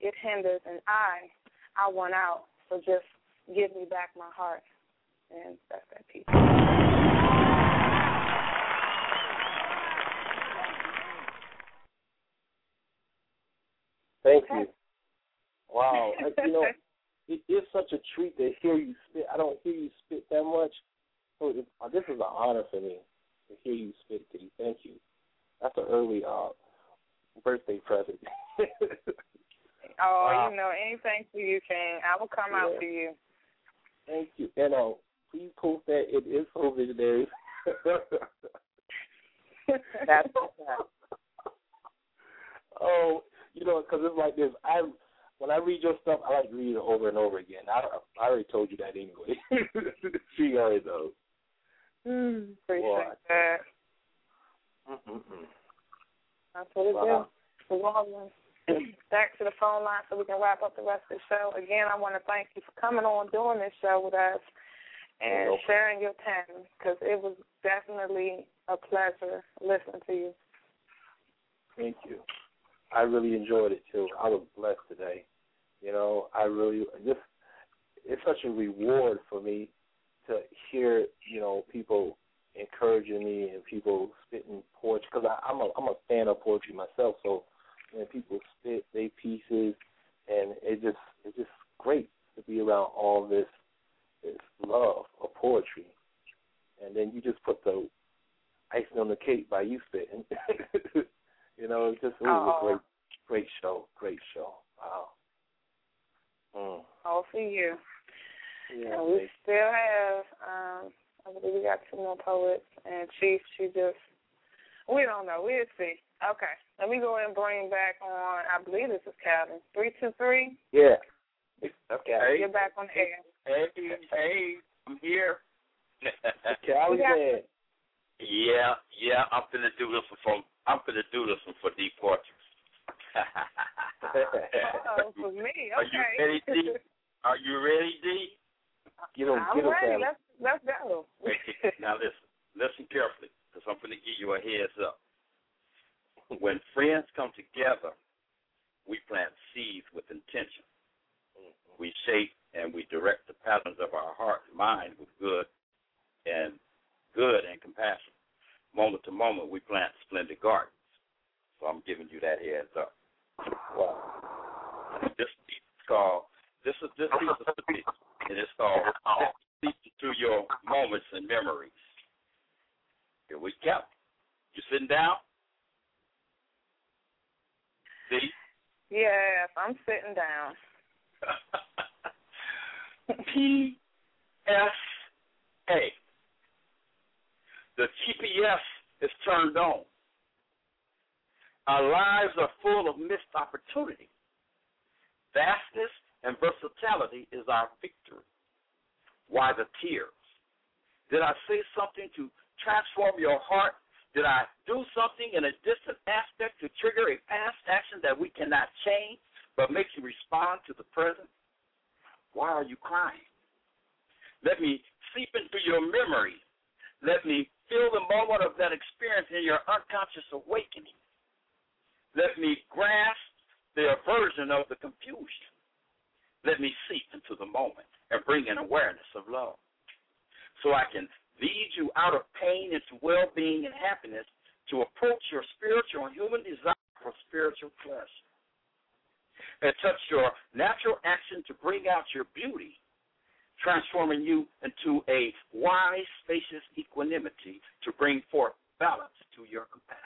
Speaker 4: it hinders, and I, I want out. So just give me back my heart. And that's that piece.
Speaker 6: Thank you. Wow. You know, it is such a treat to hear you spit. I don't hear you spit that much. So it, this is an honor for me to hear you spit, Kitty. Thank you. That's an early uh, birthday present.
Speaker 4: Oh,
Speaker 6: Wow.
Speaker 4: you know, anything for you, King. I will come out
Speaker 6: Yeah.
Speaker 4: for you.
Speaker 6: Thank you. And uh, please post that it is so visionary.
Speaker 4: That's
Speaker 6: oh, you know, because it's like this. I when I read your stuff, I like to read it over and over again. I I already told you that anyway. she already knows.
Speaker 4: Mm, appreciate
Speaker 6: Boy.
Speaker 4: that.
Speaker 6: Mm-mm-mm.
Speaker 4: That's what it
Speaker 6: Wow.
Speaker 4: is. The. Back to the phone line so we can wrap up the rest of the show. Again, I want to thank you for coming on doing this show with us and
Speaker 6: You're
Speaker 4: sharing your time because it was definitely a pleasure listening to you.
Speaker 6: Thank you. I really enjoyed it too. I was blessed today. You know, I really just it's such a reward for me hear you know people encouraging me and people spitting poetry because I'm a I'm a fan of poetry myself. So when people spit their pieces, and it just it's just great to be around all this this love of poetry, and then you just put the icing on the cake by you spitting. you know, it just it was
Speaker 4: Oh.
Speaker 6: a great great show, great show. Wow. Mm.
Speaker 4: All for you.
Speaker 6: Yeah,
Speaker 4: and we still have, um, I believe we got two more poets, and Chief, she just, we don't know. We'll see. Okay. Let me go ahead and bring back on, I believe this is Calvin. 323.
Speaker 6: Yeah.
Speaker 11: Okay.
Speaker 4: You're back on the air.
Speaker 11: Hey, hey, I'm here.
Speaker 6: Cali
Speaker 4: We.
Speaker 11: Yeah, yeah, I'm gonna do this one for I'm gonna do this one for D Portraits.
Speaker 4: Uh-oh, for me. Okay.
Speaker 11: Are you ready, D? Are you ready, D?
Speaker 6: Get him,
Speaker 4: I'm
Speaker 6: get him,
Speaker 4: ready. Let's, let's go.
Speaker 11: now listen, listen carefully, because I'm gonna give you a heads up. When friends come together, we plant seeds with intention. Mm-hmm. We shape and we direct the patterns of our heart and mind with good and good and compassion. Moment to moment, we plant splendid gardens. So I'm giving you that heads up.
Speaker 6: Wow.
Speaker 11: This piece is called this is this piece is the piece. It is called Speak through your moments and memories. Here we go. You sitting down? See?
Speaker 4: Yes, I'm sitting down.
Speaker 11: P S A. The GPS is turned on. Our lives are full of missed opportunity. Vastness and versatility is our victory. Why the tears? Did I say something to transform your heart? Did I do something in a distant aspect to trigger a past action that we cannot change but makes you respond to the present? Why are you crying? Let me seep into your memory. Let me feel the moment of that experience in your unconscious awakening. Let me grasp the aversion of the confusion. Let me seep into the moment and bring an awareness of love so I can lead you out of pain into well being and happiness to approach your spiritual and human desire for spiritual pleasure. And touch your natural action to bring out your beauty, transforming you into a wise, spacious equanimity to bring forth balance to your capacity.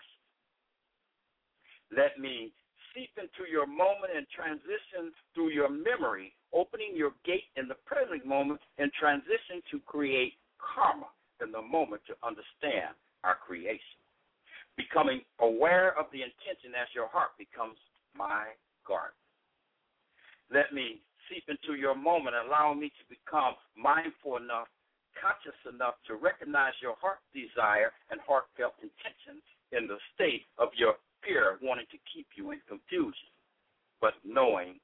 Speaker 11: Let me seep into your moment and transition through your memory, opening your gate in the present moment and transition to create karma in the moment to understand our creation. Becoming aware of the intention as your heart becomes my garden. Let me seep into your moment, allowing me to become mindful enough, conscious enough to recognize your heart desire and heartfelt intentions in the state of your fear wanting to keep you in confusion, but knowing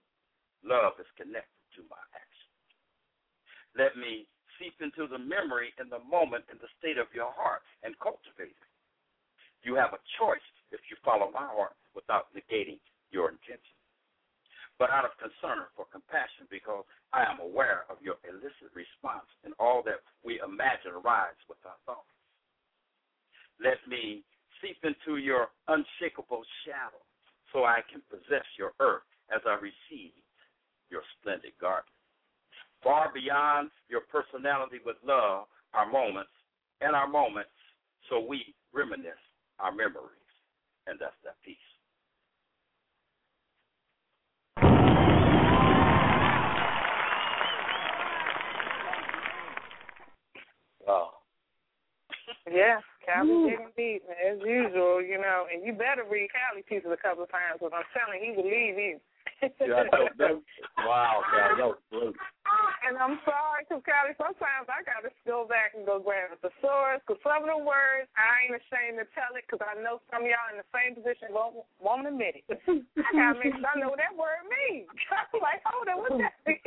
Speaker 11: love is connected to my action. Let me seep into the memory in the moment in the state of your heart and cultivate it. You have a choice if you follow my heart without negating your intention. But out of concern for compassion, because I am aware of your illicit response and all that we imagine arrives with our thoughts. Let me seep into your unshakable shadow so I can possess your earth as I receive your splendid garden. Far beyond your personality with love, our moments and our moments, so we reminisce our memories. And that's that piece.
Speaker 6: Wow.
Speaker 4: Yeah, Callie digging deep as usual, you know. And you better read Callie pieces a couple of times because I'm telling you, he will leave you.
Speaker 6: Yeah, I know. That, wow, Cali, that was great.
Speaker 4: And I'm sorry, because Callie, sometimes I got to go back and go grab a thesaurus, because some of the words, I ain't ashamed to tell it, because I know some of y'all in the same position won't, won't admit it. I got to make sure I know what that word means. I'm like, hold on, what's that mean?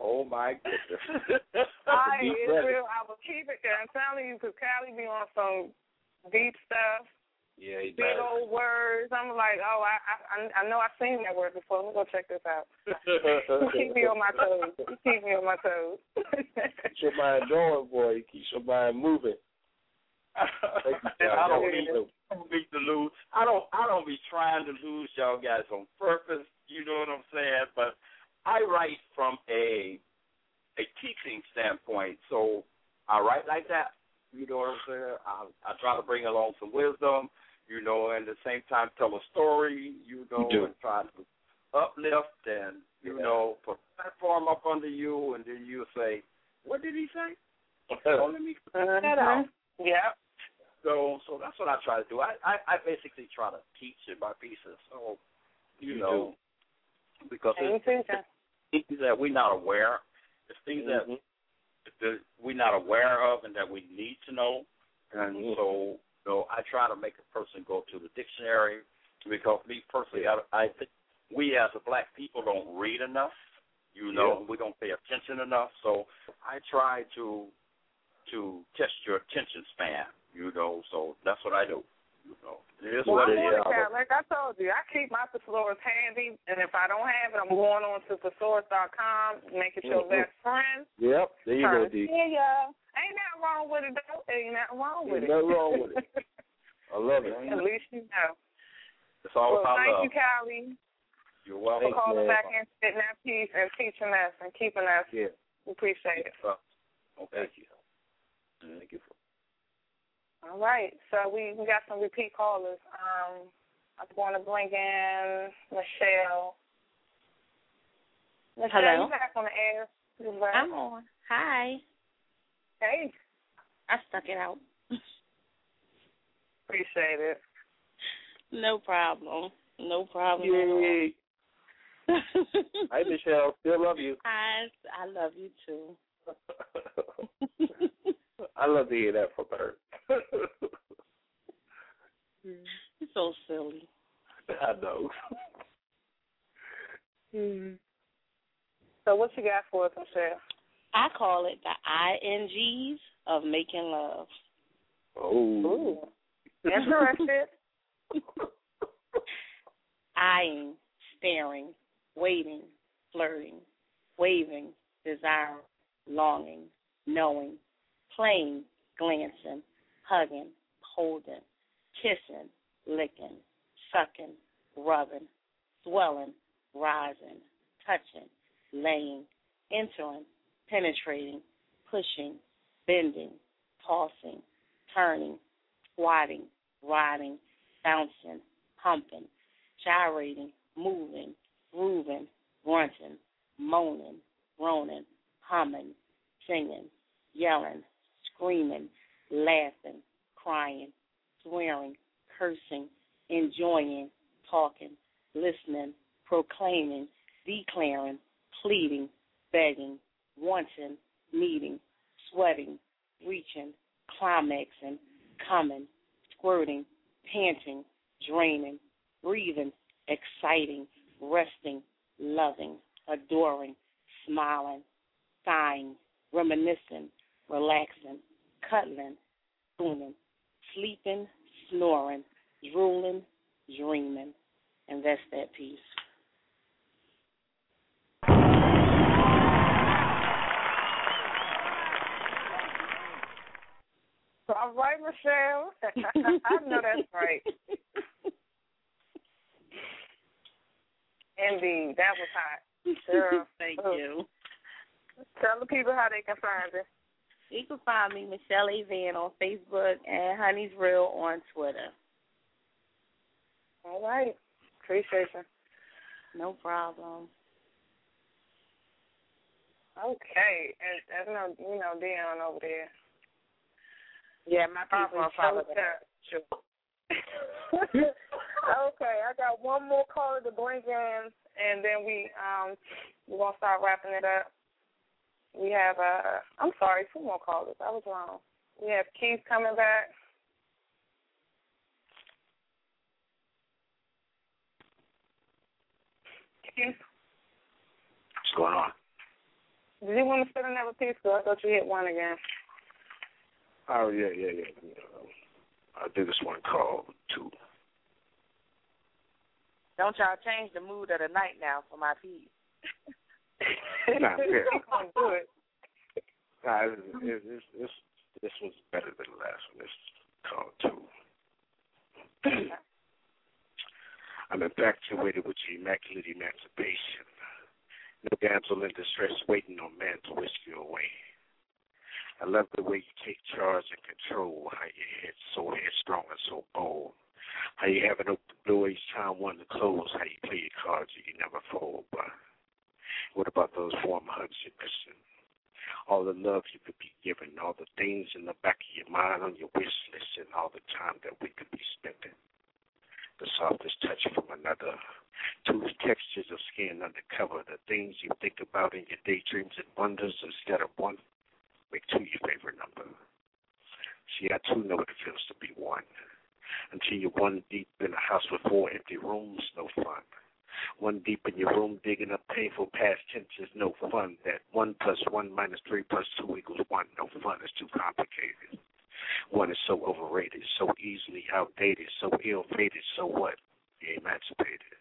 Speaker 6: Oh my goodness.
Speaker 4: I,
Speaker 6: Deep
Speaker 4: it's
Speaker 6: breath.
Speaker 4: real. I will keep it there. I'm telling you, because Callie be on some deep stuff,
Speaker 6: Yeah, he
Speaker 4: big
Speaker 6: does.
Speaker 4: old words. I'm like, like, oh, I I I know I've seen that word before. Let me go check this out. keep me on my toes. You keep me on my toes.
Speaker 20: Keeps your mind going, boy. It keeps your mind moving.
Speaker 11: and I don't mean to, I to lose. I don't. I don't be trying to lose y'all guys on purpose. You know what I'm saying? But I write from a a teaching standpoint, so I write like that. You know what I'm saying? I, I try to bring along some wisdom. You know, and at the same time tell a story. You know,
Speaker 20: You do.
Speaker 11: and try to uplift and you
Speaker 20: Yeah.
Speaker 11: know put a platform up under you, and then you say, "What did he say?" oh, let me figure that out. Uh-huh.
Speaker 4: Yeah.
Speaker 11: So so that's what I try to do. I, I, I basically try to teach in my pieces. So you,
Speaker 20: You
Speaker 11: know because it's, it's things that we're not aware. It's things that mm-hmm. that we're not aware of and that we need to know. And so you know, I try to make a person go to the dictionary because me personally I I think we as a black people don't read enough. You know, we don't pay attention enough. So I try to to test your attention span, you know, so that's what I do. You know. It is
Speaker 4: well,
Speaker 11: what
Speaker 4: I'm
Speaker 11: it
Speaker 4: on
Speaker 11: is.
Speaker 4: the. Like I told you, I keep my thesaurus handy, and if I don't have it, I'm going on to thesaurus.com, make it your
Speaker 20: Mhm.
Speaker 4: best friend.
Speaker 20: Yep, there you go,
Speaker 4: to
Speaker 20: D.
Speaker 4: Yeah, ya. Ain't nothing wrong with it, though. Ain't nothing wrong with
Speaker 20: Ain't
Speaker 4: it.
Speaker 20: nothing wrong with it. I love it.
Speaker 4: At least you know.
Speaker 11: It's all
Speaker 4: well,
Speaker 11: about
Speaker 4: thank
Speaker 11: love.
Speaker 4: you, Callie,
Speaker 11: You're welcome.
Speaker 4: for
Speaker 11: welcome.
Speaker 4: calling back and spitting that piece and teaching us and keeping us.
Speaker 20: Yeah.
Speaker 4: We appreciate it.
Speaker 11: Oh, thank you.
Speaker 20: Thank you.
Speaker 4: All right, so we we got some repeat callers. Um, I'm going to bring in Michelle. Michelle,
Speaker 10: Hello.
Speaker 4: you back on the air? You back?
Speaker 10: I'm on. Hi.
Speaker 4: Hey.
Speaker 10: I stuck it out.
Speaker 4: Appreciate it.
Speaker 10: No problem. No problem
Speaker 20: Yay.
Speaker 10: at all.
Speaker 20: Hi, Michelle. Still love you.
Speaker 10: I I love you too.
Speaker 20: I love to hear that from her.
Speaker 10: You're so silly.
Speaker 20: I know. Hmm.
Speaker 4: So what you got for us, Michelle?
Speaker 10: I call it the INGs of making love.
Speaker 20: Oh.
Speaker 4: Interested?
Speaker 10: Eyeing, staring, waiting, flirting, waving, desiring, longing, knowing, playing, glancing, hugging, holding, kissing, licking, sucking, rubbing, swelling, rising, touching, laying, entering, penetrating, pushing, bending, tossing, turning, squatting, riding, bouncing, humping, gyrating, moving, grooving, grunting, moaning, groaning, humming, singing, yelling, screaming, laughing, crying, swearing, cursing, enjoying, talking, listening, proclaiming, declaring, pleading, begging, wanting, needing, sweating, reaching, climaxing, coming, squirting, panting, draining, breathing, exciting, resting, loving, adoring, smiling, sighing, reminiscing, relaxing, cuddling, spooning, sleeping, snoring, drooling, dreaming. And that's that piece.
Speaker 4: All right, Michelle. I know that's right. Indeed, that was hot. Girl.
Speaker 10: Thank
Speaker 4: Oh.
Speaker 10: you.
Speaker 4: Tell the people how they can find it.
Speaker 10: You can find me, Michelle A. Van, on Facebook and Honey's Real on Twitter.
Speaker 4: All right. Appreciate you.
Speaker 10: No problem.
Speaker 4: Okay. And there's no, you know, Deon over there.
Speaker 5: Yeah, my people
Speaker 4: Probably
Speaker 5: are follow
Speaker 4: so
Speaker 5: that.
Speaker 4: okay, I got one more caller to bring in, and then we um we're gonna start wrapping it up. We have uh I'm sorry, two more callers. I was wrong. We have Keith coming back. Keith,
Speaker 17: What's going on?
Speaker 4: did you want to spit another piece? Cause I thought you hit one again.
Speaker 17: Oh yeah, yeah, yeah. I did this one called two.
Speaker 5: Don't y'all change the mood of the night now for my piece.
Speaker 17: Nah, yeah.
Speaker 5: Don't it.
Speaker 17: Nah, it, it, this this was better than the last one. This is called two. I'm infatuated with your immaculate emancipation. No damsel in distress waiting on man to whisk you away. I love the way you take charge and control, how your head's so headstrong and so bold. How you haven't opened the door each time one to close, how you play your cards and you never fold. But what about those warm hugs you're missing? All the love you could be given, all the things in the back of your mind on your wish list, and all the time that we could be spending. The softest touch from another, two textures of skin undercover, the things you think about in your daydreams and wonders instead of one. Make two your favorite number. See, I too know what it feels to be one. Until you're one deep in a house with four empty rooms, no fun. One deep in your room digging up painful past tenses, no fun. That one plus one minus three plus two equals one, no fun. It's too complicated. One is so overrated, so easily outdated, so ill-fated. So what? Emancipated.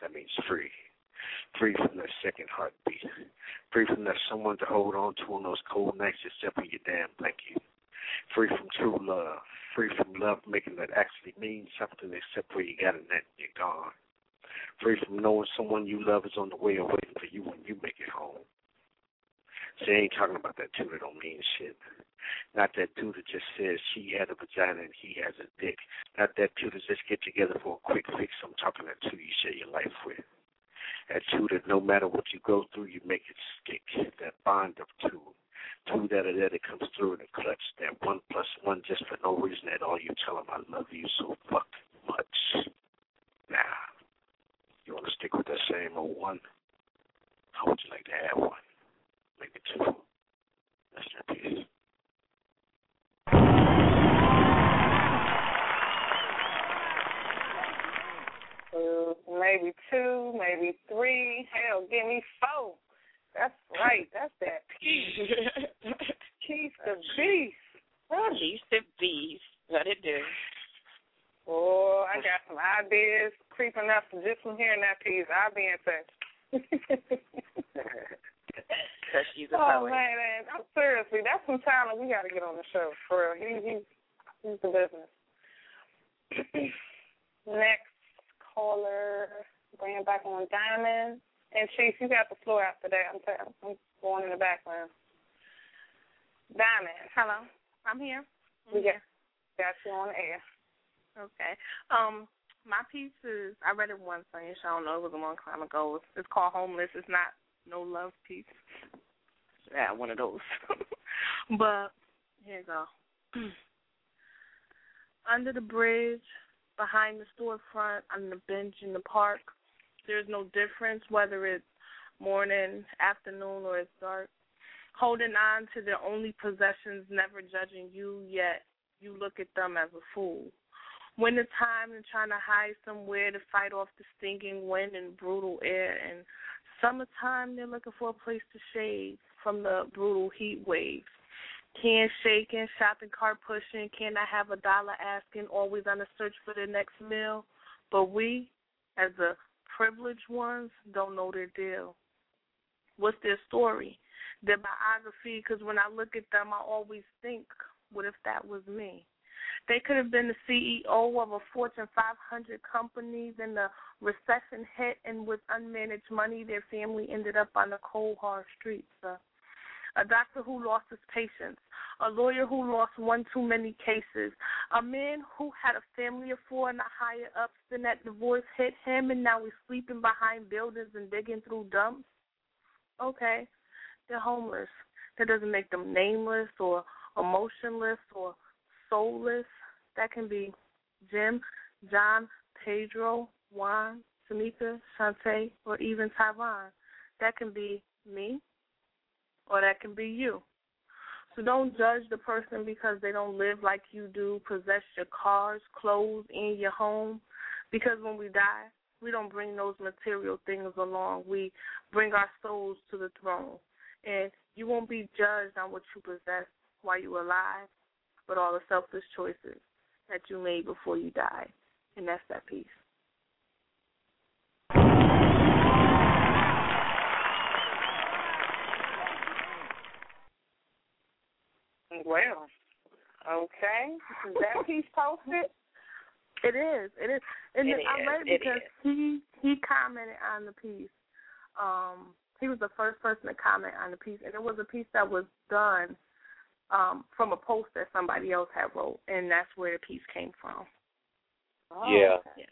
Speaker 17: That means free. Free from that second heartbeat. Free from that someone to hold on to on those cold nights except for your damn blanket. Free from true love. Free from love making that actually mean something except for you got a net and you're gone. Free from knowing someone you love is on the way or waiting for you when you make it home. See, I ain't talking about that dude that don't mean shit. Not that dude that just says she had a vagina and he has a dick. Not that dude that just get together for a quick fix. I'm talking that two you share your life with. That two that no matter what you go through, you make it stick. That bond of two. Two that are there that comes through in a clutch. That one plus one just for no reason at all. You tell them I love you so fuck much. Now, you want to stick with that same old one? How would you like to have one? Make it two. Rest in peace.
Speaker 4: Uh, maybe two, maybe three. Hell, give me four. That's right. That's that piece. Piece of beef.
Speaker 5: Piece of beef. What it do?
Speaker 4: Oh, I got some ideas creeping up just from hearing that piece. I'll be in touch.
Speaker 5: Because she's a
Speaker 4: oh
Speaker 5: poet.
Speaker 4: man, man, I'm seriously, that's some talent we got to get on the show for real. He, he's he's the business. Next caller, bring it back on Diamond and Chief. You got the floor after that. I'm t- I'm going in the background. Diamond,
Speaker 16: Hello, I'm here.
Speaker 4: we got got you on the air.
Speaker 16: Okay. Um, my piece is I read it once on your show. I don't know. It was a long time ago. It's, it's called Homeless. It's not no love piece. Yeah, one of those. but here you go. Under the bridge, behind the storefront, on the bench in the park, there's no difference whether it's morning, afternoon, or it's dark. Holding on to their only possessions, never judging you, yet you look at them as a fool. The time and trying to hide somewhere to fight off the stinging wind and brutal air. And summertime, they're looking for a place to shade from the brutal heat waves. Can shaking, shopping cart pushing, can I have a dollar asking, always on the search for the next meal. But we, as the privileged ones, don't know their deal. What's their story? Their biography, because when I look at them, I always think, what if that was me? They could have been the CEO of a Fortune 500 company, then the recession hit, and with unmanaged money, their family ended up on the cold, hard streets. Uh, a doctor who lost his patients, a lawyer who lost one too many cases, a man who had a family of four and the higher ups, then that divorce hit him, and now he's sleeping behind buildings and digging through dumps. Okay, they're homeless. That doesn't make them nameless or emotionless or soulless. That can be Jim, John, Pedro, Juan, Tamika, Shantae, or even Tyron. That can be me, or that can be you. So don't judge the person because they don't live like you do, possess your cars, clothes, and your home. Because when we die, we don't bring those material things along. We bring our souls to the throne. And you won't be judged on what you possess while you're alive, but all the selfish choices that you made before you die, And that's that piece.
Speaker 4: Well, okay. Is that piece posted?
Speaker 16: It is. It is. And
Speaker 4: it
Speaker 16: I read because
Speaker 4: is.
Speaker 16: he he commented on the piece. Um, he was the first person to comment on the piece, and it was a piece that was done um, from a post that somebody else had wrote, and that's where the piece came from.
Speaker 4: Oh,
Speaker 6: Yeah.
Speaker 4: okay.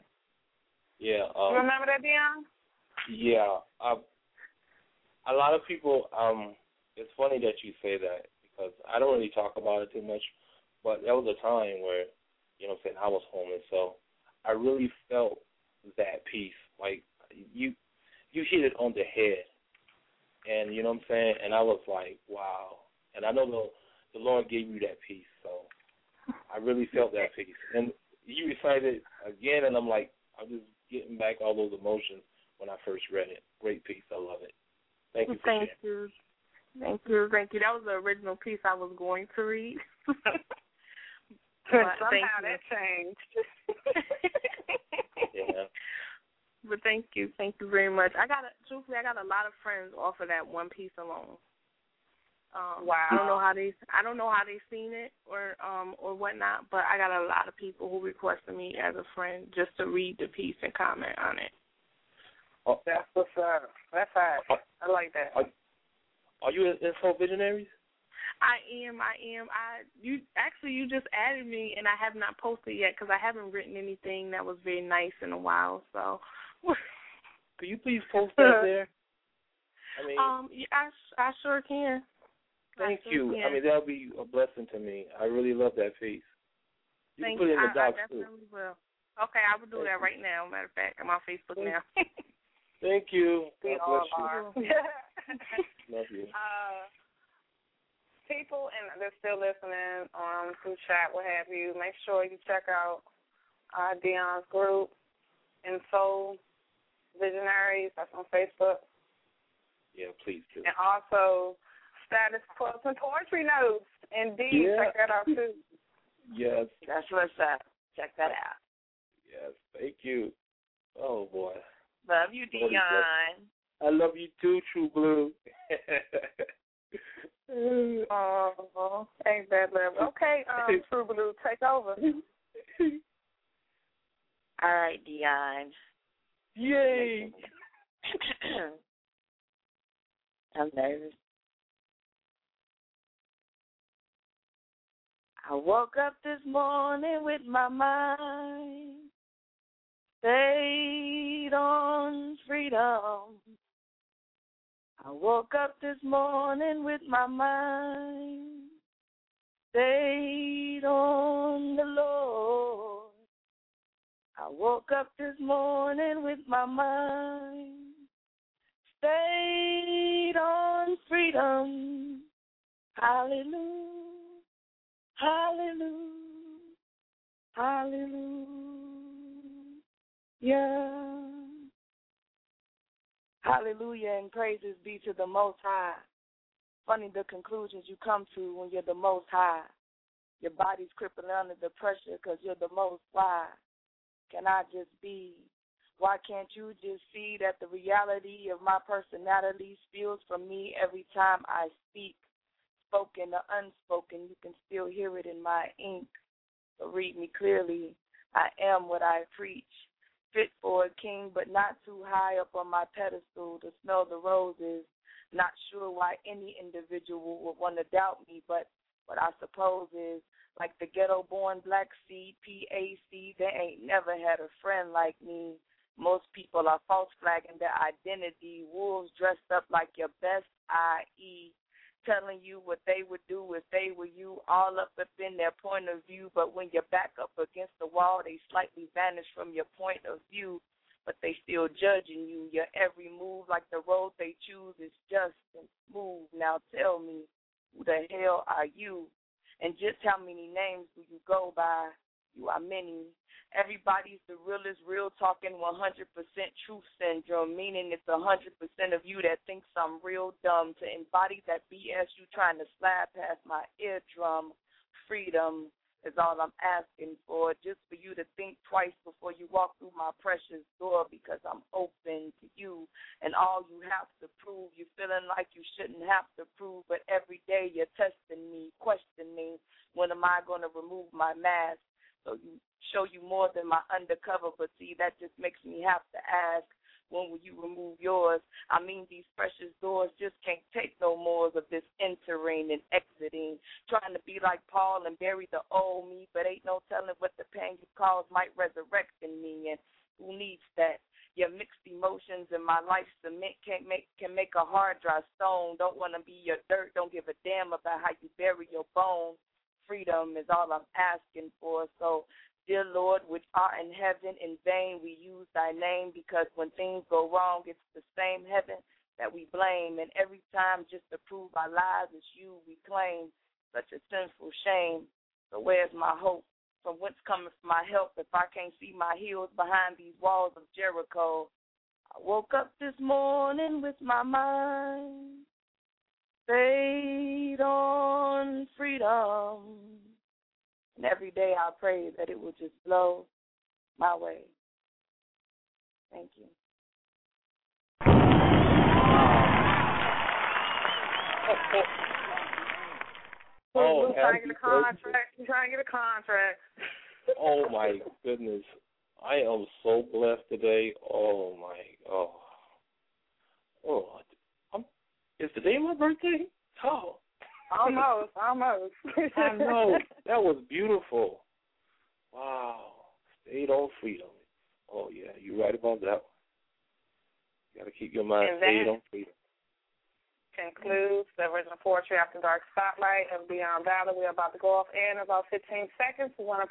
Speaker 6: Yeah.
Speaker 4: You
Speaker 6: Um,
Speaker 4: remember that, Deon?
Speaker 6: Yeah, uh, a lot of people. Um, it's funny that you say that because I don't really talk about it too much, but there was a time where, you know, what I'm saying I was homeless, so I really felt that piece. Like you, you hit it on the head, and you know what I'm saying. And I was like, wow. And I know the the Lord gave you that piece, so I really felt that piece. And you recited again, and I'm like, I'm just getting back all those emotions when I first read it. Great piece. I love it. Thank you for
Speaker 16: Thank
Speaker 6: sharing.
Speaker 16: you. Thank you. Thank you. That was the original piece I was going to read. But
Speaker 4: Somehow
Speaker 16: thank
Speaker 4: that changed.
Speaker 6: Yeah.
Speaker 16: But thank you, thank you very much. I got a, truthfully, I got a lot of friends off of that one piece alone. Um,
Speaker 4: Wow.
Speaker 16: I don't know how they, I don't know how they seen it or um or whatnot, but I got a lot of people who requested me as a friend just to read the piece and comment on it.
Speaker 6: Oh,
Speaker 4: That's what's up. That's hot. I like that.
Speaker 6: Are, are you in in Soul Visionaries?
Speaker 16: I am, I am. I you actually you just added me, and I have not posted yet because I haven't written anything that was very nice in a while. So,
Speaker 6: Could you please post that there? I mean,
Speaker 16: um, yeah, I I sure can.
Speaker 6: Thank
Speaker 16: I
Speaker 6: you.
Speaker 16: can.
Speaker 6: I mean, that'll be a blessing to me. I really love that piece. You
Speaker 16: Thank
Speaker 6: can put it in the
Speaker 16: I, I
Speaker 6: docs too.
Speaker 16: will. Okay, I will do that right now. Matter of fact, I'm on Facebook now.
Speaker 6: Thank you.
Speaker 4: We
Speaker 6: God
Speaker 4: all
Speaker 6: bless you.
Speaker 4: are.
Speaker 6: Love you.
Speaker 4: uh, people and they're still listening um through chat, what have you. Make sure you check out uh, Deon's group in Soul Visionaries. That's on Facebook,
Speaker 6: Yeah, please do.
Speaker 4: and also Status Quotes and Poetry Notes. Indeed,
Speaker 6: Yeah.
Speaker 4: check that out too.
Speaker 6: Yes,
Speaker 5: That's what's up. Check that out.
Speaker 6: yes. Thank you. Oh boy.
Speaker 5: Love you,
Speaker 6: Deon. I love you too, True Blue.
Speaker 4: Oh, ain't that love? Okay, um, True Blue, take over.
Speaker 5: All right, Deon.
Speaker 6: Yay!
Speaker 5: I'm nervous. I woke up this morning with my mind stayed on freedom. I woke up this morning with my mind stayed on the Lord. I woke up this morning with my mind stayed on freedom. Hallelujah. Hallelujah. Hallelujah. Yeah. Hallelujah and praises be to the Most High. Funny the conclusions you come to when you're the Most High. Your body's crippling under the pressure because you're the Most High. Can I just be? Why can't you just see that the reality of my personality spills from me every time I speak? Spoken or unspoken, you can still hear it in my ink. So read me clearly. I am what I preach. Fit for a king, but not too high up on my pedestal to smell the roses. Not sure why any individual would want to doubt me, but what I suppose is like the ghetto born black seed, PAC, they ain't never had a friend like me. Most people are false flagging their identity, wolves dressed up like your best IE, telling you what they would do if they were you, all up in their point of view. But when you're back up against the wall, they slightly vanish from your point of view. But they still judging you. Your every move, like the road they choose, is just and smooth. Now tell me, who the hell are you? And just how many names do you go by? You are many. Everybody's the realest, real talking 100% truth syndrome, meaning it's 100% of you that thinks I'm real dumb. To embody that BS, you trying to slide past my eardrum. Freedom is all I'm asking for. Just for you to think twice before you walk through my precious door because I'm open to you. And all you have to
Speaker 4: prove. You're feeling like you shouldn't have to prove, but every day you're testing me, questioning when am I going to remove my mask so you show you more than my undercover. But see, that just makes me have to ask when will you remove yours? I mean, these precious doors just can't take no more of this entering and exiting. Trying to be like Paul and bury the old me, but ain't no telling what the pain you caused might resurrect in me. And who needs that? Your mixed emotions and my life cement can't make can make a hard dry stone. Don't want to be your dirt. Don't give a damn about how you bury your bones. Freedom is all I'm asking for. So Dear Lord, which art in heaven, in vain we use thy name because when things go wrong, it's the same heaven that we blame. And every time, just to prove our lives, it's you we claim. Such a sinful shame. So where's my hope? From whence cometh my help if I can't see my heels behind these walls of Jericho? I woke up this morning with my mind stayed on freedom. And every day I pray that it will just blow my way. Thank you.
Speaker 6: Oh,
Speaker 4: trying to get a contract.
Speaker 6: birthday.
Speaker 4: Trying to get a contract.
Speaker 6: Oh my goodness. I am so blessed today. Oh my oh. Oh I'm, is today my birthday? Oh.
Speaker 4: Almost, almost.
Speaker 6: I know. That was beautiful. Wow. Stayed on freedom. Oh yeah, you're right about that one. You gotta keep your mind stayed on freedom.
Speaker 4: concludes the original Poetry After Dark Spotlight of Deon Ballard. We're about to go off air in about 15 seconds. We want to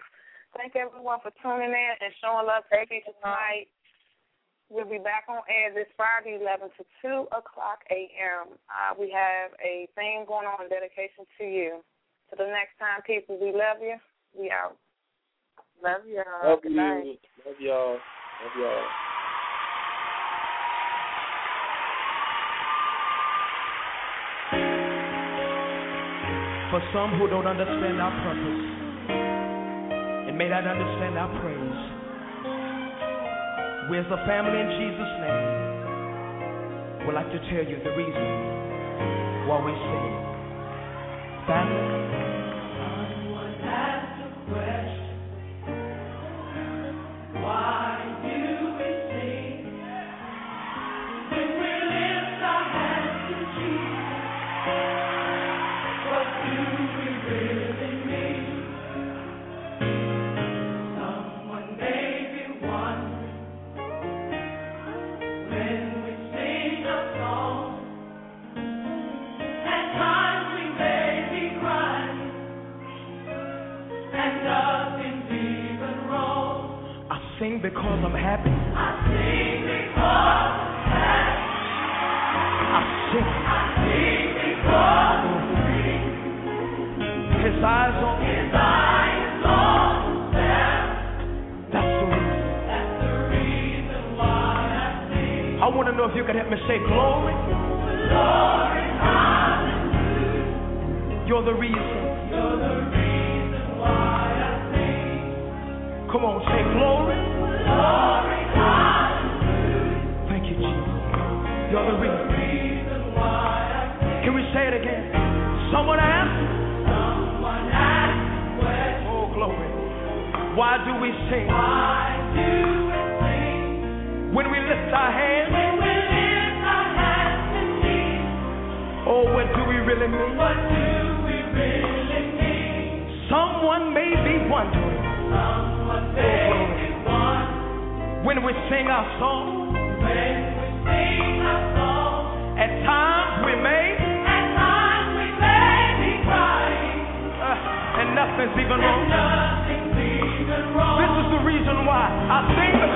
Speaker 4: thank everyone for tuning in and showing love to tonight. We'll be back on air this Friday, 11 to 2 o'clock a.m. Uh, we have a thing going on in dedication to you. Till the next time, people, we love you. We out. Love y'all.
Speaker 6: Love
Speaker 4: Good
Speaker 6: you.
Speaker 4: night.
Speaker 6: Love y'all. Love y'all.
Speaker 14: For some who don't understand our purpose and may not understand our praise, as a family in Jesus' name would like to tell you the reason why we sing. Family. I sing because I'm happy. I sing because I sing. His eyes on His eyes on them. That's the reason. That's the reason why I sing. I want to know if you can help me say glory. Glory, You're the reason. You're the reason Why do we sing? Why do we sing? When we lift our hands. When we lift our hands to. Oh, what do we really mean? What do we really mean? Someone may be wondering. Someone may be wondering. When we sing our song. When we sing our song. At times we may. At times we may be crying. Uh, and nothing's even wrong. nothing's reason why I sing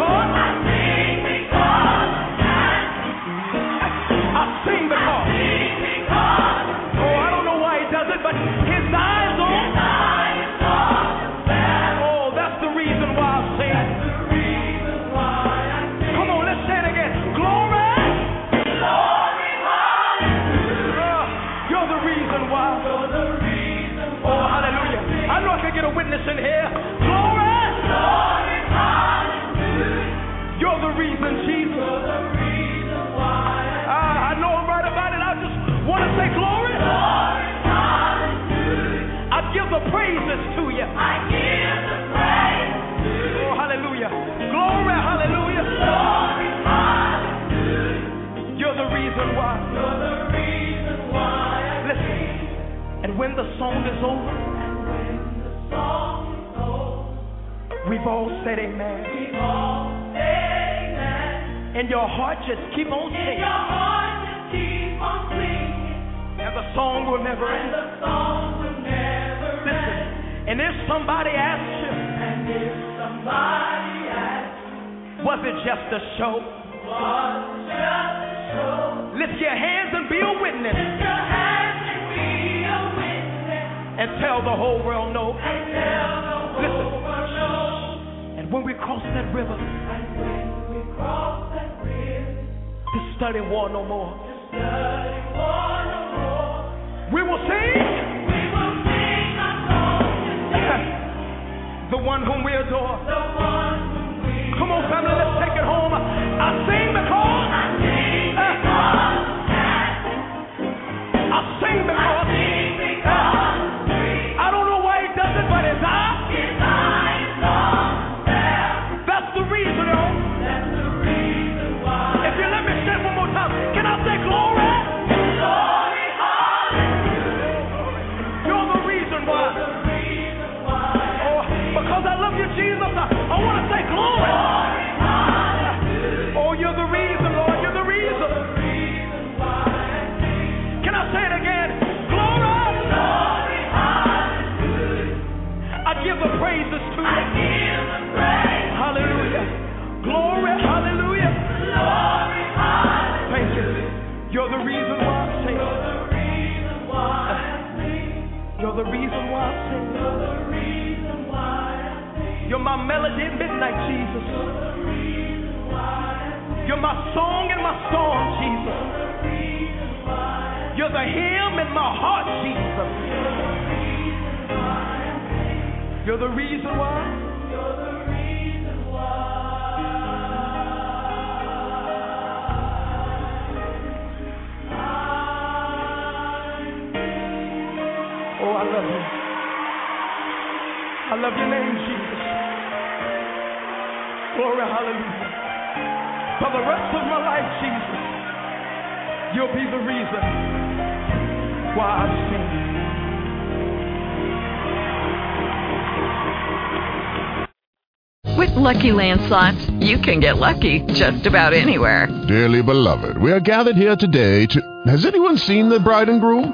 Speaker 14: say glory. I give the praises to you. I give the praise to you. Oh, hallelujah. Glory, hallelujah. Glory, hallelujah. You're the reason why. You're the reason why. Listen. And when the song is over, and when the song is over, we've all said amen. We've all said amen. In your heart, just keep on singing. In your heart, just keep on singing. And the song will never end. And the song will never Listen. end. And if somebody asks you, and if somebody asks you, was it just a show? Was it just a show? Lift your hands and be a witness. Lift your hands and be a witness. And tell the whole world no. And tell the whole Listen. world no. And when we cross that river, and when we cross that river, to study war no more. To study war no more. We will sing. We will sing our song The one whom we adore. The one whom we Come on, family, let's take it home. I sing because. I sing because. Uh. I sing because. I sing because. You're the reason why I sing. You're the reason why I sing. You're the reason why I sing. You're my melody at midnight, Jesus. You're my song in my storm, Jesus. You're the hymn in my heart, Jesus. You're the reason why. Oh, I love you. I love your name, Jesus. Glory, hallelujah. For the rest of my life, Jesus, you'll be the reason why I sing.
Speaker 21: With LuckyLand slots, you can get lucky just about anywhere.
Speaker 22: Dearly beloved, we are gathered here today to. Has anyone seen the bride and groom?